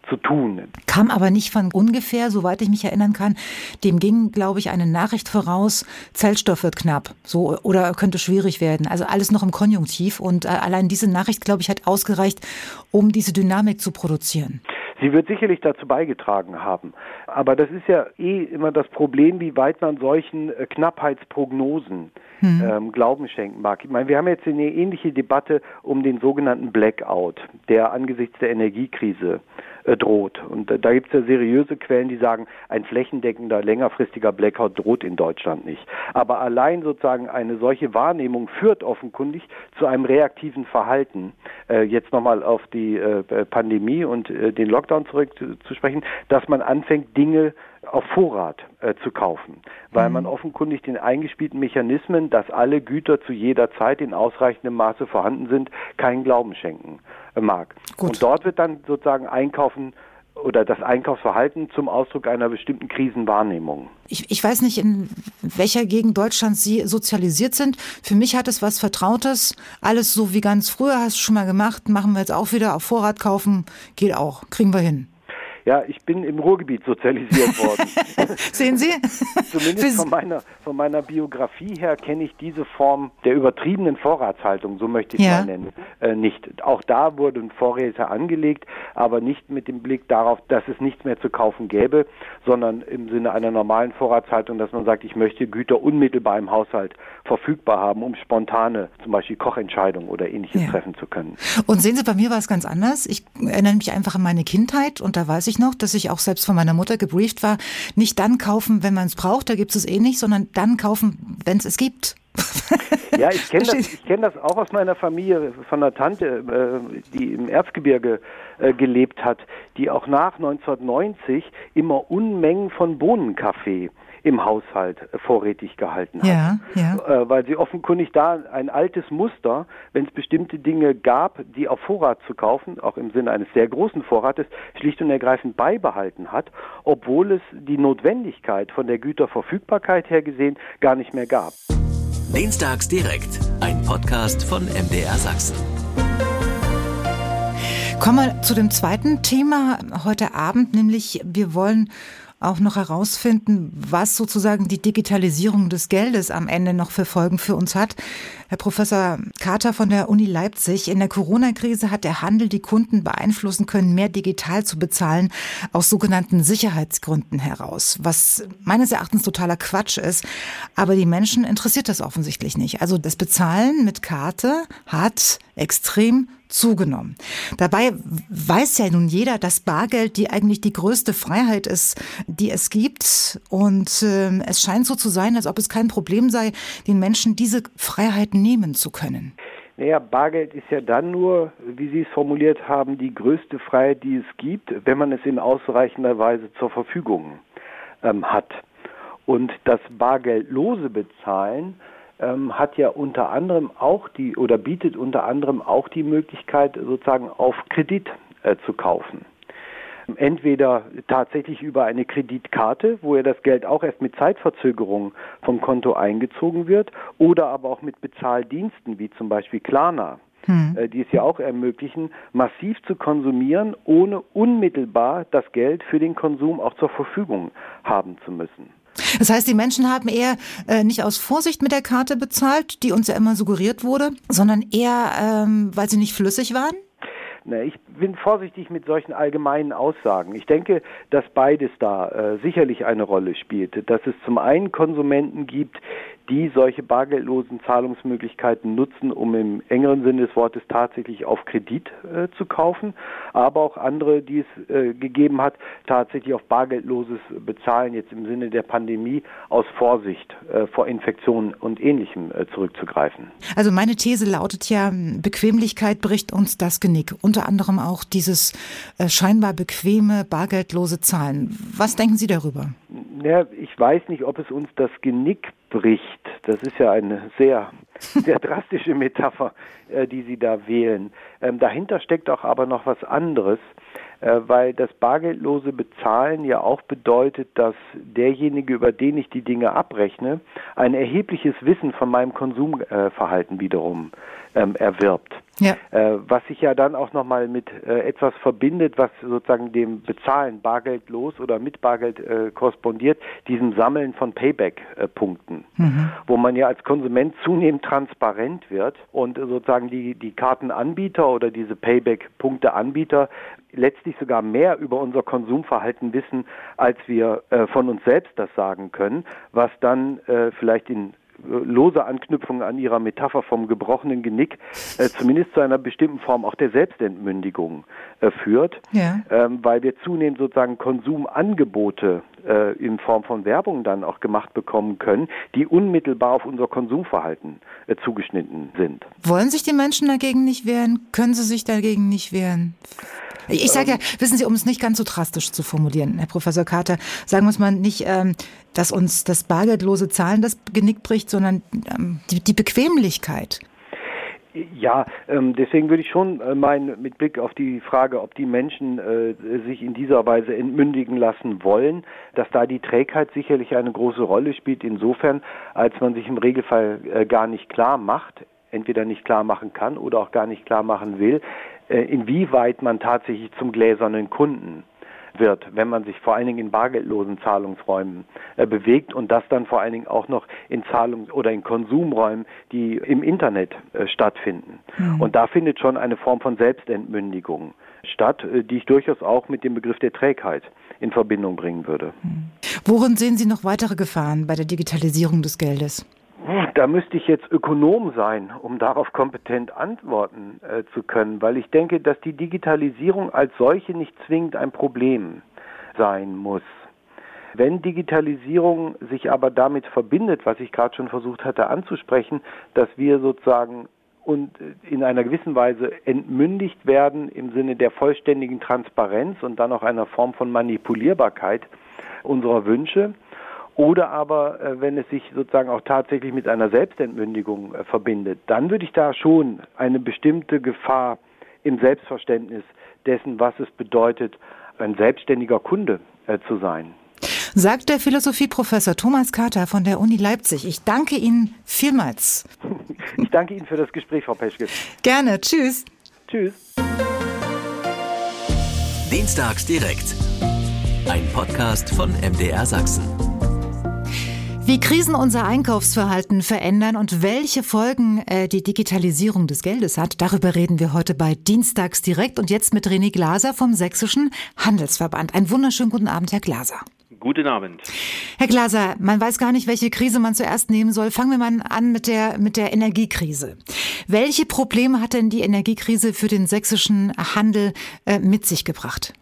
Speaker 13: zu tun.
Speaker 2: Kam aber nicht von ungefähr, soweit ich mich erinnern kann. Dem ging, glaube ich, eine Nachricht voraus, Zellstoff wird knapp, so oder könnte schwierig werden. Also alles noch im Konjunktiv und allein diese Nachricht, glaube ich, hat ausgereicht, um diese Dynamik zu produzieren.
Speaker 13: Sie wird sicherlich dazu beigetragen haben. Aber das ist ja eh immer das Problem, wie weit man solchen äh, Knappheitsprognosen hm. ähm, Glauben schenken mag. Ich meine, wir haben jetzt eine ähnliche Debatte um den sogenannten Blackout, der angesichts der Energiekrise droht. Und äh, da gibt es ja seriöse Quellen, die sagen, ein flächendeckender, längerfristiger Blackout droht in Deutschland nicht. Aber allein sozusagen eine solche Wahrnehmung führt offenkundig zu einem reaktiven Verhalten. Äh, jetzt nochmal auf die äh, Pandemie und äh, den Lockdown zurückzusprechen, dass man anfängt, Dinge auf Vorrat äh, zu kaufen, weil mhm. man offenkundig den eingespielten Mechanismen, dass alle Güter zu jeder Zeit in ausreichendem Maße vorhanden sind, keinen Glauben schenken äh, mag. Gut. Und dort wird dann sozusagen Einkaufen oder das Einkaufsverhalten zum Ausdruck einer bestimmten Krisenwahrnehmung.
Speaker 2: Ich, ich weiß nicht, in welcher Gegend Deutschlands Sie sozialisiert sind. Für mich hat es was Vertrautes. Alles so wie ganz früher, hast du schon mal gemacht, machen wir jetzt auch wieder auf Vorrat kaufen, geht auch, kriegen wir hin.
Speaker 13: Ja, ich bin im Ruhrgebiet sozialisiert worden. *laughs*
Speaker 2: Sehen Sie?
Speaker 13: Zumindest von meiner, von meiner Biografie her kenne ich diese Form der übertriebenen Vorratshaltung, so möchte ich es ja. mal nennen, äh, nicht. Auch da wurden Vorräte angelegt, aber nicht mit dem Blick darauf, dass es nichts mehr zu kaufen gäbe, sondern im Sinne einer normalen Vorratshaltung, dass man sagt, ich möchte Güter unmittelbar im Haushalt verfügbar haben, um spontane, zum Beispiel Kochentscheidungen oder ähnliches ja. treffen zu können.
Speaker 2: Und sehen Sie, bei mir war es ganz anders. Ich erinnere mich einfach an meine Kindheit und da weiß ich noch, dass ich auch selbst von meiner Mutter gebrieft war, nicht dann kaufen, wenn man es braucht, da gibt es eh nicht, sondern dann kaufen, wenn es es gibt.
Speaker 13: Ja, ich kenne *laughs* das, kenn das auch aus meiner Familie, von einer Tante, äh, die im Erzgebirge äh, gelebt hat, die auch nach 1990 immer Unmengen von Bohnenkaffee im Haushalt vorrätig gehalten hat.
Speaker 2: Ja, ja.
Speaker 13: Äh, weil sie offenkundig da ein altes Muster, wenn es bestimmte Dinge gab, die auf Vorrat zu kaufen, auch im Sinne eines sehr großen Vorrates, schlicht und ergreifend beibehalten hat, obwohl es die Notwendigkeit von der Güterverfügbarkeit her gesehen gar nicht mehr gab.
Speaker 1: Dienstags direkt, ein Podcast von MDR Sachsen.
Speaker 2: Kommen wir zu dem zweiten Thema heute Abend, nämlich wir wollen auch noch herausfinden, was sozusagen die Digitalisierung des Geldes am Ende noch für Folgen für uns hat. Herr Professor Carter von der Uni Leipzig, in der Corona-Krise hat der Handel die Kunden beeinflussen können, mehr digital zu bezahlen, aus sogenannten Sicherheitsgründen heraus, was meines Erachtens totaler Quatsch ist. Aber die Menschen interessiert das offensichtlich nicht. Also das Bezahlen mit Karte hat extrem zugenommen. Dabei weiß ja nun jeder, dass Bargeld die eigentlich die größte Freiheit ist, die es gibt. Und äh, es scheint so zu sein, als ob es kein Problem sei, den Menschen diese Freiheit nehmen zu können.
Speaker 13: Naja, Bargeld ist ja dann nur, wie Sie es formuliert haben, die größte Freiheit, die es gibt, wenn man es in ausreichender Weise zur Verfügung ähm, hat. Und das bargeldlose Bezahlen ähm, hat ja unter anderem auch die oder bietet unter anderem auch die Möglichkeit, sozusagen auf Kredit äh, zu kaufen. Entweder tatsächlich über eine Kreditkarte, wo ja das Geld auch erst mit Zeitverzögerung vom Konto eingezogen wird, oder aber auch mit Bezahldiensten wie zum Beispiel Klarna, hm. Äh, die es ja auch ermöglichen, massiv zu konsumieren, ohne unmittelbar das Geld für den Konsum auch zur Verfügung haben zu müssen.
Speaker 2: Das heißt, die Menschen haben eher äh, nicht aus Vorsicht mit der Karte bezahlt, die uns ja immer suggeriert wurde, sondern eher, ähm, weil sie nicht flüssig waren?
Speaker 13: Na, ich bin vorsichtig mit solchen allgemeinen Aussagen. Ich denke, dass beides da äh, sicherlich eine Rolle spielt. Dass es zum einen Konsumenten gibt, die solche bargeldlosen Zahlungsmöglichkeiten nutzen, um im engeren Sinne des Wortes tatsächlich auf Kredit äh, zu kaufen, aber auch andere, die es äh, gegeben hat, tatsächlich auf bargeldloses Bezahlen jetzt im Sinne der Pandemie aus Vorsicht äh, vor Infektionen und Ähnlichem äh, zurückzugreifen.
Speaker 2: Also meine These lautet ja, Bequemlichkeit bricht uns das Genick. Unter anderem auch dieses äh, scheinbar bequeme bargeldlose Zahlen. Was denken Sie darüber?
Speaker 13: Ja, ich weiß nicht, ob es uns das Genick bricht. Das ist ja eine sehr, *laughs* sehr drastische Metapher, äh, die Sie da wählen. Ähm, dahinter steckt auch aber noch was anderes, äh, weil das bargeldlose Bezahlen ja auch bedeutet, dass derjenige, über den ich die Dinge abrechne, ein erhebliches Wissen von meinem Konsumverhalten wiederum ähm, erwirbt. Ja. Äh, was sich ja dann auch nochmal mit äh, etwas verbindet, was sozusagen dem Bezahlen bargeldlos oder mit Bargeld äh, korrespondiert, diesem Sammeln von Payback-Punkten, mhm. wo man ja als Konsument zunehmend transparent wird und sozusagen die, die Kartenanbieter oder diese Payback-Punkte-Anbieter letztlich sogar mehr über unser Konsumverhalten wissen, als wir äh, von uns selbst das sagen können, was dann äh, vielleicht in lose Anknüpfung an ihrer Metapher vom gebrochenen Genick äh, zumindest zu einer bestimmten Form auch der Selbstentmündigung äh, führt, ja. ähm, weil wir zunehmend sozusagen Konsumangebote äh, in Form von Werbung dann auch gemacht bekommen können, die unmittelbar auf unser Konsumverhalten äh, zugeschnitten sind.
Speaker 2: Wollen sich die Menschen dagegen nicht wehren? Können sie sich dagegen nicht wehren? Ich sage ja, wissen Sie, um es nicht ganz so drastisch zu formulieren, Herr Professor Carter, sagen wir es mal nicht, ähm, dass uns das bargeldlose Zahlen das Genick bricht, sondern ähm, die, die Bequemlichkeit.
Speaker 13: Ja, ähm, deswegen würde ich schon äh, meinen, mit Blick auf die Frage, ob die Menschen äh, sich in dieser Weise entmündigen lassen wollen, dass da die Trägheit sicherlich eine große Rolle spielt, insofern, als man sich im Regelfall äh, gar nicht klar macht, entweder nicht klar machen kann oder auch gar nicht klar machen will, inwieweit man tatsächlich zum gläsernen Kunden wird, wenn man sich vor allen Dingen in bargeldlosen Zahlungsräumen äh, bewegt und das dann vor allen Dingen auch noch in Zahlungs- oder in Konsumräumen, die im Internet äh, stattfinden. Mhm. Und da findet schon eine Form von Selbstentmündigung statt, äh, die ich durchaus auch mit dem Begriff der Trägheit in Verbindung bringen würde. Mhm.
Speaker 2: Worin sehen Sie noch weitere Gefahren bei der Digitalisierung des Geldes?
Speaker 13: Da müsste ich jetzt Ökonom sein, um darauf kompetent antworten äh, zu können, weil ich denke, dass die Digitalisierung als solche nicht zwingend ein Problem sein muss. Wenn Digitalisierung sich aber damit verbindet, was ich gerade schon versucht hatte anzusprechen, dass wir sozusagen und in einer gewissen Weise entmündigt werden im Sinne der vollständigen Transparenz und dann auch einer Form von Manipulierbarkeit unserer Wünsche, oder aber, äh, wenn es sich sozusagen auch tatsächlich mit einer Selbstentmündigung äh, verbindet, dann würde ich da schon eine bestimmte Gefahr im Selbstverständnis dessen, was es bedeutet, ein selbstständiger Kunde äh, zu sein.
Speaker 2: Sagt der Philosophieprofessor Thomas Carter von der Uni Leipzig. Ich danke Ihnen vielmals. *laughs*
Speaker 13: Ich danke Ihnen für das Gespräch, Frau Peschke.
Speaker 2: Gerne. Tschüss.
Speaker 13: Tschüss.
Speaker 1: Dienstags direkt. Ein Podcast von MDR Sachsen.
Speaker 2: Wie Krisen unser Einkaufsverhalten verändern und welche Folgen äh, die Digitalisierung des Geldes hat, darüber reden wir heute bei Dienstags direkt und jetzt mit René Glaser vom Sächsischen Handelsverband. Einen wunderschönen guten Abend, Herr Glaser.
Speaker 14: Guten Abend.
Speaker 2: Herr Glaser, man weiß gar nicht, welche Krise man zuerst nehmen soll. Fangen wir mal an mit der, mit der Energiekrise. Welche Probleme hat denn die Energiekrise für den sächsischen Handel äh, mit sich gebracht?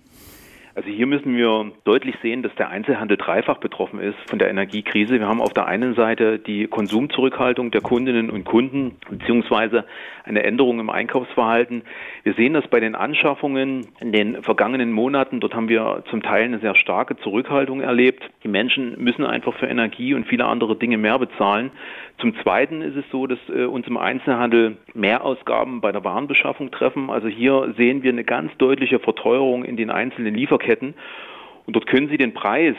Speaker 14: Also hier müssen wir deutlich sehen, dass der Einzelhandel dreifach betroffen ist von der Energiekrise. Wir haben auf der einen Seite die Konsumzurückhaltung der Kundinnen und Kunden beziehungsweise eine Änderung im Einkaufsverhalten. Wir sehen das bei den Anschaffungen in den vergangenen Monaten. Dort haben wir zum Teil eine sehr starke Zurückhaltung erlebt. Die Menschen müssen einfach für Energie und viele andere Dinge mehr bezahlen. Zum Zweiten ist es so, dass äh, uns im Einzelhandel Mehrausgaben bei der Warenbeschaffung treffen. Also hier sehen wir eine ganz deutliche Verteuerung in den einzelnen Lieferketten. Und dort können Sie den Preis,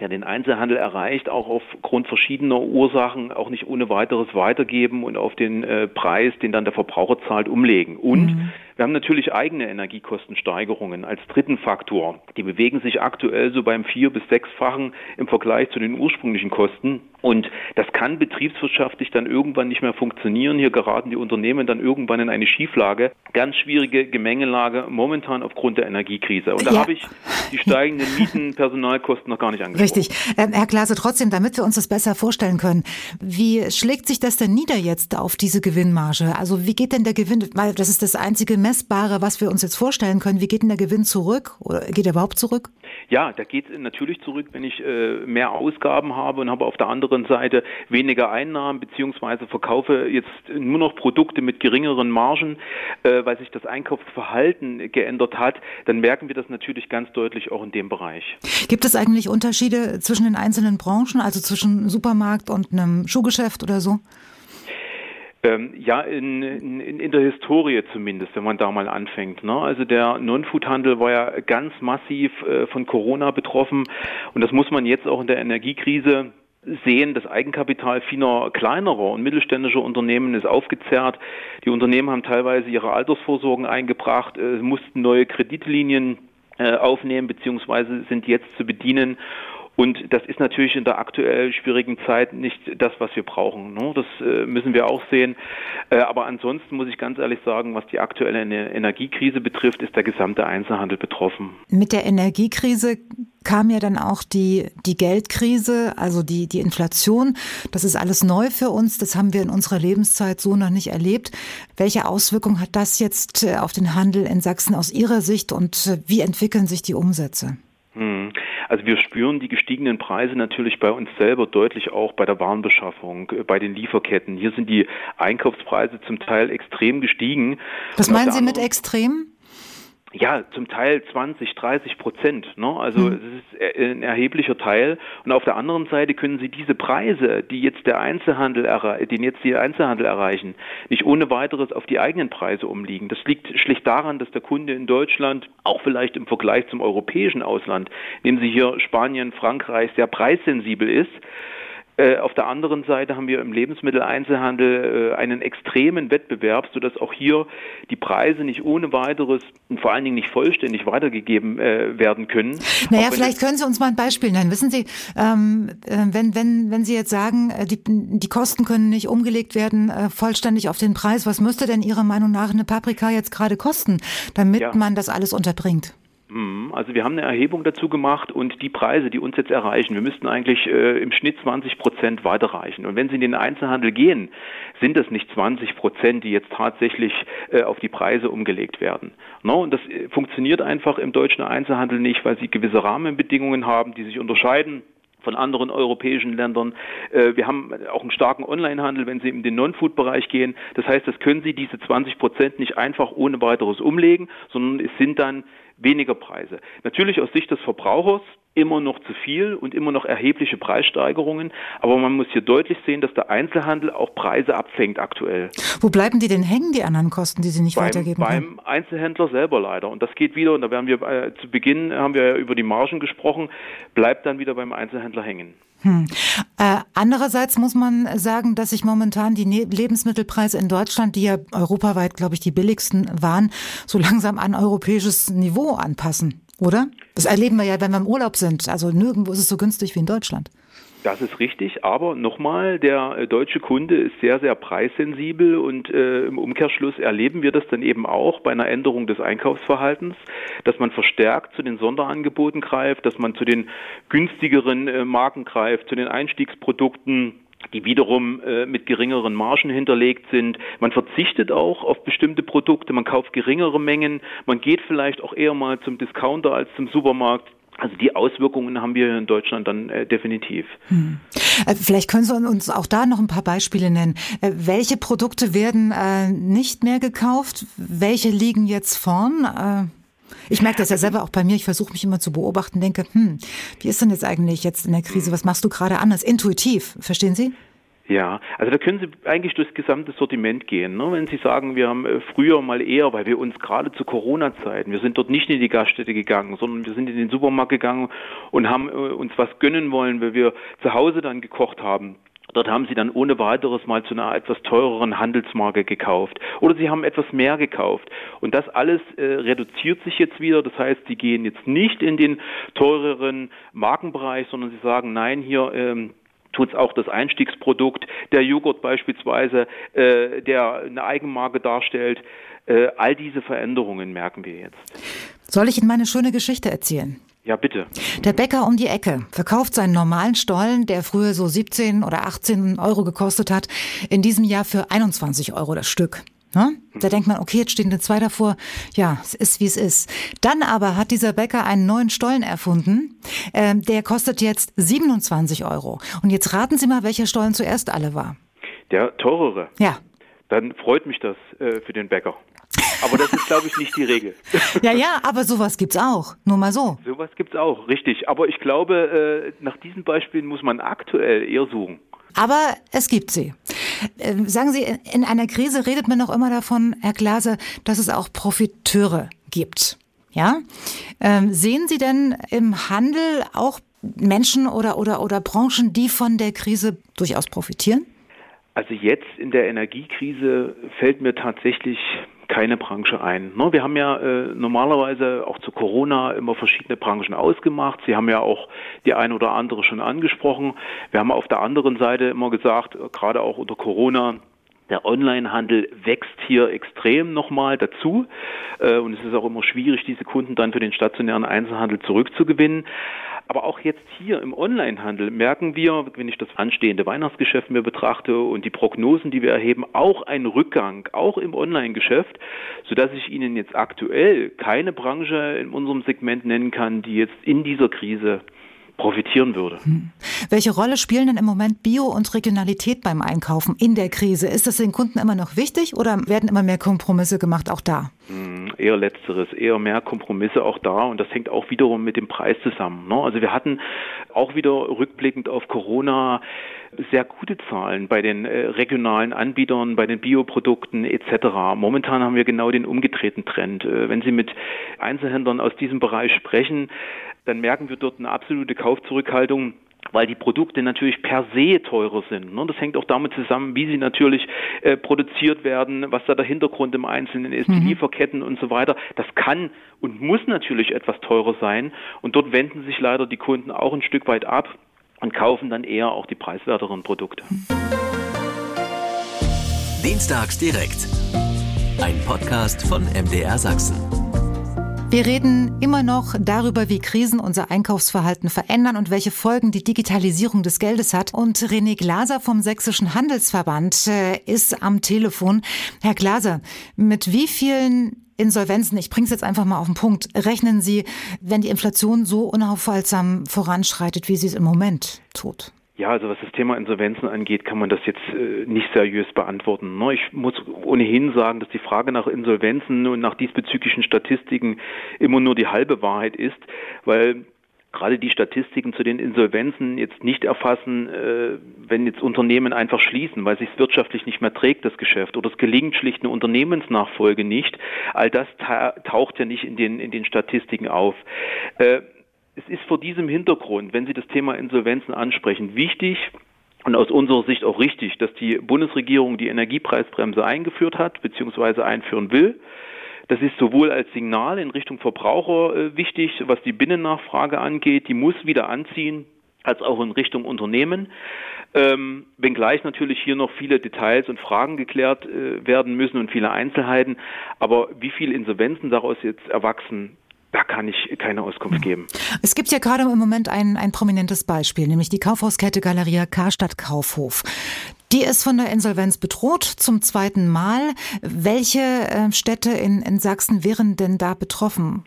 Speaker 14: der den Einzelhandel erreicht, auch aufgrund verschiedener Ursachen auch nicht ohne weiteres weitergeben und auf den äh, Preis, den dann der Verbraucher zahlt, umlegen. Und mhm. Wir haben natürlich eigene Energiekostensteigerungen als dritten Faktor. Die bewegen sich aktuell so beim vier- bis sechsfachen im Vergleich zu den ursprünglichen Kosten. Und das kann betriebswirtschaftlich dann irgendwann nicht mehr funktionieren. Hier geraten die Unternehmen dann irgendwann in eine Schieflage. Ganz schwierige Gemengelage momentan aufgrund der Energiekrise. Und da ja. habe ich die steigenden Mieten, Personalkosten noch gar nicht angesprochen.
Speaker 2: Richtig. Ähm, Herr Klase, trotzdem, damit wir uns das besser vorstellen können, wie schlägt sich das denn nieder jetzt auf diese Gewinnmarge? Also wie geht denn der Gewinn, weil das ist das einzige Messbare, was wir uns jetzt vorstellen können. Wie geht denn der Gewinn zurück? Oder geht er überhaupt zurück?
Speaker 14: Ja, da geht es natürlich zurück, wenn ich äh, mehr Ausgaben habe und habe auf der anderen Seite weniger Einnahmen beziehungsweise verkaufe jetzt nur noch Produkte mit geringeren Margen, äh, weil sich das Einkaufsverhalten geändert hat, dann merken wir das natürlich ganz deutlich auch in dem Bereich.
Speaker 2: Gibt es eigentlich Unterschiede zwischen den einzelnen Branchen, also zwischen Supermarkt und einem Schuhgeschäft oder so?
Speaker 14: Ähm, ja, in, in, in der Historie zumindest, wenn man da mal anfängt. Ne? Also der Non-Food-Handel war ja ganz massiv äh, von Corona betroffen und das muss man jetzt auch in der Energiekrise sehen, das Eigenkapital vieler kleinerer und mittelständischer Unternehmen ist aufgezerrt. Die Unternehmen haben teilweise ihre Altersvorsorgen eingebracht, äh, mussten neue Kreditlinien äh, aufnehmen beziehungsweise sind jetzt zu bedienen. Und das ist natürlich in der aktuell schwierigen Zeit nicht das, was wir brauchen. Ne? Das äh, müssen wir auch sehen. Äh, aber ansonsten muss ich ganz ehrlich sagen, was die aktuelle Energiekrise betrifft, ist der gesamte Einzelhandel betroffen.
Speaker 2: Mit der Energiekrise kam ja dann auch die, die Geldkrise, also die, die Inflation. Das ist alles neu für uns. Das haben wir in unserer Lebenszeit so noch nicht erlebt. Welche Auswirkungen hat das jetzt äh, auf den Handel in Sachsen aus Ihrer Sicht und wie entwickeln sich die Umsätze?
Speaker 14: Hm. Also wir spüren die gestiegenen Preise natürlich bei uns selber deutlich auch bei der Warenbeschaffung, äh, bei den Lieferketten. Hier sind die Einkaufspreise zum Teil extrem gestiegen.
Speaker 2: Was meinen Sie mit extrem?
Speaker 14: Ja, zum Teil 20, 30 Prozent. Ne? Also mhm. es ist ein erheblicher Teil. Und auf der anderen Seite können Sie diese Preise, die jetzt der Einzelhandel, den jetzt die Einzelhandel erreichen, nicht ohne weiteres auf die eigenen Preise umliegen. Das liegt schlicht daran, dass der Kunde in Deutschland, auch vielleicht im Vergleich zum europäischen Ausland, nehmen Sie hier Spanien, Frankreich, sehr preissensibel ist. Äh, auf der anderen Seite haben wir im Lebensmitteleinzelhandel äh, einen extremen Wettbewerb, sodass auch hier die Preise nicht ohne weiteres und vor allen Dingen nicht vollständig weitergegeben äh, werden können.
Speaker 2: Naja, vielleicht können Sie uns mal ein Beispiel nennen. Wissen Sie, ähm, wenn, wenn, wenn Sie jetzt sagen, die, die Kosten können nicht umgelegt werden vollständig auf den Preis, was müsste denn Ihrer Meinung nach eine Paprika jetzt gerade kosten, damit ja. man das alles unterbringt?
Speaker 14: Mhm. Also wir haben eine Erhebung dazu gemacht und die Preise, die uns jetzt erreichen, wir müssten eigentlich äh, im Schnitt 20 Prozent weiterreichen. Und wenn Sie in den Einzelhandel gehen, sind das nicht 20 Prozent, die jetzt tatsächlich äh, auf die Preise umgelegt werden. No, und das äh, funktioniert einfach im deutschen Einzelhandel nicht, weil sie gewisse Rahmenbedingungen haben, die sich unterscheiden von anderen europäischen Ländern. Äh, wir haben auch einen starken Onlinehandel, wenn Sie in den Non-Food-Bereich gehen. Das heißt, das können Sie diese 20 Prozent nicht einfach ohne weiteres umlegen, sondern es sind dann weniger Preise. Natürlich aus Sicht des Verbrauchers immer noch zu viel und immer noch erhebliche Preissteigerungen, aber man muss hier deutlich sehen, dass der Einzelhandel auch Preise abfängt aktuell.
Speaker 2: Wo bleiben die denn hängen, die anderen Kosten, die Sie nicht
Speaker 14: beim,
Speaker 2: weitergeben
Speaker 14: können? Beim Einzelhändler selber leider und das geht wieder, und da werden wir äh, zu Beginn, haben wir ja über die Margen gesprochen, bleibt dann wieder beim Einzelhändler hängen.
Speaker 2: Hm. Äh, andererseits muss man sagen, dass sich momentan die ne Lebensmittelpreise in Deutschland, die ja europaweit, glaube ich, die billigsten waren, so langsam an europäisches Niveau anpassen, oder? Das erleben wir ja, wenn wir im Urlaub sind. Also nirgendwo ist es so günstig wie in Deutschland.
Speaker 14: Das ist richtig, aber nochmal, der äh, deutsche Kunde ist sehr, sehr preissensibel und äh, im Umkehrschluss erleben wir das dann eben auch bei einer Änderung des Einkaufsverhaltens, dass man verstärkt zu den Sonderangeboten greift, dass man zu den günstigeren äh, Marken greift, zu den Einstiegsprodukten die wiederum äh, mit geringeren Margen hinterlegt sind. Man verzichtet auch auf bestimmte Produkte, man kauft geringere Mengen, man geht vielleicht auch eher mal zum Discounter als zum Supermarkt. Also die Auswirkungen haben wir in Deutschland dann äh, definitiv. Hm.
Speaker 2: Äh, vielleicht können Sie uns auch da noch ein paar Beispiele nennen. Äh, welche Produkte werden äh, nicht mehr gekauft? Welche liegen jetzt vorn? Äh, ich merke das ja selber auch bei mir. Ich versuche mich immer zu beobachten, denke, hm, wie ist denn jetzt eigentlich jetzt in der Krise? Was machst du gerade anders? Intuitiv, verstehen Sie?
Speaker 14: Ja, also da können Sie eigentlich durchs gesamte Sortiment gehen. Ne? Wenn Sie sagen, wir haben äh, früher mal eher, weil wir uns gerade zu Corona-Zeiten, wir sind dort nicht in die Gaststätte gegangen, sondern wir sind in den Supermarkt gegangen und haben äh, uns was gönnen wollen, weil wir zu Hause dann gekocht haben. Dort haben sie dann ohne weiteres mal zu einer etwas teureren Handelsmarke gekauft. Oder sie haben etwas mehr gekauft. Und das alles äh, reduziert sich jetzt wieder. Das heißt, sie gehen jetzt nicht in den teureren Markenbereich, sondern sie sagen, nein, hier ähm, tut es auch das Einstiegsprodukt, der Joghurt beispielsweise, äh, der eine Eigenmarke darstellt. Äh, all diese Veränderungen merken wir jetzt.
Speaker 2: Soll ich Ihnen meine schöne Geschichte erzählen?
Speaker 14: Ja, bitte.
Speaker 2: Der Bäcker um die Ecke verkauft seinen normalen Stollen, der früher so 17 oder 18 Euro gekostet hat, in diesem Jahr für 21 Euro das Stück. Ne? Da denkt man, okay, jetzt stehen eine zwei davor. Ja, es ist wie es ist. Dann aber hat dieser Bäcker einen neuen Stollen erfunden. Ähm, der kostet jetzt 27 Euro. Und jetzt raten Sie mal, welcher Stollen zuerst alle war.
Speaker 14: Der teurere.
Speaker 2: Ja.
Speaker 14: Dann freut mich das äh, für den Bäcker. Aber das ist, glaube ich, nicht die Regel. *laughs*
Speaker 2: Ja, ja, aber sowas gibt's auch. Nur mal so.
Speaker 14: Sowas gibt's auch, richtig. Aber ich glaube, äh, nach diesen Beispielen muss man aktuell eher suchen.
Speaker 2: Aber es gibt sie. Ähm, sagen Sie, in einer Krise redet man noch immer davon, Herr Glaser, dass es auch Profiteure gibt. Ja? Ähm, sehen Sie denn im Handel auch Menschen oder, oder, oder Branchen, die von der Krise durchaus profitieren?
Speaker 14: Also jetzt in der Energiekrise fällt mir tatsächlich keine Branche ein. Ne, wir haben ja äh, normalerweise auch zu Corona immer verschiedene Branchen ausgemacht. Sie haben ja auch die eine oder andere schon angesprochen. Wir haben auf der anderen Seite immer gesagt, äh, gerade auch unter Corona, der Onlinehandel wächst hier extrem nochmal dazu. Äh, und es ist auch immer schwierig, diese Kunden dann für den stationären Einzelhandel zurückzugewinnen. Aber auch jetzt hier im Onlinehandel merken wir, wenn ich das anstehende Weihnachtsgeschäft mir betrachte und die Prognosen, die wir erheben, auch einen Rückgang, auch im Online-Geschäft, sodass ich Ihnen jetzt aktuell keine Branche in unserem Segment nennen kann, die jetzt in dieser Krise profitieren würde. Hm.
Speaker 2: Welche Rolle spielen denn im Moment Bio und Regionalität beim Einkaufen in der Krise? Ist das den Kunden immer noch wichtig oder werden immer mehr Kompromisse gemacht auch da?
Speaker 14: Hm, eher letzteres, eher mehr Kompromisse auch da und das hängt auch wiederum mit dem Preis zusammen. Ne? Also wir hatten auch wieder rückblickend auf Corona sehr gute Zahlen bei den äh, regionalen Anbietern, bei den Bioprodukten etc. Momentan haben wir genau den umgedrehten Trend. Äh, wenn Sie mit Einzelhändlern aus diesem Bereich sprechen, dann merken wir dort eine absolute Kaufzurückhaltung weil die Produkte natürlich per se teurer sind. Ne? Das hängt auch damit zusammen, wie sie natürlich äh, produziert werden, was da der Hintergrund im Einzelnen ist, mhm. die Lieferketten und so weiter. Das kann und muss natürlich etwas teurer sein. Und dort wenden sich leider die Kunden auch ein Stück weit ab und kaufen dann eher auch die preiswerteren Produkte.
Speaker 1: Dienstags direkt. Ein Podcast von MDR Sachsen.
Speaker 2: Wir reden immer noch darüber, wie Krisen unser Einkaufsverhalten verändern und welche Folgen die Digitalisierung des Geldes hat. Und René Glaser vom Sächsischen Handelsverband äh, ist am Telefon. Herr Glaser, mit wie vielen Insolvenzen, ich bringe es jetzt einfach mal auf den Punkt, rechnen Sie, wenn die Inflation so unaufhaltsam voranschreitet, wie sie es im Moment tut?
Speaker 14: Ja, also was das Thema Insolvenzen angeht, kann man das jetzt äh, nicht seriös beantworten. Ne? Ich muss ohnehin sagen, dass die Frage nach Insolvenzen und nach diesbezüglichen Statistiken immer nur die halbe Wahrheit ist, weil gerade die Statistiken zu den Insolvenzen jetzt nicht erfassen, äh, wenn jetzt Unternehmen einfach schließen, weil sich es wirtschaftlich nicht mehr trägt, das Geschäft, oder es gelingt schlicht eine Unternehmensnachfolge nicht. All das taucht ja nicht in den, in den Statistiken auf. Es ist vor diesem Hintergrund, wenn Sie das Thema Insolvenzen ansprechen, wichtig, und aus unserer Sicht auch richtig, dass die Bundesregierung die Energiepreisbremse eingeführt hat bzw. einführen will. Das ist sowohl als Signal in Richtung Verbraucher äh, wichtig, was die Binnennachfrage angeht, die muss wieder anziehen, als auch in Richtung Unternehmen. Ähm, wenngleich natürlich hier noch viele Details und Fragen geklärt äh, werden müssen und viele Einzelheiten. Aber wie viele Insolvenzen daraus jetzt erwachsen, da kann ich keine Auskunft geben.
Speaker 2: Es gibt ja gerade im Moment ein, ein prominentes Beispiel, nämlich die Kaufhauskette Galeria Karstadt Kaufhof. Die ist von der Insolvenz bedroht zum zweiten Mal. Welche äh, Städte in, in Sachsen wären denn da betroffen?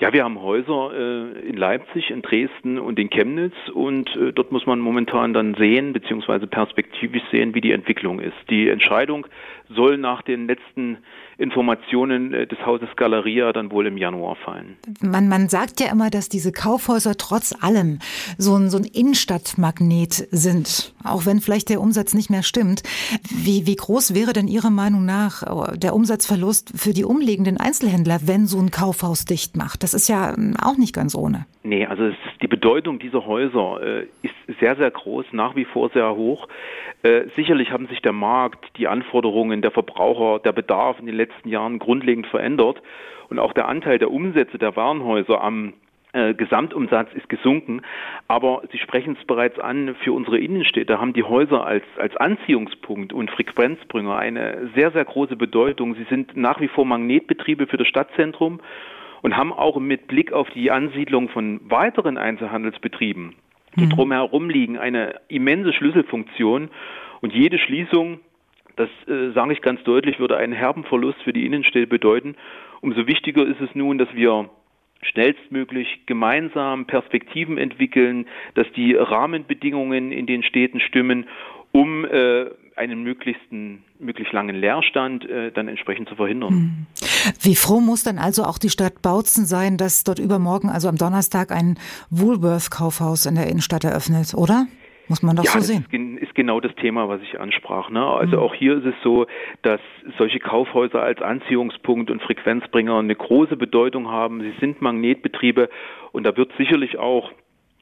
Speaker 14: Ja, wir haben Häuser äh, in Leipzig, in Dresden und in Chemnitz und äh, dort muss man momentan dann sehen, beziehungsweise perspektivisch sehen, wie die Entwicklung ist. Die Entscheidung soll nach den letzten Informationen äh, des Hauses Galeria dann wohl im Januar fallen.
Speaker 2: Man, man sagt ja immer, dass diese Kaufhäuser trotz allem so ein, so ein Innenstadtmagnet sind, auch wenn vielleicht der Umsatz nicht mehr stimmt. Wie, wie groß wäre denn Ihrer Meinung nach äh, der Umsatzverlust für die umliegenden Einzelhändler, wenn so ein Kaufhaus dicht macht? Das ist ja ähm, auch nicht ganz ohne.
Speaker 14: Nee, also es, die Bedeutung dieser Häuser äh, ist sehr, sehr groß, nach wie vor sehr hoch. Äh, sicherlich haben sich der Markt, die Anforderungen der Verbraucher, der Bedarf in den letzten Jahren grundlegend verändert und auch der Anteil der Umsätze der Warenhäuser am äh, Gesamtumsatz ist gesunken, aber Sie sprechen es bereits an, für unsere Innenstädte haben die Häuser als, als Anziehungspunkt und Frequenzbringer eine sehr, sehr große Bedeutung. Sie sind nach wie vor Magnetbetriebe für das Stadtzentrum und haben auch mit Blick auf die Ansiedlung von weiteren Einzelhandelsbetrieben die mhm. drumherum liegen, eine immense Schlüsselfunktion. Und jede Schließung, das äh, sage ich ganz deutlich, würde einen herben Verlust für die Innenstädte bedeuten. Umso wichtiger ist es nun, dass wir schnellstmöglich gemeinsam Perspektiven entwickeln, dass die Rahmenbedingungen in den Städten stimmen, um äh, einen möglichsten, möglichst langen Leerstand äh, dann entsprechend zu verhindern. Hm.
Speaker 2: Wie froh muss dann also auch die Stadt Bautzen sein, dass dort übermorgen, also am Donnerstag, ein Woolworth-Kaufhaus in der Innenstadt eröffnet, oder? Muss man doch
Speaker 14: ja,
Speaker 2: so sehen.
Speaker 14: Ist, ist genau das Thema, was ich ansprach. Ne? Also mhm. auch hier ist es so, dass solche Kaufhäuser als Anziehungspunkt und Frequenzbringer eine große Bedeutung haben. Sie sind Magnetbetriebe und da wird sicherlich auch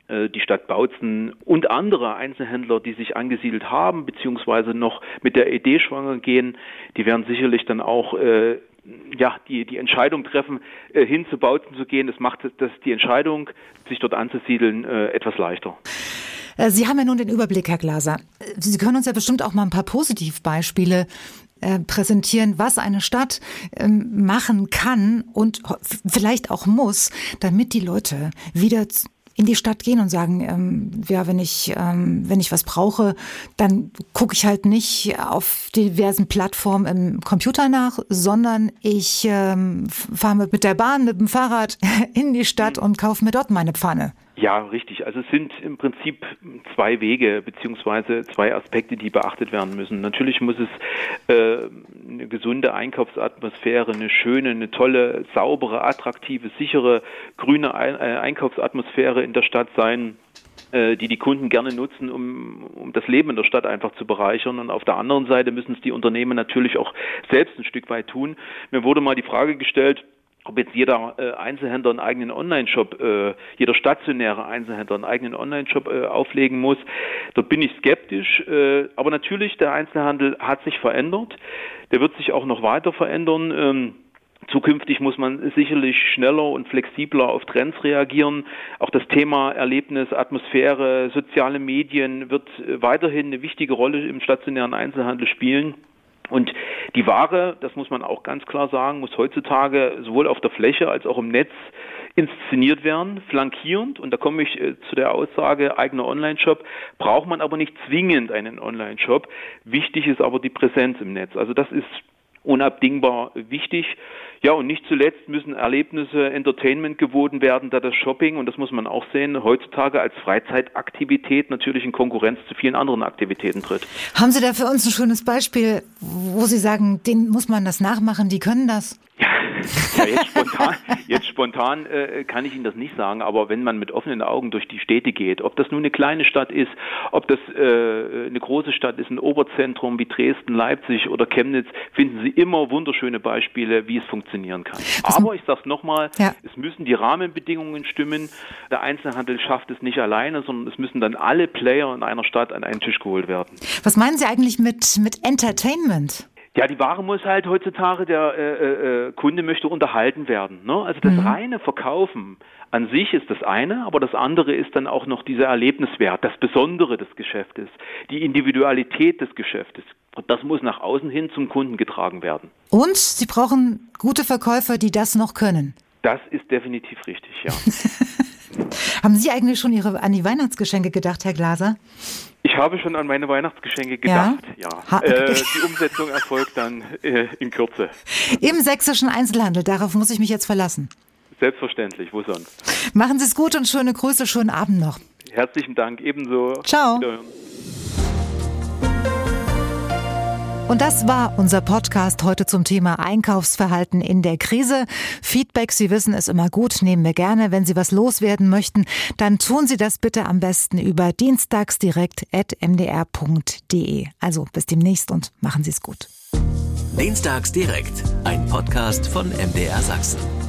Speaker 14: äh, die Stadt Bautzen und andere Einzelhändler, die sich angesiedelt haben, beziehungsweise noch mit der Idee schwanger gehen, die werden sicherlich dann auch äh, ja, die, die Entscheidung treffen, äh, hin zu Bautzen zu gehen. Das macht das, die Entscheidung, sich dort anzusiedeln, äh, etwas leichter.
Speaker 2: Äh, Sie haben ja nun den Überblick, Herr Glaser. Sie können uns ja bestimmt auch mal ein paar Positivbeispiele äh, präsentieren, was eine Stadt ähm, machen kann und vielleicht auch muss, damit die Leute wieder in die Stadt gehen und sagen, ähm, ja, wenn ich, ähm, wenn ich was brauche, dann gucke ich halt nicht auf diversen Plattformen im Computer nach, sondern ich ähm, fahre mit der Bahn, mit dem Fahrrad *laughs* in die Stadt und kaufe mir dort meine Pfanne.
Speaker 14: Ja, richtig. Also es sind im Prinzip zwei Wege beziehungsweise zwei Aspekte, die beachtet werden müssen. Natürlich muss es äh, eine gesunde Einkaufsatmosphäre, eine schöne, eine tolle, saubere, attraktive, sichere, grüne äh, Einkaufsatmosphäre in der Stadt sein äh, die die Kunden gerne nutzen, um, um das Leben in der Stadt einfach zu bereichern. Und auf der anderen Seite müssen es die Unternehmen natürlich auch selbst ein Stück weit tun. Mir wurde mal die Frage gestellt, ob jetzt jeder äh, Einzelhändler einen eigenen Online-Shop, äh, jeder stationäre Einzelhändler einen eigenen Online-Shop äh, auflegen muss. Dort bin ich skeptisch. Äh, aber natürlich, der Einzelhandel hat sich verändert. Der wird sich auch noch weiter verändern. Ähm, Zukünftig muss man sicherlich schneller und flexibler auf Trends reagieren. Auch das Thema Erlebnis, Atmosphäre, soziale Medien wird äh, weiterhin eine wichtige Rolle im stationären Einzelhandel spielen. Und die Ware, das muss man auch ganz klar sagen, muss heutzutage sowohl auf der Fläche als auch im Netz inszeniert werden, flankierend. Und da komme ich äh, zu der Aussage, eigener Online-Shop, braucht man aber nicht zwingend einen Online-Shop. Wichtig ist aber die Präsenz im Netz. Also das ist unabdingbar wichtig. Ja, und nicht zuletzt müssen Erlebnisse, Entertainment geboten werden, da das Shopping, und das muss man auch sehen, heutzutage als Freizeitaktivität natürlich in Konkurrenz zu vielen anderen Aktivitäten tritt.
Speaker 2: Haben Sie da für uns ein schönes Beispiel, wo Sie sagen, den muss man das nachmachen, die können das? *laughs*
Speaker 14: Ja, jetzt spontan, jetzt spontan äh, kann ich Ihnen das nicht sagen, aber wenn man mit offenen Augen durch die Städte geht, ob das nun eine kleine Stadt ist, ob das äh, eine große Stadt ist, ein Oberzentrum wie Dresden, Leipzig oder Chemnitz, finden Sie immer wunderschöne Beispiele, wie es funktionieren kann. Aber ich sage es nochmal, ja. es müssen die Rahmenbedingungen stimmen. Der Einzelhandel schafft es nicht alleine, sondern es müssen dann alle Player in einer Stadt an einen Tisch geholt werden.
Speaker 2: Was meinen Sie eigentlich mit, mit Entertainment?
Speaker 14: Ja, die Ware muss halt heutzutage, der äh, äh, äh, Kunde möchte unterhalten werden. Ne? Also das mhm. reine Verkaufen an sich ist das eine, aber das andere ist dann auch noch dieser Erlebniswert, das Besondere des Geschäftes, die Individualität des Geschäftes. Und das muss nach außen hin zum Kunden getragen werden.
Speaker 2: Und Sie brauchen gute Verkäufer, die das noch können.
Speaker 14: Das ist definitiv richtig, ja. *laughs*
Speaker 2: Haben Sie eigentlich schon Ihre, an die Weihnachtsgeschenke gedacht, Herr Glaser?
Speaker 14: Ich habe schon an meine Weihnachtsgeschenke gedacht, ja. ja. Äh, *laughs* die Umsetzung erfolgt dann äh, in Kürze.
Speaker 2: Im sächsischen Einzelhandel, darauf muss ich mich jetzt verlassen.
Speaker 14: Selbstverständlich, wo sonst.
Speaker 2: Machen Sie es gut und schöne Grüße, schönen Abend noch.
Speaker 14: Herzlichen Dank, ebenso.
Speaker 2: Ciao. Und das war unser Podcast heute zum Thema Einkaufsverhalten in der Krise. Feedback, Sie wissen, ist immer gut, nehmen wir gerne. Wenn Sie was loswerden möchten, dann tun Sie das bitte am besten über dienstagsdirekt.mdr.de. Also bis demnächst und machen Sie es gut.
Speaker 1: Dienstags direkt, ein Podcast von MDR Sachsen.